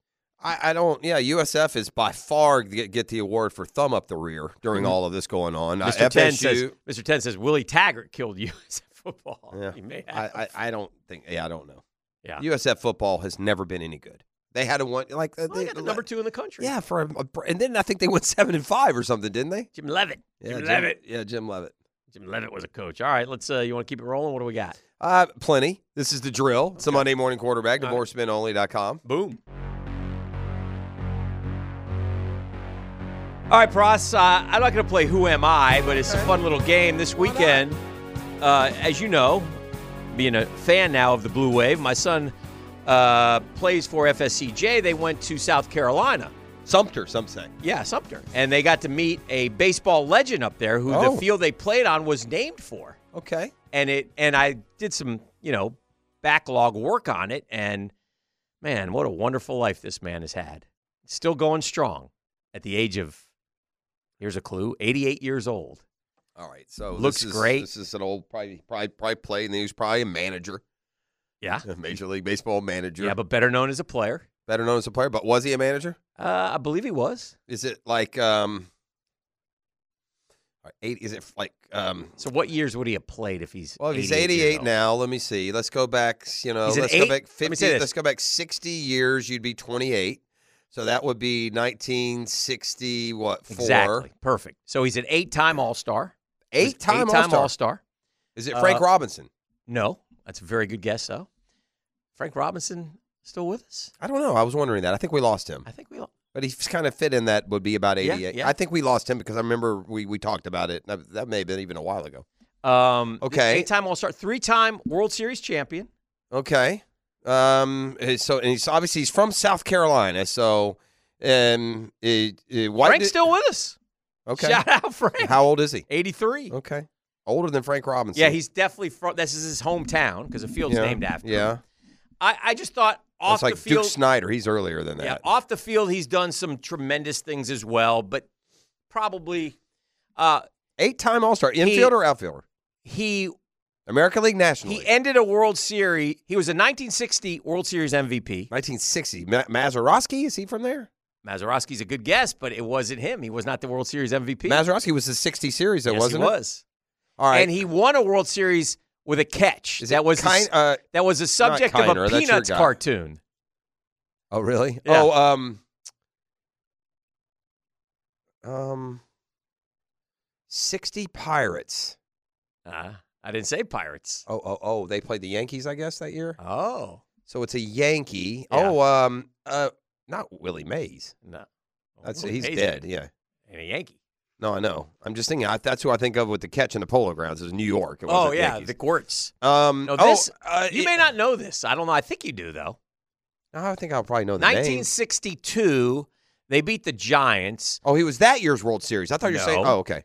I, I don't. Yeah, USF is by far get, get the award for thumb up the rear during Mhm. all of this going on. Uh, Mr. Ten says Mr. Ten says Willie Taggart killed USF football. Yeah. He may I, have. I, I don't think. Yeah, I don't know. Yeah. USF football has never been any good. They had a one like uh, Well, they got the number two in the country. Yeah, for a, a- and then I think they went seven and five or something, didn't they? Jim Leavitt. Yeah, Jim Jim, Leavitt. Yeah, Jim Leavitt. Jim Leavitt was a coach. All right, let's. Uh, you want to keep it rolling? What do we got? Uh, plenty. This is the drill. It's a Monday morning quarterback. All right. DivorceMenOnly.com. Boom. All right, Pross. Uh, I'm not going to play Who Am I, but it's a fun little game this weekend. Uh, as you know, being a fan now of the Blue Wave, my son uh, plays for FSCJ. They went to South Carolina. Sumter, some say. Yeah, Sumter. And they got to meet a baseball legend up there who Oh. the field they played on was named for Okay. and it and I did some you know backlog work on it, and man, what a wonderful life this man has had. Still going strong at the age of here's a clue, 88 years old. All right. So Looks this is, great. This is an old probably probably probably played, and he was probably a manager, Yeah, Major League Baseball manager. yeah, but better known as a player. better known as a player. But was he a manager? Uh, I believe he was. Is it like um? Eight? Is it like um? So what years would he have played if he's Well, if he's 88 years 88 old? now, let me see. Let's go back. You know, He's let's eight- go back let me 50. say this. Let's go back 60 years. You'd be 28. So that would be 1960. What? Four. Exactly. Perfect. So he's an eight-time All-Star. Eight-time Eight-time All-Star. All-Star. Is it Frank Uh, Robinson? No, that's a very good guess, though. Frank Robinson still with us? I don't know. I was wondering that. I think we lost him, I think we. lost. but he's kind of fit in that. Would be about 88. yeah. I think we lost him because I remember we we talked about it. That, that may have been even a while ago. Um, Okay. Eight-time All-Star, three-time World Series champion. Okay. Um. eh, So and he's obviously he's from South Carolina. So um. eh, eh, why Frank's did- still with us. Okay. Shout out Frank. How old is he? 83. Okay. Older than Frank Robinson. Yeah, he's definitely from. This is his hometown because the field's yeah. named after. him. Yeah. I, I just thought off It's like the field. Duke Snider. He's earlier than yeah, that. off the field, he's done some tremendous things as well, but probably uh, Eight time All Star. Infielder or outfielder? he American League National he League. ended a World Series. He was a 1960 World Series MVP. 1960. Ma- Mazeroski, is he from there? Mazeroski's a good guess, but it wasn't him. He was not the World Series MVP. Mazeroski was the 60 series, though, yes, wasn't he it? was. All right. And he won a World Series with a catch. Is that was the kind, s- uh, that was the subject of a Peanuts cartoon. Oh, really? Yeah. Oh, um, um, 60 Pirates. Uh, I didn't say Pirates. Oh, oh, oh, they played the Yankees, I guess, that year. Oh So it's a Yankee. Yeah. Oh, um, uh, not Willie Mays. no, That's Willie he's Mays dead. Yeah. ain't a Yankee. No, I know. I'm just thinking. I, that's who I think of with the catch in the Polo Grounds. It was New York. It Oh yeah, Yankees. the Gorts. um. No, oh, this- uh, You it- may not know this. I don't know. I think you do though. I think I'll probably know the name. 1962, they beat the Giants, Oh, he was that year's World Series. I thought you were saying. Oh, okay.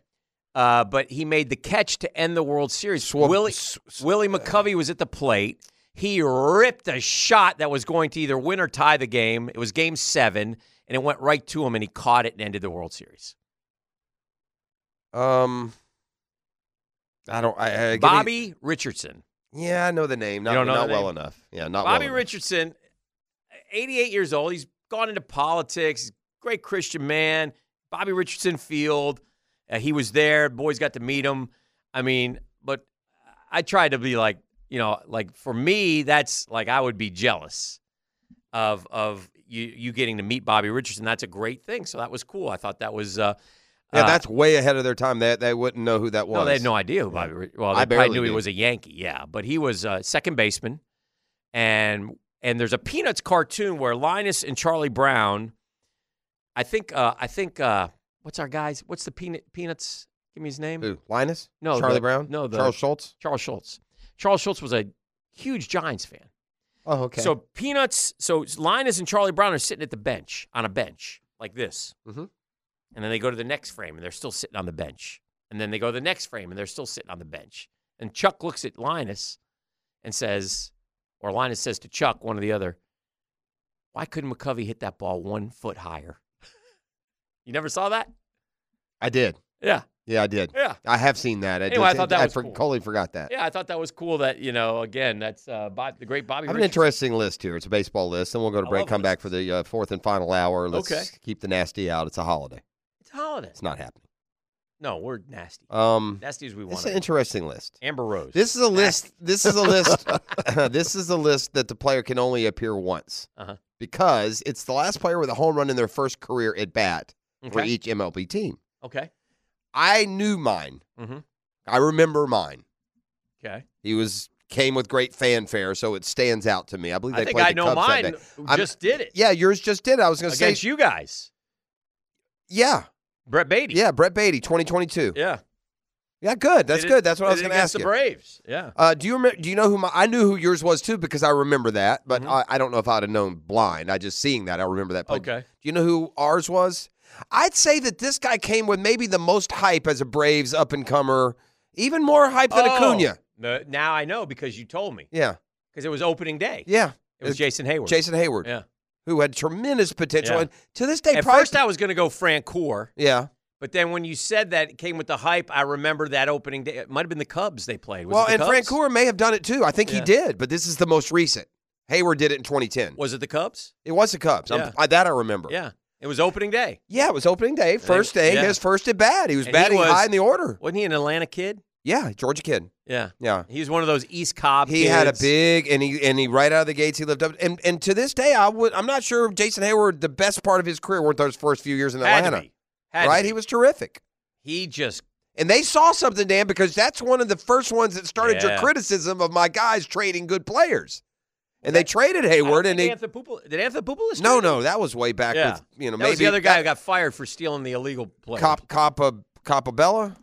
uh, but he made the catch to end the World Series. Swab- Willie s- s- Willie McCovey was at the plate. He ripped a shot that was going to either win or tie the game. It was Game Seven, and it went right to him, and he caught it and ended the World Series. Um. I don't. I, I give me- Bobby Richardson. yeah, I know the name. Not, not well name? enough. Yeah, not Bobby well. Richardson, 88 years old. He's gone into politics. Great Christian man. Bobby Richardson Field. Uh, he was there. Boys got to meet him. I mean, but I tried to be like, you know, like for me, that's like I would be jealous of of you you getting to meet Bobby Richardson. That's a great thing. So that was cool. I thought that was. Uh, Yeah, uh, that's way ahead of their time. They, they wouldn't know who that was. no, they had no idea who Bobby. Well, they I probably barely knew he was a Yankee. Yeah, but he was a second baseman, and and there's a Peanuts cartoon where Linus and Charlie Brown. I think. Uh, I think. Uh, what's our guys? What's the peanut Peanuts? Give me his name. Who? Linus? No, Charlie the- Brown? no, the- Charles Schulz? Charles Schulz. Charles Schulz was a huge Giants fan. Oh, okay. So Peanuts, so Linus and Charlie Brown are sitting at the bench on a bench like this, Mhm. and then they go to the next frame and they're still sitting on the bench, and then they go to the next frame and they're still sitting on the bench. And Chuck looks at Linus and says, or Linus says to Chuck, one or the other, "Why couldn't McCovey hit that ball one foot higher?" you never saw that? I did. Yeah, Yeah, I did. yeah. I have seen that. I, Anyway, I thought that I was for- cool. totally forgot that. Yeah, I thought that was cool. That you know, again, that's uh, Bob, the great Bobby. I have an interesting list here. It's a baseball list. Then we'll go to I break, love come back lists. for the uh, fourth and final hour. Let's Okay. keep the nasty out. It's a holiday. It's a holiday. It's not happening. No, we're nasty. Um, nasty as we want It's an interesting list. Amber Rose. This is a list. This is a list. this is a list that the player can only appear once Uh-huh. because it's the last player with a home run in their first career at bat for Okay. each MLB team. Okay. I knew mine. Mhm. I remember mine. Okay. He was came with great fanfare, so it stands out to me. I believe they I think played I the know Cubs that mine. day. Who I'm- just did it Yeah, yours just did. I was going to say, against you guys. yeah, Brett Baty. yeah, Brett Baty, 2022. Yeah. Yeah, good. That's Did it- good. That's what I was going to ask the you. Braves. Yeah. Uh, do you remember? Do you know who my? I knew who yours was too because I remember that, but Mhm. I, I don't know if I'd have known blind. I just seeing that I remember that. But Okay. Do you know who ours was? I'd say that this guy came with maybe the most hype as a Braves up and comer, even more hype than Oh, Acuna. no, now I know because you told me. Yeah, Because it was opening day. yeah. It was uh, Jason Heyward. Jason Heyward, Yeah. who had tremendous potential, Yeah. and to this day, At probably, first, I was going to go Francoeur, yeah. but then when you said that it came with the hype, I remember that opening day. It might have been the Cubs they played. Was well, the and Cubs? Francoeur may have done it too. I think he did, but this is the most recent. Heyward did it in 2010. Was it the Cubs? It was the Cubs. I'm- Yeah. I, that I remember. Yeah. It was opening day. Yeah, it was opening day, first day, yeah. his first at bat. He was And he batting was- high in the order. Wasn't he an Atlanta kid? Yeah, Georgia kid. Yeah. Yeah. He was one of those East Cobb He had a big and he and he right out of the gates he lived up and and to this day I would I'm not sure Jason Heyward the best part of his career weren't those first few years in Had Atlanta. Had Right? He was terrific. He just And they saw something, Dan, because that's one of the first ones that started your criticism of my guys trading good players. And they traded Heyward and they Anthony Pupil, did Anthony Pupulis No, no, that was way back Yeah. with you know, That maybe was the other guy who got fired for stealing the illegal play. Cop Coppa Copabella.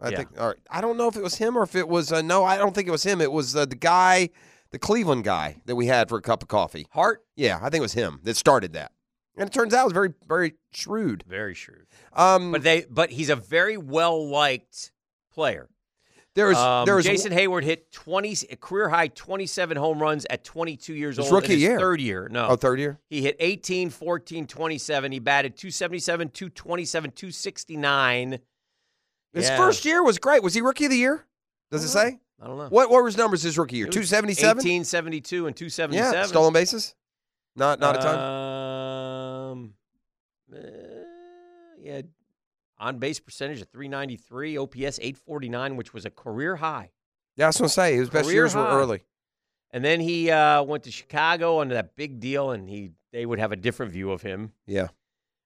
I Yeah. think. All right. I don't know if it was him or if it was. Uh, no, I don't think it was him. It was uh, the guy, the Cleveland guy that we had for a cup of coffee. Hart, Yeah, I think it was him that started that. And it turns out it was very, very shrewd. very shrewd. Um, But they but he's a very well liked player. There was Um, there was Jason Heyward hit 20 a career high 27 home runs at 22 years His old rookie in his year. third year. No. oh third year. He hit 18, 14, 27. He batted 277, 227, 269. His Yeah. first year was great. Was he rookie of the year? Does it say? I don't know. What what were his numbers his rookie year? It was Two seventy seven. 1872 and 277. Yeah, stolen bases. Not not a ton. Um, uh, yeah, on base percentage of 393, OPS 849, which was a career high. Yeah, I was gonna say his best career years were early. And then he uh, went to Chicago under that big deal, and he they would have a different view of him. Yeah.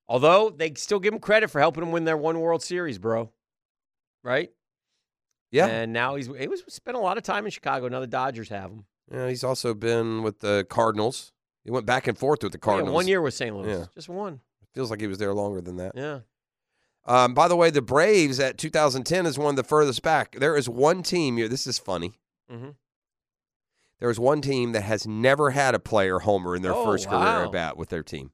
Although they still give him credit for helping him win their one World Series, bro. Right? Yeah. And now he's he was spent a lot of time in Chicago. Now the Dodgers have him. Yeah, he's also been with the Cardinals. He went back and forth with the Yeah, Cardinals. one year with St. Louis, Yeah. just one. Feels like he was there longer than that. Yeah. Um, by the way, the Braves at 2010 is one of the furthest back. There is one team. here- This is funny. hmm There is one team that has never had a player homer in their Oh, first career at bat with their team.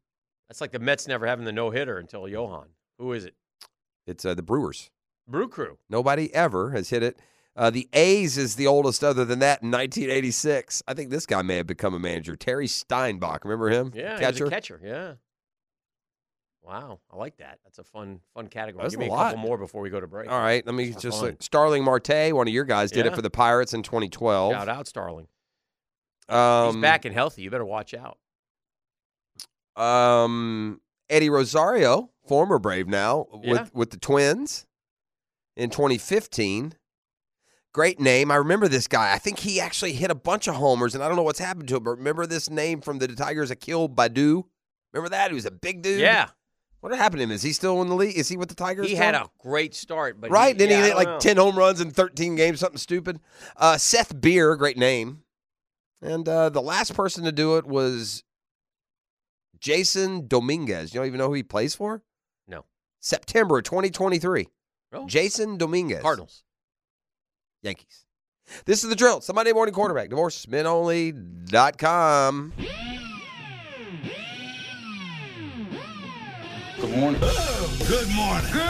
That's like the Mets never having the no hitter until Johan. Who is it? It's uh, the Brewers. Brew Crew. Nobody ever has hit it. Uh, the A's is the oldest other than that in 1986. I think this guy may have become a manager. Terry Steinbach. Remember him? Yeah, Catcher? a catcher. Yeah. Wow, I like that. That's a fun, fun category. That's Give me a a, couple more before we go to break. All right. Let me For just look. Starling Marte, one of your guys, did it for the Pirates in 2012. Shout out Starling. Um, He's back and healthy. You better watch out. Um, Eddie Rosario, former Brave now, Yeah. with with the Twins in 2015. Great name. I remember this guy. I think he actually hit a bunch of homers, and I don't know what's happened to him, but remember this name from the Tigers, Akil Baddoo? Remember that? He was a big dude. Yeah, What happened to him? Is he still in the league? Is he with the Tigers? he still? had a great start, but right. Then yeah, he hit like know. 10 home runs in 13 games, something stupid. Uh, Seth Beer, great name. And uh, the last person to do it was Jasson Dominguez. You don't even know who he plays for? No. September 2023. Oh. Jasson Dominguez. Cardinals. Yankees. This is the drill. Monday morning quarterback. DivorceMenOnly.com. Good morning. Good morning. Good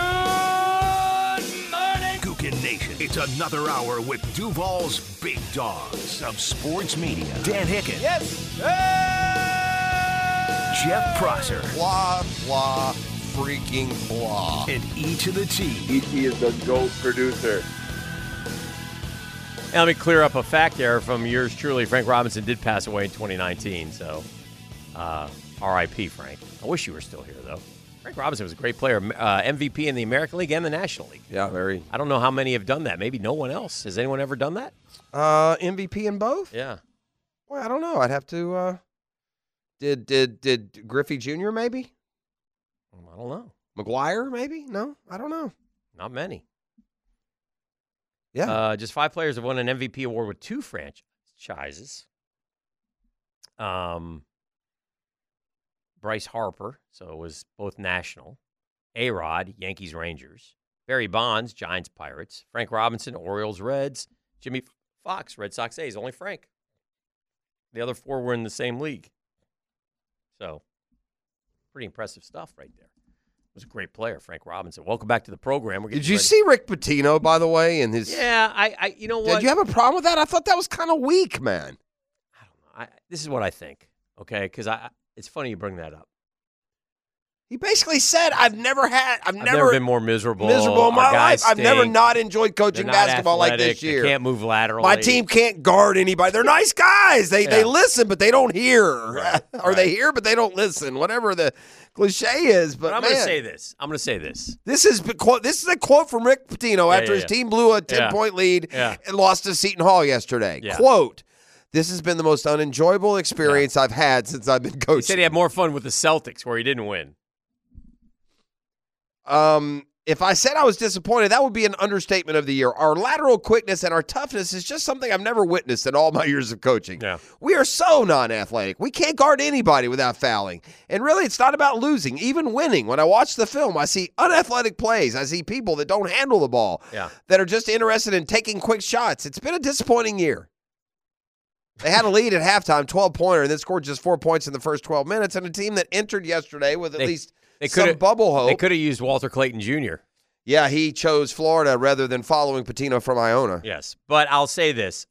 morning. Gookin Nation. It's another hour with Duval's Big Dogs of Sports Media. Dan Hicken. Yes. Jeff Prosser. Blah, blah, freaking blah. And E to the T. E.T. is the GOAT producer. And let me clear up a fact there from yours truly. Frank Robinson did pass away in 2019, so uh, R.I.P. Frank. I wish you were still here though. Frank Robinson was a great player, uh, MVP in the American League and the National League. Yeah, very. I don't know how many have done that. Maybe no one else. Has anyone ever done that? Uh, MVP in both? Yeah. Well, I don't know. I'd have to. Uh, did did did Griffey Jr. maybe? I don't know. McGwire maybe? No, I don't know. Not many. Yeah. Uh, just five players have won an MVP award with two franchises. Um, Bryce Harper, so it was both national. A Rod, Yankees Rangers. Barry Bonds, Giants Pirates. Frank Robinson, Orioles Reds. Jimmie Foxx, Red Sox A's. Only Frank. The other four were in the same league. So, pretty impressive stuff right there. It Was a great player, Frank Robinson. Welcome back to the program. We're Did you ready- see Rick Pitino by the way? In his Yeah, I, I, you know what? Did you have a problem with that? I thought that was kind of weak, man. I don't know. I, this is what I think. Okay, because I, it's funny you bring that up. He basically said, "I've never had, I've, I've never, never, been more miserable. miserable in my life. I've never not enjoyed coaching not basketball like this year. They can't move laterally. My team can't guard anybody. They're nice guys. They they listen, but they don't hear. Right, or they hear, but they don't listen. Whatever the cliche is. But, But I'm man, going to say this. I'm going to say this. This is quote. This is a quote from Rick Pitino Yeah, after yeah, his yeah. team blew a ten Yeah. point lead Yeah. and lost to Seton Hall yesterday. Yeah. Quote: This has been the most unenjoyable experience I've had since I've been He coaching. said he had more fun with the Celtics where he didn't win. Um, if I said I was disappointed, that would be an understatement of the year. Our lateral quickness and our toughness is just something I've never witnessed in all my years of coaching. Yeah. We are so non athletic. We can't guard anybody without fouling. And really, it's not about losing, even winning. When I watch the film, I see unathletic plays. I see people that don't handle the ball, Yeah. that are just interested in taking quick shots. It's been a disappointing year. They had a lead at halftime, 12 pointer, and then scored just four points in the first 12 minutes. And a team that entered yesterday with at They- least They some bubble hope. They could have used Walter Clayton Jr. Yeah, he chose Florida rather than following Pitino from Iona. Yes, but I'll say this.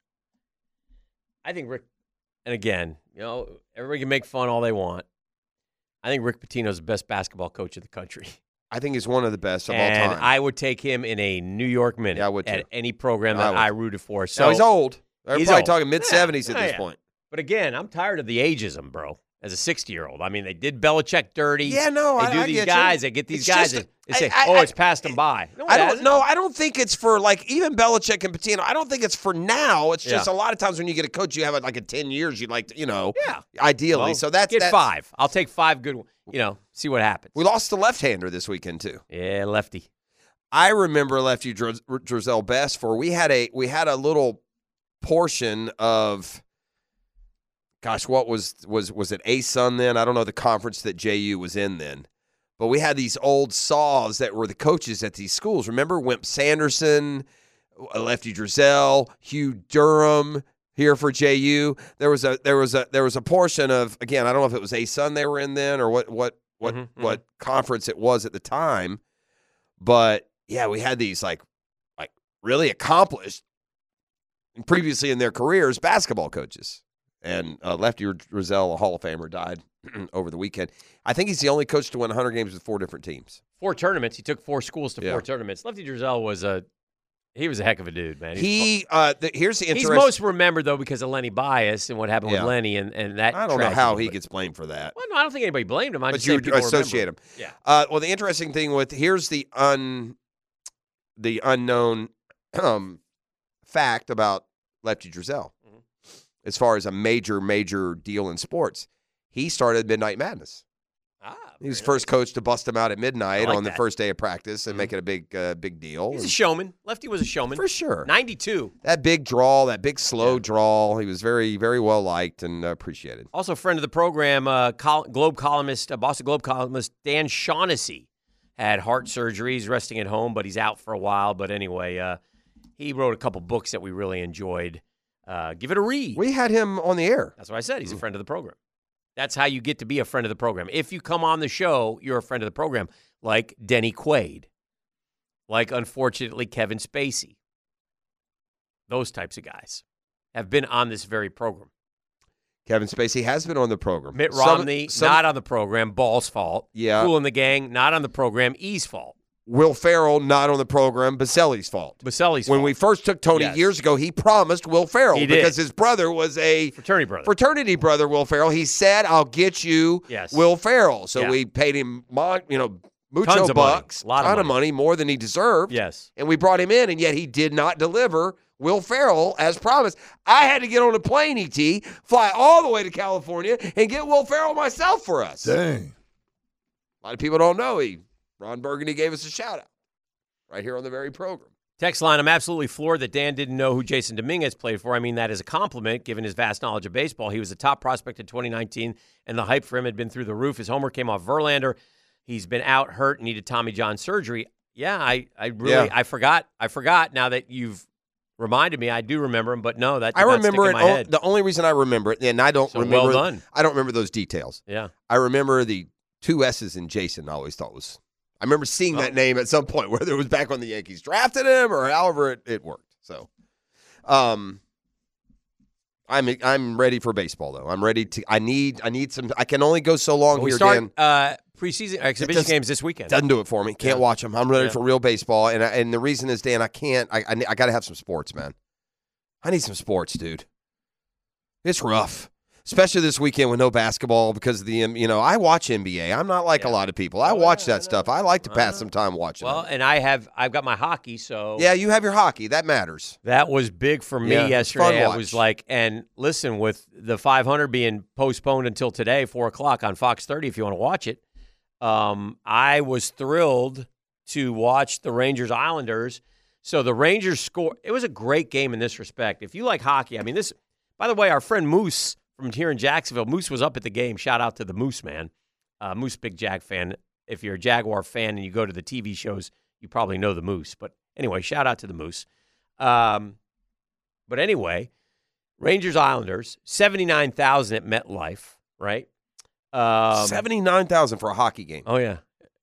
I think Rick, and again, you know, everybody can make fun all they want. I think Rick Pitino's the best basketball coach in the country. I think he's one of the best of and all time. I would take him in a New York minute Yeah, I would too. at any program that would. I, rooted for. So so he's old. They're he's probably old. talking mid seventies Yeah, at oh, this yeah. point. But again, I'm tired of the ageism, bro. As a 60 year old, I mean, they did Belichick dirty. Yeah, no, they I- do I these get you. guys. They get these It's guys. just- and they say, I- "Oh, it's passed them by." No, I don't know. I don't think it's for like even Belichick and Pitino. I don't think it's for now. It's just Yeah. a lot of times when you get a coach, you have it like a ten years. You'd like to, you know, Yeah. ideally. Well, so that's get five. I'll take five good. You know, see what happens. We lost the left hander this weekend too. yeah, lefty. I remember lefty Dr- Driesell best for we had a we had a little portion of gosh what was was was it a sun then? I don't know the conference that JU was in then. But we had these old saws that were the coaches at these schools. Remember Wimp Sanderson lefty Driesell Hugh Durham here for JU there was a there was a there was a portion of again I don't know if it was a sun they were in then or what what what Mhm, what conference it was at the time. But yeah, we had these like like really accomplished previously in their careers basketball coaches. And uh, Lefty Rizal, a Hall of Famer, died over the weekend. I think he's the only coach to win 100 games with four different teams. Four tournaments. He took four schools to Yeah. four tournaments. Lefty Driesell was a He was a heck of a dude, man. He's He uh, the, here's the He's most remembered though because of Lenny Bias and what happened Yeah. with Lenny and, and that. I don't know how he but- gets blamed for that. Well, no, I don't think anybody blamed him. I but just you associate remember. him. Yeah. Uh, well, the interesting thing with here's the un the unknown um, fact about Lefty Driesell, Mhm. as far as a major major deal in sports, he started Midnight Madness. Ah, He was very first coach to bust him out at midnight like on the first day of practice and Mhm. make it a big uh, big deal. nice. He's a showman. Lefty was a showman. for sure. Ninety-two. That big draw, that big slow Yeah. draw, he was very very well liked and uh, appreciated. Also, friend of the program, uh, col- Globe columnist, uh, Boston Globe columnist Dan Shaughnessy had heart surgery. He's resting at home, but he's out for a while. But anyway, uh, he wrote a couple books that we really enjoyed. Uh, give it a read. We had him on the air. That's what I said. He's a friend of the program. That's how you get to be a friend of the program. If you come on the show, you're a friend of the program, like Denny Quaid, like unfortunately Kevin Spacey. Those types of guys have been on this very program. Kevin Spacey has been on the program. Mitt Some- Romney, some- not on the program. Ball's fault. Yeah. Kool and the Gang, not on the program. E's fault. Will Ferrell not on the program, Baselli's fault. Baselli's when fault. we first took Tony Yes. years ago, he promised Will Ferrell because his brother was a fraternity brother. fraternity brother. Will Ferrell. He said, "I'll get you Yes. Will Ferrell." So Yeah. we paid him, mon- you know, mucho Tons of money. bucks, Lot of ton of money. money, more than he deserved. yes. and we brought him in, and yet he did not deliver Will Ferrell as promised. I had to get on a plane, ET, fly all the way to California, and get Will Ferrell myself for us. Dang. A lot of people don't know he. Ron Burgundy gave us a shout out right here on the very program. Text line, I'm absolutely floored that Dan didn't know who Jasson Dominguez played for. I mean, that is a compliment given his vast knowledge of baseball. He was a top prospect in 2019, and the hype for him had been through the roof. His homer came off Verlander. He's been out, hurt, and needed Tommy John surgery. Yeah, I, I really, Yeah. I forgot. I forgot now that you've reminded me. I do remember him, but no, that I remember it. in my o- the only reason I remember it, and I don't So remember. well done. I don't remember those details. Yeah. I remember the two S's in Jasson. I always thought was. I remember seeing Oh. that name at some point, whether it was back when the Yankees drafted him or however it, it worked. So, um, I'm I'm ready for baseball though. I'm ready to. I need I need some. I can only go so long we here, start Dan. uh, preseason exhibition does- games this weekend. Doesn't do it for me. Can't Yeah. watch them. I'm ready Yeah. for real baseball, and I, and the reason is Dan. I can't. I I, I got to have some sports, man. I need some sports, dude. It's rough, especially this weekend with no basketball because of the you know I watch NBA. I'm not like a lot of people. I Oh, watch that stuff. I like to pass some time watching. well, it. and I have I've got my hockey, so yeah, you have your hockey. That matters. That was big for me Yeah, yesterday. I was like, and listen, with the 500 being postponed until today, four o'clock on Fox 30, if you want to watch it, um, I was thrilled to watch the Rangers Islanders. So the Rangers score. It was a great game in this respect. If you like hockey, I mean, this. By the way, our friend Moose from here in Jacksonville, Moose was up at the game. Shout out to the Moose man, uh, Moose big Jag fan. If you're a Jaguar fan and you go to the TV shows, you probably know the Moose. But anyway, shout out to the Moose. Um, but anyway, Rangers Islanders, 79,000 at MetLife, right? Um, Seventy nine thousand for a hockey game. Oh, yeah.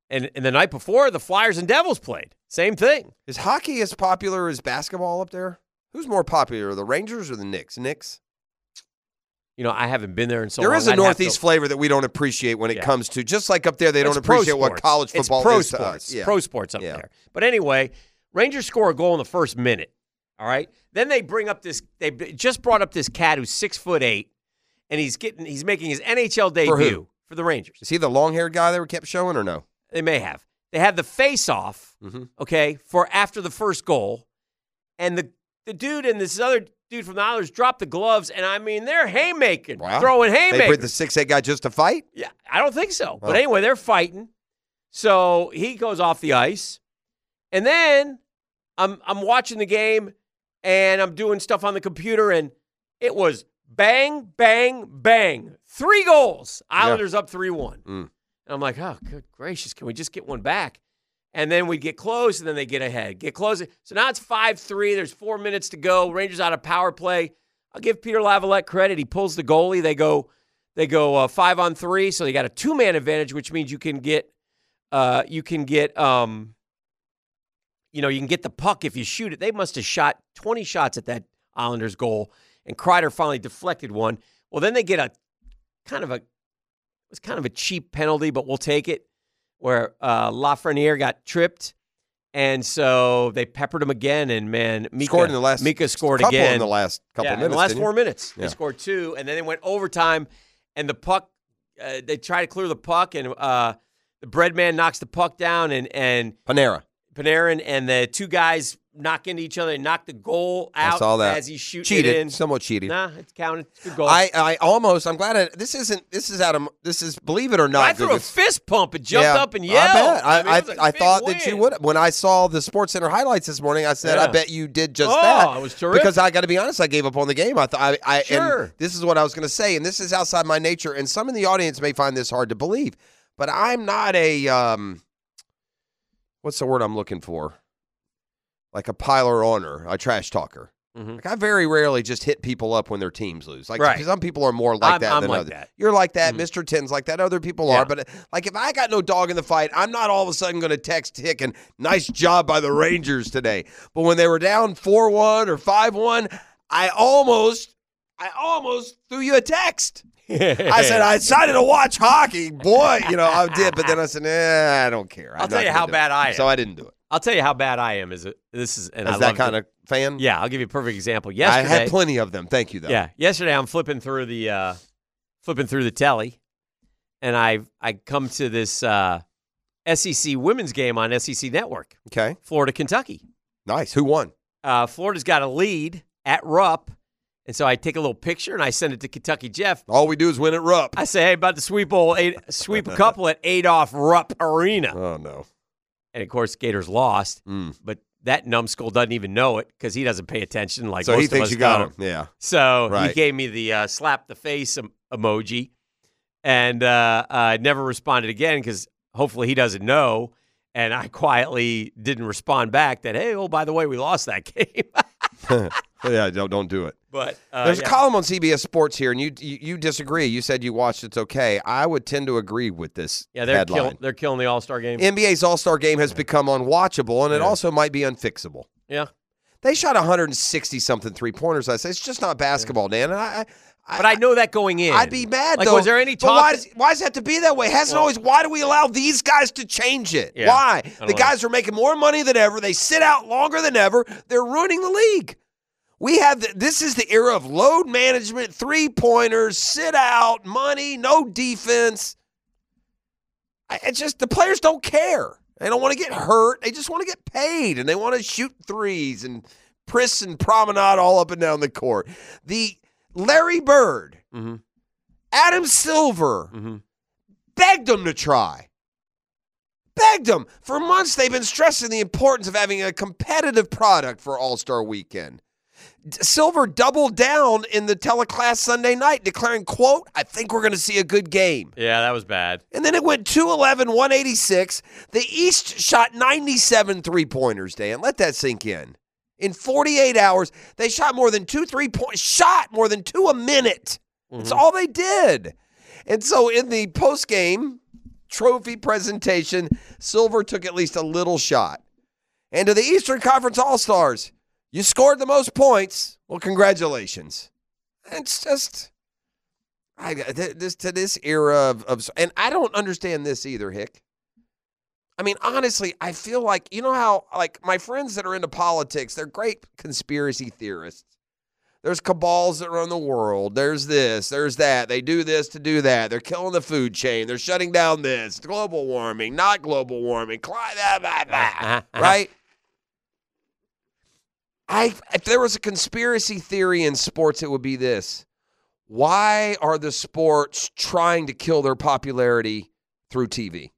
And, and the night before, the Flyers and Devils played. Same thing. Is hockey as popular as basketball up there? Who's more popular, the Rangers or the Knicks? Knicks. You know, I haven't been there in so there long. is a I'd Northeast to- flavor that we don't appreciate when it Yeah. comes to just like up there they don't appreciate what college It's football pro is sports. Yeah. Pro sports up Yeah. there. But anyway, Rangers score a goal in the first minute. All right. Then they bring up this. They just brought up this cat who's six foot eight, and he's getting. He's making his NHL For debut for the Rangers. Is he the long haired guy they were kept showing or no? They may have. They had the face off, Mhm. okay, for after the first goal. And the, the dude and this other dude from the Islanders dropped the gloves. And I mean, they're haymaking, Wow. throwing They haymakers. bring the six eight guy just to fight? yeah, I don't think so. Oh. But anyway, they're fighting. So he goes off the ice. And then I'm, I'm watching the game and I'm doing stuff on the computer. And it was bang, bang, bang. Three goals. Islanders up 3 1. Mm. And I'm like, oh, good gracious, can we just get one back? And then we get close, and then they get ahead. Get close. So now it's 5 3. There's four minutes to go. Rangers out of power play. I'll give Peter Laviolette credit. He pulls the goalie. They go they go uh, five on three. So they got a two man advantage, which means you can get uh, you can get um, you know, you can get the puck if you shoot it. They must have shot 20 shots at that Islanders goal, and Kreider finally deflected one. Well, then they get a kind of a it was kind of a cheap penalty, but we'll take it. Where uh, Lafreniere got tripped, And so they peppered him again, and man, Mika Scored in the last Mika scored couple again in the last couple yeah, of minutes. in the last four you? minutes. Yeah. They scored two, and then they went overtime, and the puck. Uh, they try to clear the puck, and uh, the bread man knocks the puck down, and and Panera. Panarin and the two guys knock into each other and knock the goal out I saw that. as he's shooting Cheated. it in. Somewhat cheated. Nah, it's counted. It's a good goal. I, I almost. I'm glad. I, this isn't. This is out of. This is. Believe it or not. I threw a fist pump and jumped Yeah, up and yelled. I bet. I, mean, I, a I thought that you would. When I saw the Sports Center highlights this morning, I said, "I bet you did just Oh, that." it was terrific. Because I got to be honest, I gave up on the game. I thought I, I Sure. and this is what I was going to say, and this is outside my nature, and some in the audience may find this hard to believe, but I'm not a um, what's the word I'm looking for? Like a piler honor, a trash talker. Mhm. Like I very rarely just hit people up when their teams lose. Like Right. some people are more like I'm- that I'm than like others. that. You're like that. Mhm. Mr. Ten's like that. Other people Yeah. are. But like if I got no dog in the fight, I'm not all of a sudden going to text Hicken nice job by the Rangers today. But when they were down four one or five one, I almost, I almost threw you a text. I said I decided to watch hockey, boy. You know I did, but then I said, nah, I don't care. I'm I'll tell you how bad it. I am. So I didn't do it. I'll tell you how bad I am. Is it? This is and As I that kind to- of fan, Yeah, I'll give you a perfect example. Yesterday, I had plenty of them. Thank you, though. Yeah, yesterday I'm flipping through the uh, flipping through the telly, and I I come to this uh, SEC women's game on SEC Network, Okay. Florida Kentucky. Nice. Who won? Uh, Florida's got a lead at Rupp, and so I take a little picture and I send it to Kentucky Jeff. All we do is win at Rupp. I say, hey, about to sweep old eight, sweep a couple at Adolph Rupp Arena, Oh no. and of course Gators lost, Mm. but that numbskull doesn't even know it because he doesn't pay attention like So most he of thinks us you got him. Yeah. So Right. he gave me the uh, slap the face em- emoji and uh, uh, never responded again because hopefully he doesn't know. And I quietly didn't respond back that, hey, oh, by the way, we lost that game. yeah. Don't don't do it. But uh, There's yeah. a column on CBS Sports here, and you, you you disagree. You said you watched. It's okay. I would tend to agree with this yeah, they're, kill- they're killing the All Star game. NBA's All Star Game has become unwatchable, and it Yeah. also might be unfixable. yeah. They shot 160 something three pointers. I say it's just not basketball, Dan. And I, I, But I know that going in. I'd be mad Like, though. was there any But why talk? does, why does it have to be that way? It hasn't Well- always. Why do we allow these guys to change it? Why? The know. guys are making more money than ever. They sit out longer than ever. They're ruining the league. We have the, this is the era of load management, three pointers, sit out, money, no defense. I, it's just the players don't care. They don't want to get hurt. They just want to get paid, and they want to shoot threes and priss and promenade all up and down the court. The Larry Bird, Mhm. Adam Silver Mhm. begged them to try. Begged them. For months, they've been stressing the importance of having a competitive product for All Star Weekend. Silver doubled down in the teleclass Sunday night, declaring, quote, I think we're going to see a good game. Yeah, that was bad. And then it went 211, 186. The East shot 97 three pointers, Dan. Let that sink in. In 48 hours, they shot more than two three point shot more than two a minute. That's mm-hmm. all they did. And so in the post game trophy presentation, Silver took at least a little shot. And to the Eastern Conference All Stars, you scored the most points. Well, congratulations. It's just. I this to this era of, of and I don't understand this either, Hick. I mean, honestly, I feel like you know how like my friends that are into politics, they're great conspiracy theorists. There's cabals that run the world. There's this, there's that. They do this to do that. They're killing the food chain. They're shutting down this. Global warming, not global warming. Cli- blah, blah, blah, Uh-huh, uh-huh. right? I if there was a conspiracy theory in sports, it would be this. Why are the sports trying to kill their popularity through TV?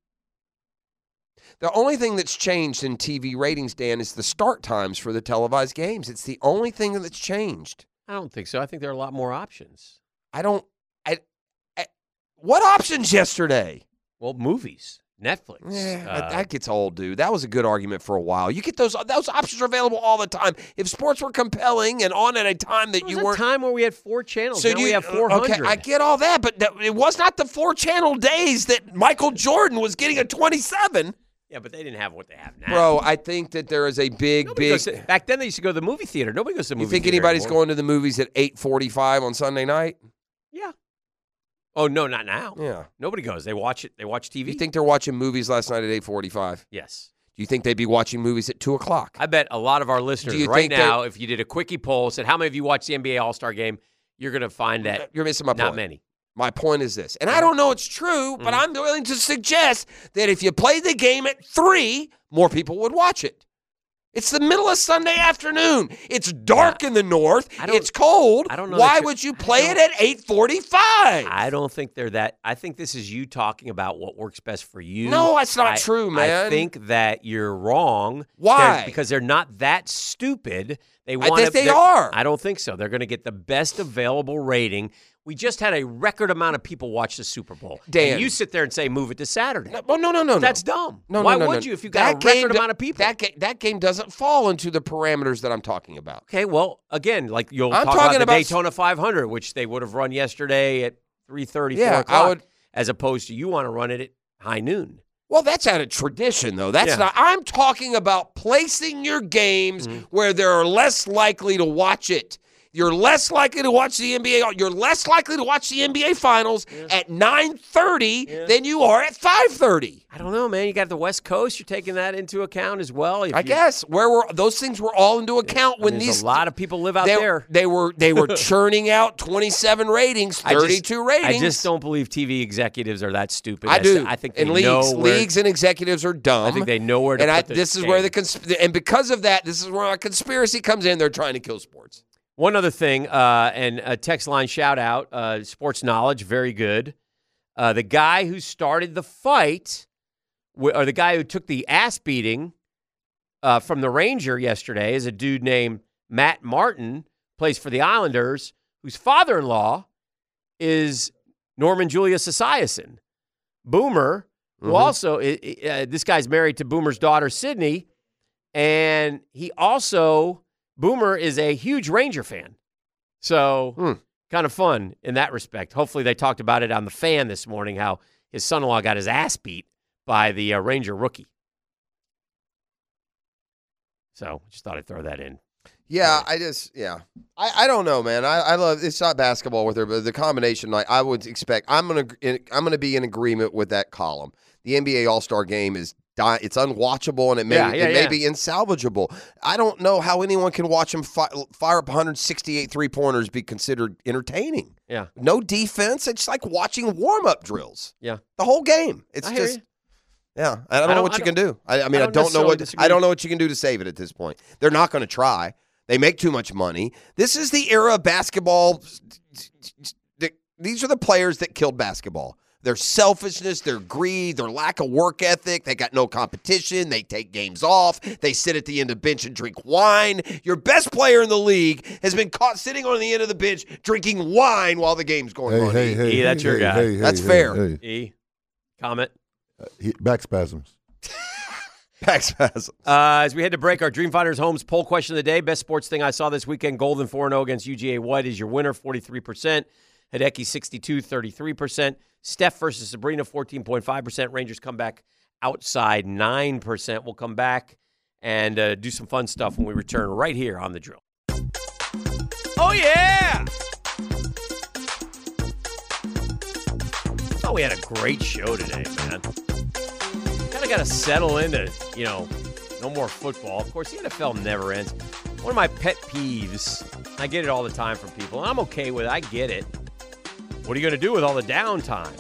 The only thing that's changed in TV ratings, Dan, is the start times for the televised games. It's the only thing that's changed. I don't think so. I think there are a lot more options. I don't. I, I what options yesterday? Well, movies, Netflix. Yeah, uh, that- gets old, dude. That was a good argument for a while. You get those; those options are available all the time. If sports were compelling and on at a time that you a weren't, time where we had four channels. so now you we have four hundred. Okay, I get all that, but that, it was not the four channel days that Michael Jordan was getting a twenty-seven, yeah, but they didn't have what they have now. bro. I think that there is a big, Nobody big. to- back then they used to go to the movie theater. Nobody goes to the movie. you think anybody's anymore. going to the movies at eight forty-five on Sunday night? Oh no, not now. Yeah. Nobody goes. They watch it. They watch TV. You think they're watching movies last night at eight forty-five? yes. Do you think they'd be watching movies at two o'clock? I bet a lot of our listeners you right now, if you did a quickie poll, said how many of you watched the NBA All Star Game, you're going to find that You're missing my not point. many. My point is this, and I don't know it's true, but Mhm. I'm willing to suggest that if you played the game at three, more people would watch it. It's the middle of Sunday afternoon. It's dark in the north. It's cold. I don't know Why would you play it at eight forty-five? I don't think they're that. I think this is you talking about what works best for you. No, that's not I- true, man. I think that you're wrong. They're- Why? because they're not that stupid. They want. I think they are. I don't think so. They're going to get the best available rating. We just had a record amount of people watch the Super Bowl. And Dan. you sit there and say move it to Saturday. No, well, no, no, no, no. That's dumb. No, Why no, no, would no. you if you got That a record game do- amount of people? That ga- that game doesn't fall into the parameters that I'm talking about. Okay, well, again, like you'll I'm talk talking about the about Daytona 500, which they would have run yesterday at 3:30, 4 Yeah, I o'clock, would- as opposed to you want to run it at high noon. Well, that's out of tradition, though. That's Yeah. not. I'm talking about placing your games Mm-hmm. where they're less likely to watch it. You're less likely to watch the NBA. You're less likely to watch the NBA Finals at 9:30 than you are at 5:30. I don't know, man. You got the West Coast. You're taking that into account as well. If I you- guess where were those things were all into account I when mean, these a lot of people live out they, there. They were they were churning out 27 ratings, I just- 32 ratings. I just don't believe TV executives are that stupid. I do. I think they and leagues, leagues and executives are dumb. I think they know where to and I, this is where the cons- and because of that, this is where our conspiracy comes in. They're trying to kill sports. One other thing, uh, and a text line shout out, uh, sports knowledge, very good. Uh, the guy who started the fight, or the guy who took the ass beating uh, from the Ranger yesterday, is a dude named Matt Martin, plays for the Islanders, whose father-in-law is Norman Julius Esiason. Boomer, who also i- i- uh, this guy's married to Boomer's daughter Sydney, and he also Boomer is a huge Ranger fan. So Hmm. kind of fun in that respect. Hopefully they talked about it on the fan this morning how his son-in-law got his ass beat by the uh, Ranger rookie. So just thought I'd throw that in. Yeah, I just yeah, I, I don't know, man. I, I love it's not basketball with her, but the combination like I would expect. I'm gonna I'm gonna be in agreement with that column. The NBA All Star Game is di- it's unwatchable and it may Yeah, yeah, it may be insalvageable. I don't know how anyone can watch them fi- fire up 168 three pointers be considered entertaining. Yeah. No defense. It's like watching warm up drills. Yeah. The whole game. It's I just yeah. I don't I know don't- what I you can do. I, I mean, I I don't don't, know what disagree. I don't know what you can do to save it at this point. They're not going to try. They make too much money. This is the era of basketball. These are the players that killed basketball. Their selfishness, their greed, their lack of work ethic. They got no competition. They take games off. They sit at the end of the bench and drink wine. Your best player in the league has been caught sitting on the end of the bench drinking wine while the game's going Hey, on. hey, hey, E, that's hey, your hey, guy. hey, hey, That's hey, fair. hey. E, comment. He- Back spasms. Back spasms. Uh, as we head to break, our Dream Finders Homes poll question of the day. Best sports thing I saw this weekend Golden 4 0 against UGA White is your winner, 43%. Hideki 62, 33%. Steph versus Sabrina, 14.5%. Rangers come back outside 9%. We'll come back and uh, do some fun stuff when we return right here on The Drill. Oh, yeah! Oh, we had a great show today, man kind of got to settle into, you know, no more football. Of course, the NFL never ends. One of my pet peeves, I get it all the time from people, and I'm okay with it. I get it. What are you going to do with all the downtime?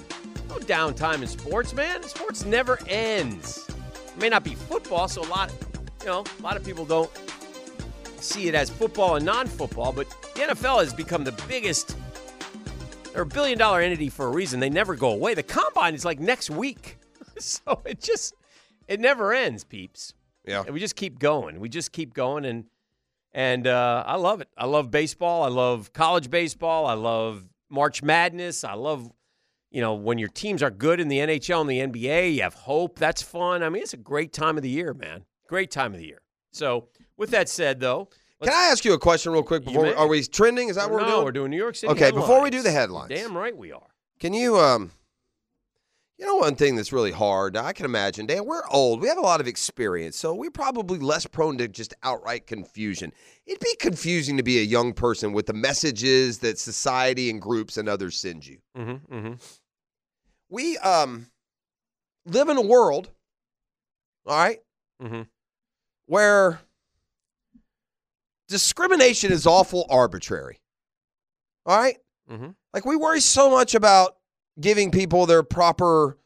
No downtime in sports, man. Sports never ends. It may not be football, so a lot, you know, a lot of people don't see it as football and non-football, but the NFL has become the biggest. They're a billion dollar entity for a reason. They never go away. The combine is like next week. so it just it never ends, peeps. Yeah. And we just keep going. We just keep going and and uh, I love it. I love baseball. I love college baseball. I love March Madness. I love you know when your teams are good in the NHL and the NBA. You have hope. That's fun. I mean, it's a great time of the year, man. Great time of the year. So with that said, though, Can I ask you a question real quick? Before we, are we trending? Is that what we're no, doing? we're doing New York City. Okay, before we do the headlines. damn right we are. Can you um you know one thing that's really hard? I can imagine, Dan, we're old. We have a lot of experience, so we're probably less prone to just outright confusion. It'd be confusing to be a young person with the messages that society and groups and others send you. Mm-hmm, mm-hmm. We um live in a world, all right, Mm-hmm. where discrimination is awful arbitrary. All right? Mm-hmm. Like we worry so much about giving people their proper,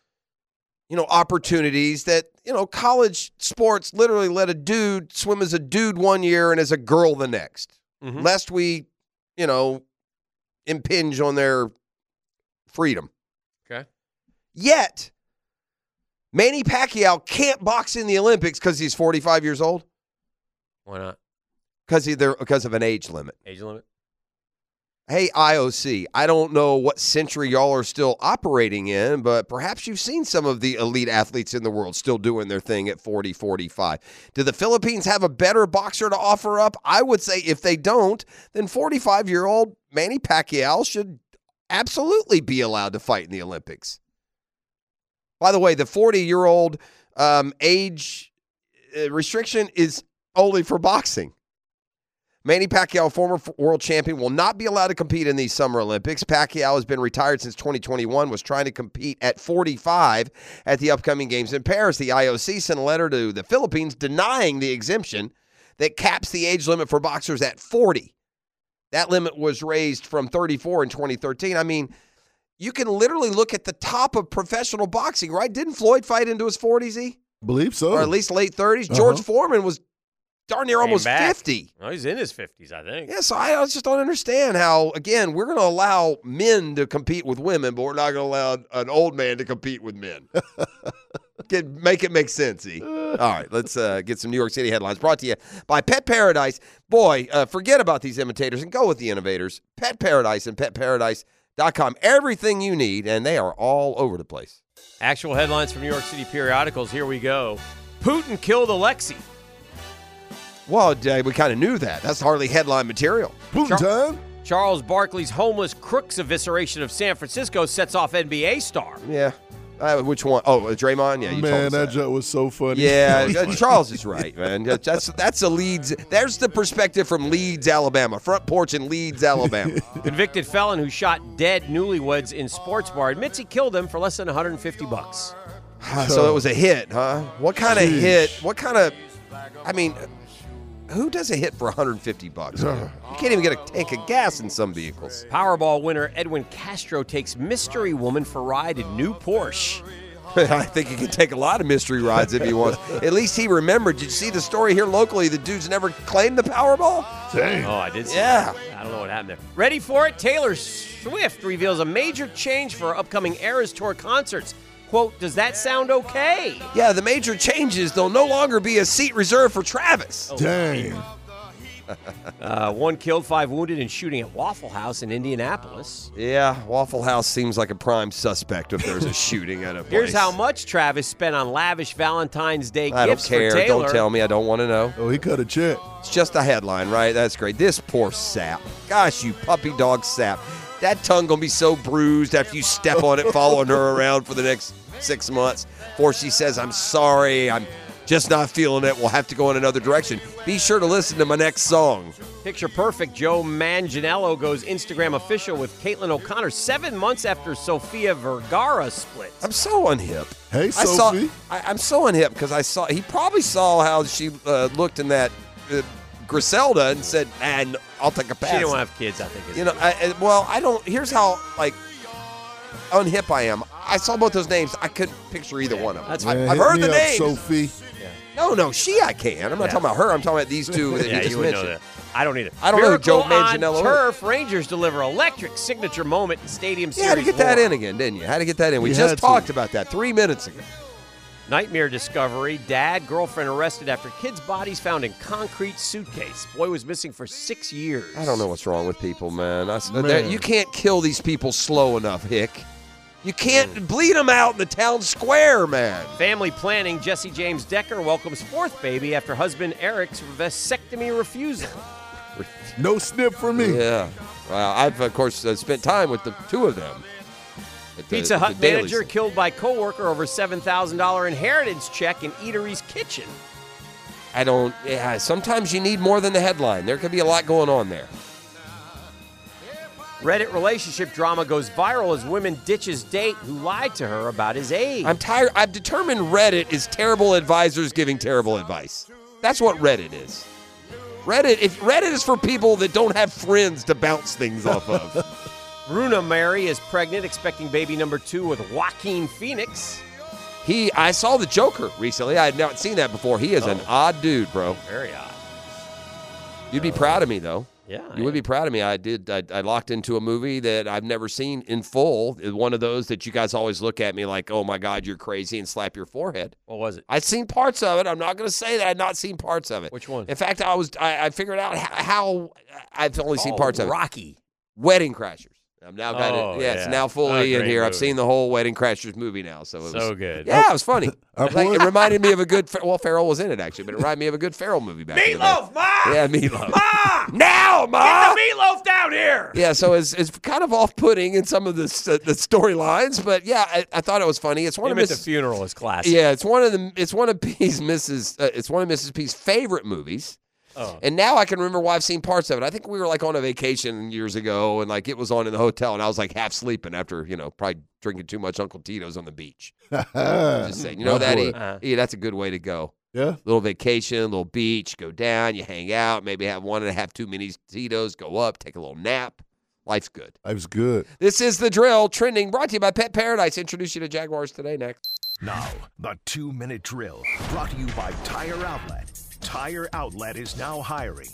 you know, opportunities that, you know, college sports literally let a dude swim as a dude one year and as a girl the next. Mhm. Lest we, you know, impinge on their freedom. Okay. Yet, Manny Pacquiao can't box in the Olympics because he's 45 years old Why not? because either because of an age limit. Age limit? Hey, IOC, I don't know what century y'all are still operating in, but perhaps you've seen some of the elite athletes in the world still doing their thing at 40, 45. Do the Philippines have a better boxer to offer up? I would say if they don't, then 45 year old Manny Pacquiao should absolutely be allowed to fight in the Olympics. By the way, the 40 year old um, age uh, restriction is only for boxing. Manny Pacquiao, former world champion, will not be allowed to compete in these Summer Olympics. Pacquiao has been retired since 2021, was trying to compete at 45 at the upcoming games in Paris. The IOC sent a letter to the Philippines denying the exemption that caps the age limit for boxers at 40. That limit was raised from 34 in 2013. I mean, you can literally look at the top of professional boxing, right? Didn't Floyd fight into his 40s, E? Believe so. Or at least late 30s? George Uh-huh. Foreman was darn near almost back. 50. Oh, he's in his 50s, I think. Yeah, so I just don't understand how, again, we're going to allow men to compete with women, but we're not going to allow an old man to compete with men. Get, make it make sense, E. All right, let's uh, get some New York City headlines brought to you by Pet Paradise. Boy, uh, forget about these imitators and go with the innovators. Pet Paradise and petparadise.com. Everything you need, and they are all over the place. Actual headlines from New York City periodicals. Here we go. Putin killed Alexei. Well, we kind of knew that. That's hardly headline material. Putin time. Charles Barkley's homeless crooks evisceration of San Francisco sets off NBA star. Yeah. Uh, which one? Oh, uh, Draymond? Yeah, you told Man, us that that. joke was so funny. Yeah, uh. Charles is right, man. That's that's a Leeds. There's the perspective from Leeds, Alabama. Front porch in Leeds, Alabama. Convicted felon who shot dead newlyweds in sports bar admits he killed them for less than 150 bucks. so it was a hit, huh? What kind of hit? What kind of? I mean, who does a hit for 150 bucks? You can't even get a tank of gas in some vehicles. Powerball winner Edwin Castro takes mystery woman for ride in new Porsche. I think he can take a lot of mystery rides if he wants. At least he remembered. Did you see the story here locally? The dude's never claimed the Powerball. Dang. Oh, I did see Yeah. that. I don't know what happened there. Ready for it? Taylor Swift reveals a major change for her upcoming Eras Tour concerts. Quote, does that sound okay? Yeah, the major changes. There'll no longer be a seat reserved for Travis. Dang. Uh, one killed, five wounded in shooting at Waffle House in Indianapolis. Yeah, Waffle House seems like a prime suspect if there's a shooting at a place. Here's how much Travis spent on lavish Valentine's Day I don't gifts care. for Taylor. Don't tell me. I don't want to know. Oh, he cut a check. It's just a headline, right? That's great. This poor sap. Gosh, you puppy dog sap. That tongue gonna be so bruised after you step on it, following her around for the next six months. Before she says, "I'm sorry, I'm just not feeling it. We'll have to go in another direction." Be sure to listen to my next song. Picture perfect. Joe Manganiello goes Instagram official with Caitlin O'Connor seven months after Sofia Vergara split. I'm so unhip. Hey, I saw. Sophie. I, I'm so unhip because I saw. He probably saw how she uh, looked in that uh, Griselda and said, "Man, I'll take a pass." She didn't want to have kids, I think. You know, I, I- well, I don't. Here's how like unhip I am. I saw both those names. I couldn't picture either one of them. That's I, I've heard the up, names. Sophie. No, no, she I can. I'm not Yeah. talking about her. I'm talking about these two that yeah, you just you would know mentioned. that. I don't either. I don't know who Miracle Joe Manganiello on turf. Rangers deliver electric signature moment in Stadium You Series. had to get that in again, didn't you? Had to get that in. We You just had to. talked about that three minutes ago. Nightmare discovery. Dad, girlfriend arrested after kids' bodies found in concrete suitcase. Boy was missing for six years. I don't know what's wrong with people, man. I, uh, Man. You can't kill these people slow enough, Hick. You can't bleed them out in the town square, man. Family planning. Jesse James Decker welcomes fourth baby after husband Eric's vasectomy refusal. No snip for me. Yeah. Well, I've of course uh, spent time with the two of them. at the- Pizza at the Hut Dailies. manager killed by coworker over seven thousand dollar inheritance check in Eatery's kitchen. I don't. Yeah. Sometimes you need more than the headline. There could be a lot going on there. Reddit relationship drama goes viral as women ditches date who lied to her about his age. I'm tired. I've determined Reddit is terrible advisors giving terrible advice. That's what Reddit is. Reddit, if Reddit is for people that don't have friends to bounce things off of. Rooney Mara is pregnant, expecting baby number two with Joaquin Phoenix. He, I saw the Joker recently. I had not seen that before. He is an oh. odd dude, bro. Very odd. You'd be proud of me though. Yeah. You would be proud of me. I did. I, I locked into a movie that I've never seen in full. Uh, one of those that you guys always look at me like, "Oh my God, you're crazy," and slap your forehead. What was it? I've seen parts of it. I'm not going to say that I've not seen parts of it. Which one? In fact, I was. I, I figured out how, how I've only seen Oh, parts of it. Rocky. Wedding Crashers. I'm now got Oh, it. Yeah, it's yeah. now Oh, fully in great here. I've seen the whole Wedding Crashers movie now, so it was So good. Yeah, it was funny. Like, it reminded me of a good. Well, Ferrell was in it actually, but it reminded me of a good Ferrell movie back. in the day. Meatloaf, Ma! Yeah, meatloaf. Ma! Now, ma. Get the meatloaf down here! Yeah, so it's, it's kind of off-putting in some of the s- the storylines, but yeah, I, I thought it was funny. It's one Him of at the Mrs. funeral is classic. Yeah, it's one of the it's one of P's Mrs. Uh, it's one of Mrs. P's favorite movies. Oh. And now I can remember why I've seen parts of it. I think we were like on a vacation years ago, and like it was on in the hotel, and I was like half sleeping after you know probably drinking too much Uncle Tito's on the beach. Just saying, you know that? boy. E? Uh-huh. Yeah, that's a good way to go. Yeah. Little vacation, little beach, go down, you hang out, maybe have one and a half too many Tito's, go up, take a little nap. Life's good. Life's good. This is the drill trending, brought to you by Pet Paradise. Introduce you to Jaguars today. Next. Now, the two minute drill brought to you by Tire Outlet. Tire Outlet is now hiring.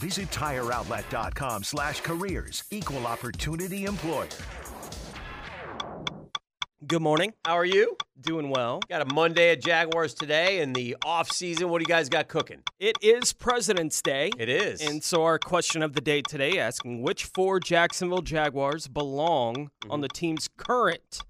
Visit tireoutlet.com slash careers. Equal opportunity employer. Good morning. How are you? Doing well. Got a Monday at Jaguars today in the off season. What do you guys got cooking? It is President's Day. It is. And so our question of the day today asking which four Jacksonville Jaguars belong mm-hmm. on the team's current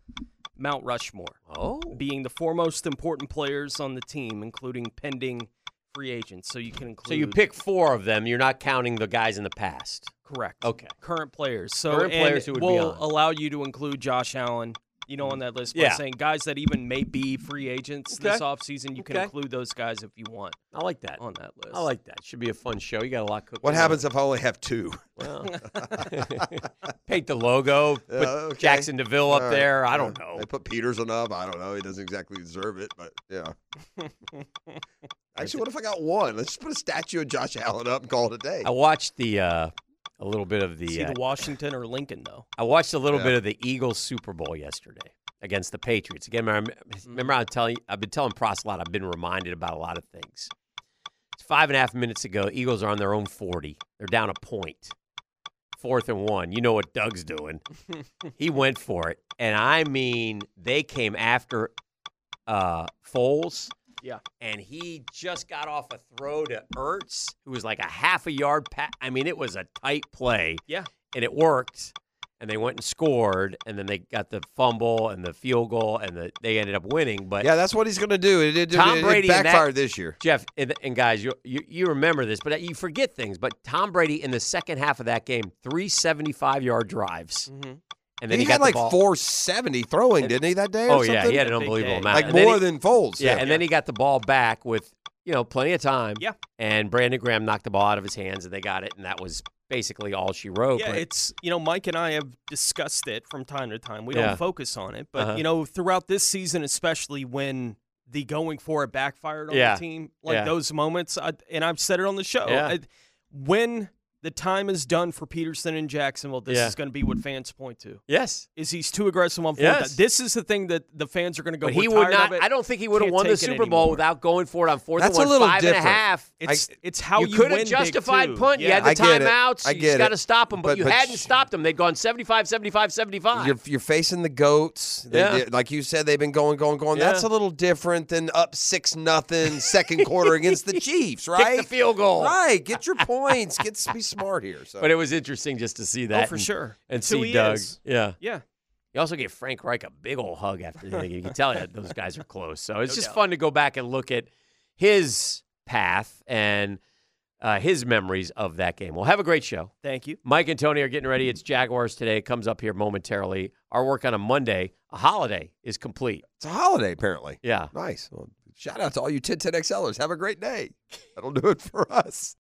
Mount Rushmore, oh. being the four most important players on the team, including pending free agents. So you can include So you pick four of them. You're not counting the guys in the past. correct. Okay. Current players. So Current players who would be will on. allow you to include Josh Allen. You know, on that list by Yeah. saying guys that even may be free agents this Okay. offseason, you can Okay. include those guys if you want I like that. on that list. I like that. Should be a fun show. You got a lot cooking. What on. happens if I only have two? Well, paint the logo. Put Uh, okay. Jaxson de Ville up All right. there. I don't know. They put Pederson up. I don't know. He doesn't exactly deserve it, but yeah. Actually, what if I got one? Let's just put a statue of Josh Allen up and call it a day. I watched the uh, a little bit of the. See uh, Washington or Lincoln though. I watched a little Yeah. bit of the Eagles Super Bowl yesterday against the Patriots. Again, remember, remember I'm telling I've been telling Pross a lot. I've been reminded about a lot of things. It's five and a half minutes ago. Eagles are on their own 40. They're down a point. Fourth and one. You know what Doug's doing. he went for it. And I mean, they came after uh, Foles. Yeah. And he just got off a throw to Ertz, who was like a half a yard pass. I mean, it was a tight play Yeah. and it worked. And they went and scored, and then they got the fumble and the field goal, and the, they ended up winning. But yeah, that's what he's going to do. It, it, Tom it- Brady it and that- backfired this year. Jeff and, and guys, you, you you remember this, but you forget things. But Tom Brady in the second half of that game, three seventy-five yard drives, Mm-hmm. And then he, he, had got like ball. 470 throwing, didn't he, that day? or Oh yeah, he had an unbelievable day. amount. like And more he- than Foles. Yeah, and then he got the ball back with you know plenty of time. Yeah. and Brandon Graham knocked the ball out of his hands, and they got it, and that was basically all she wrote. Yeah, but- it's you know Mike and I have discussed it from time to time. We Yeah. don't focus on it, but Uh-huh. you know throughout this season, especially when the going for it backfired on Yeah. the team, like Yeah. those moments, I, and I've said it on the show. Yeah. I- when the time is done for Pederson in Jacksonville, this Yeah. is going to be what fans point to. yes, Is he's too aggressive on fourth Yes. down. This is the thing that the fans are going to go. but "We're he would not. of it." I don't think he would have won the Super Bowl without going for it on fourth That's and a one, little five and a different. half. It's it's how you you, could have justified too. punt. You had the I get it. timeouts. I you get just got to stop them, but, But- you but hadn't sh- stopped them. They'd gone 75, 75, 75. You're, you're facing the goats. They Yeah. did- like you said, they've been going, going, going. That's a little different than up six nothing second quarter against the Chiefs, right? Kick the field goal. Right. Get your points. Get be smart here. So. But it was interesting just to see that. Oh, for and- sure. And It's who see he Doug. is. Yeah. Yeah. You also gave Frank Reich a big old hug after the game. You can tell that those guys are close. So it's No just doubt. fun to go back and look at his path and uh, his memories of that game. Well, have a great show. Thank you. Mike and Tony are getting ready. It's Jaguars today. It comes up here momentarily. Our work on a Monday, a holiday, is complete. it's a holiday, apparently. Yeah. Nice. Well, shout out to all you 1010XLers. Have a great day. That'll do it for us.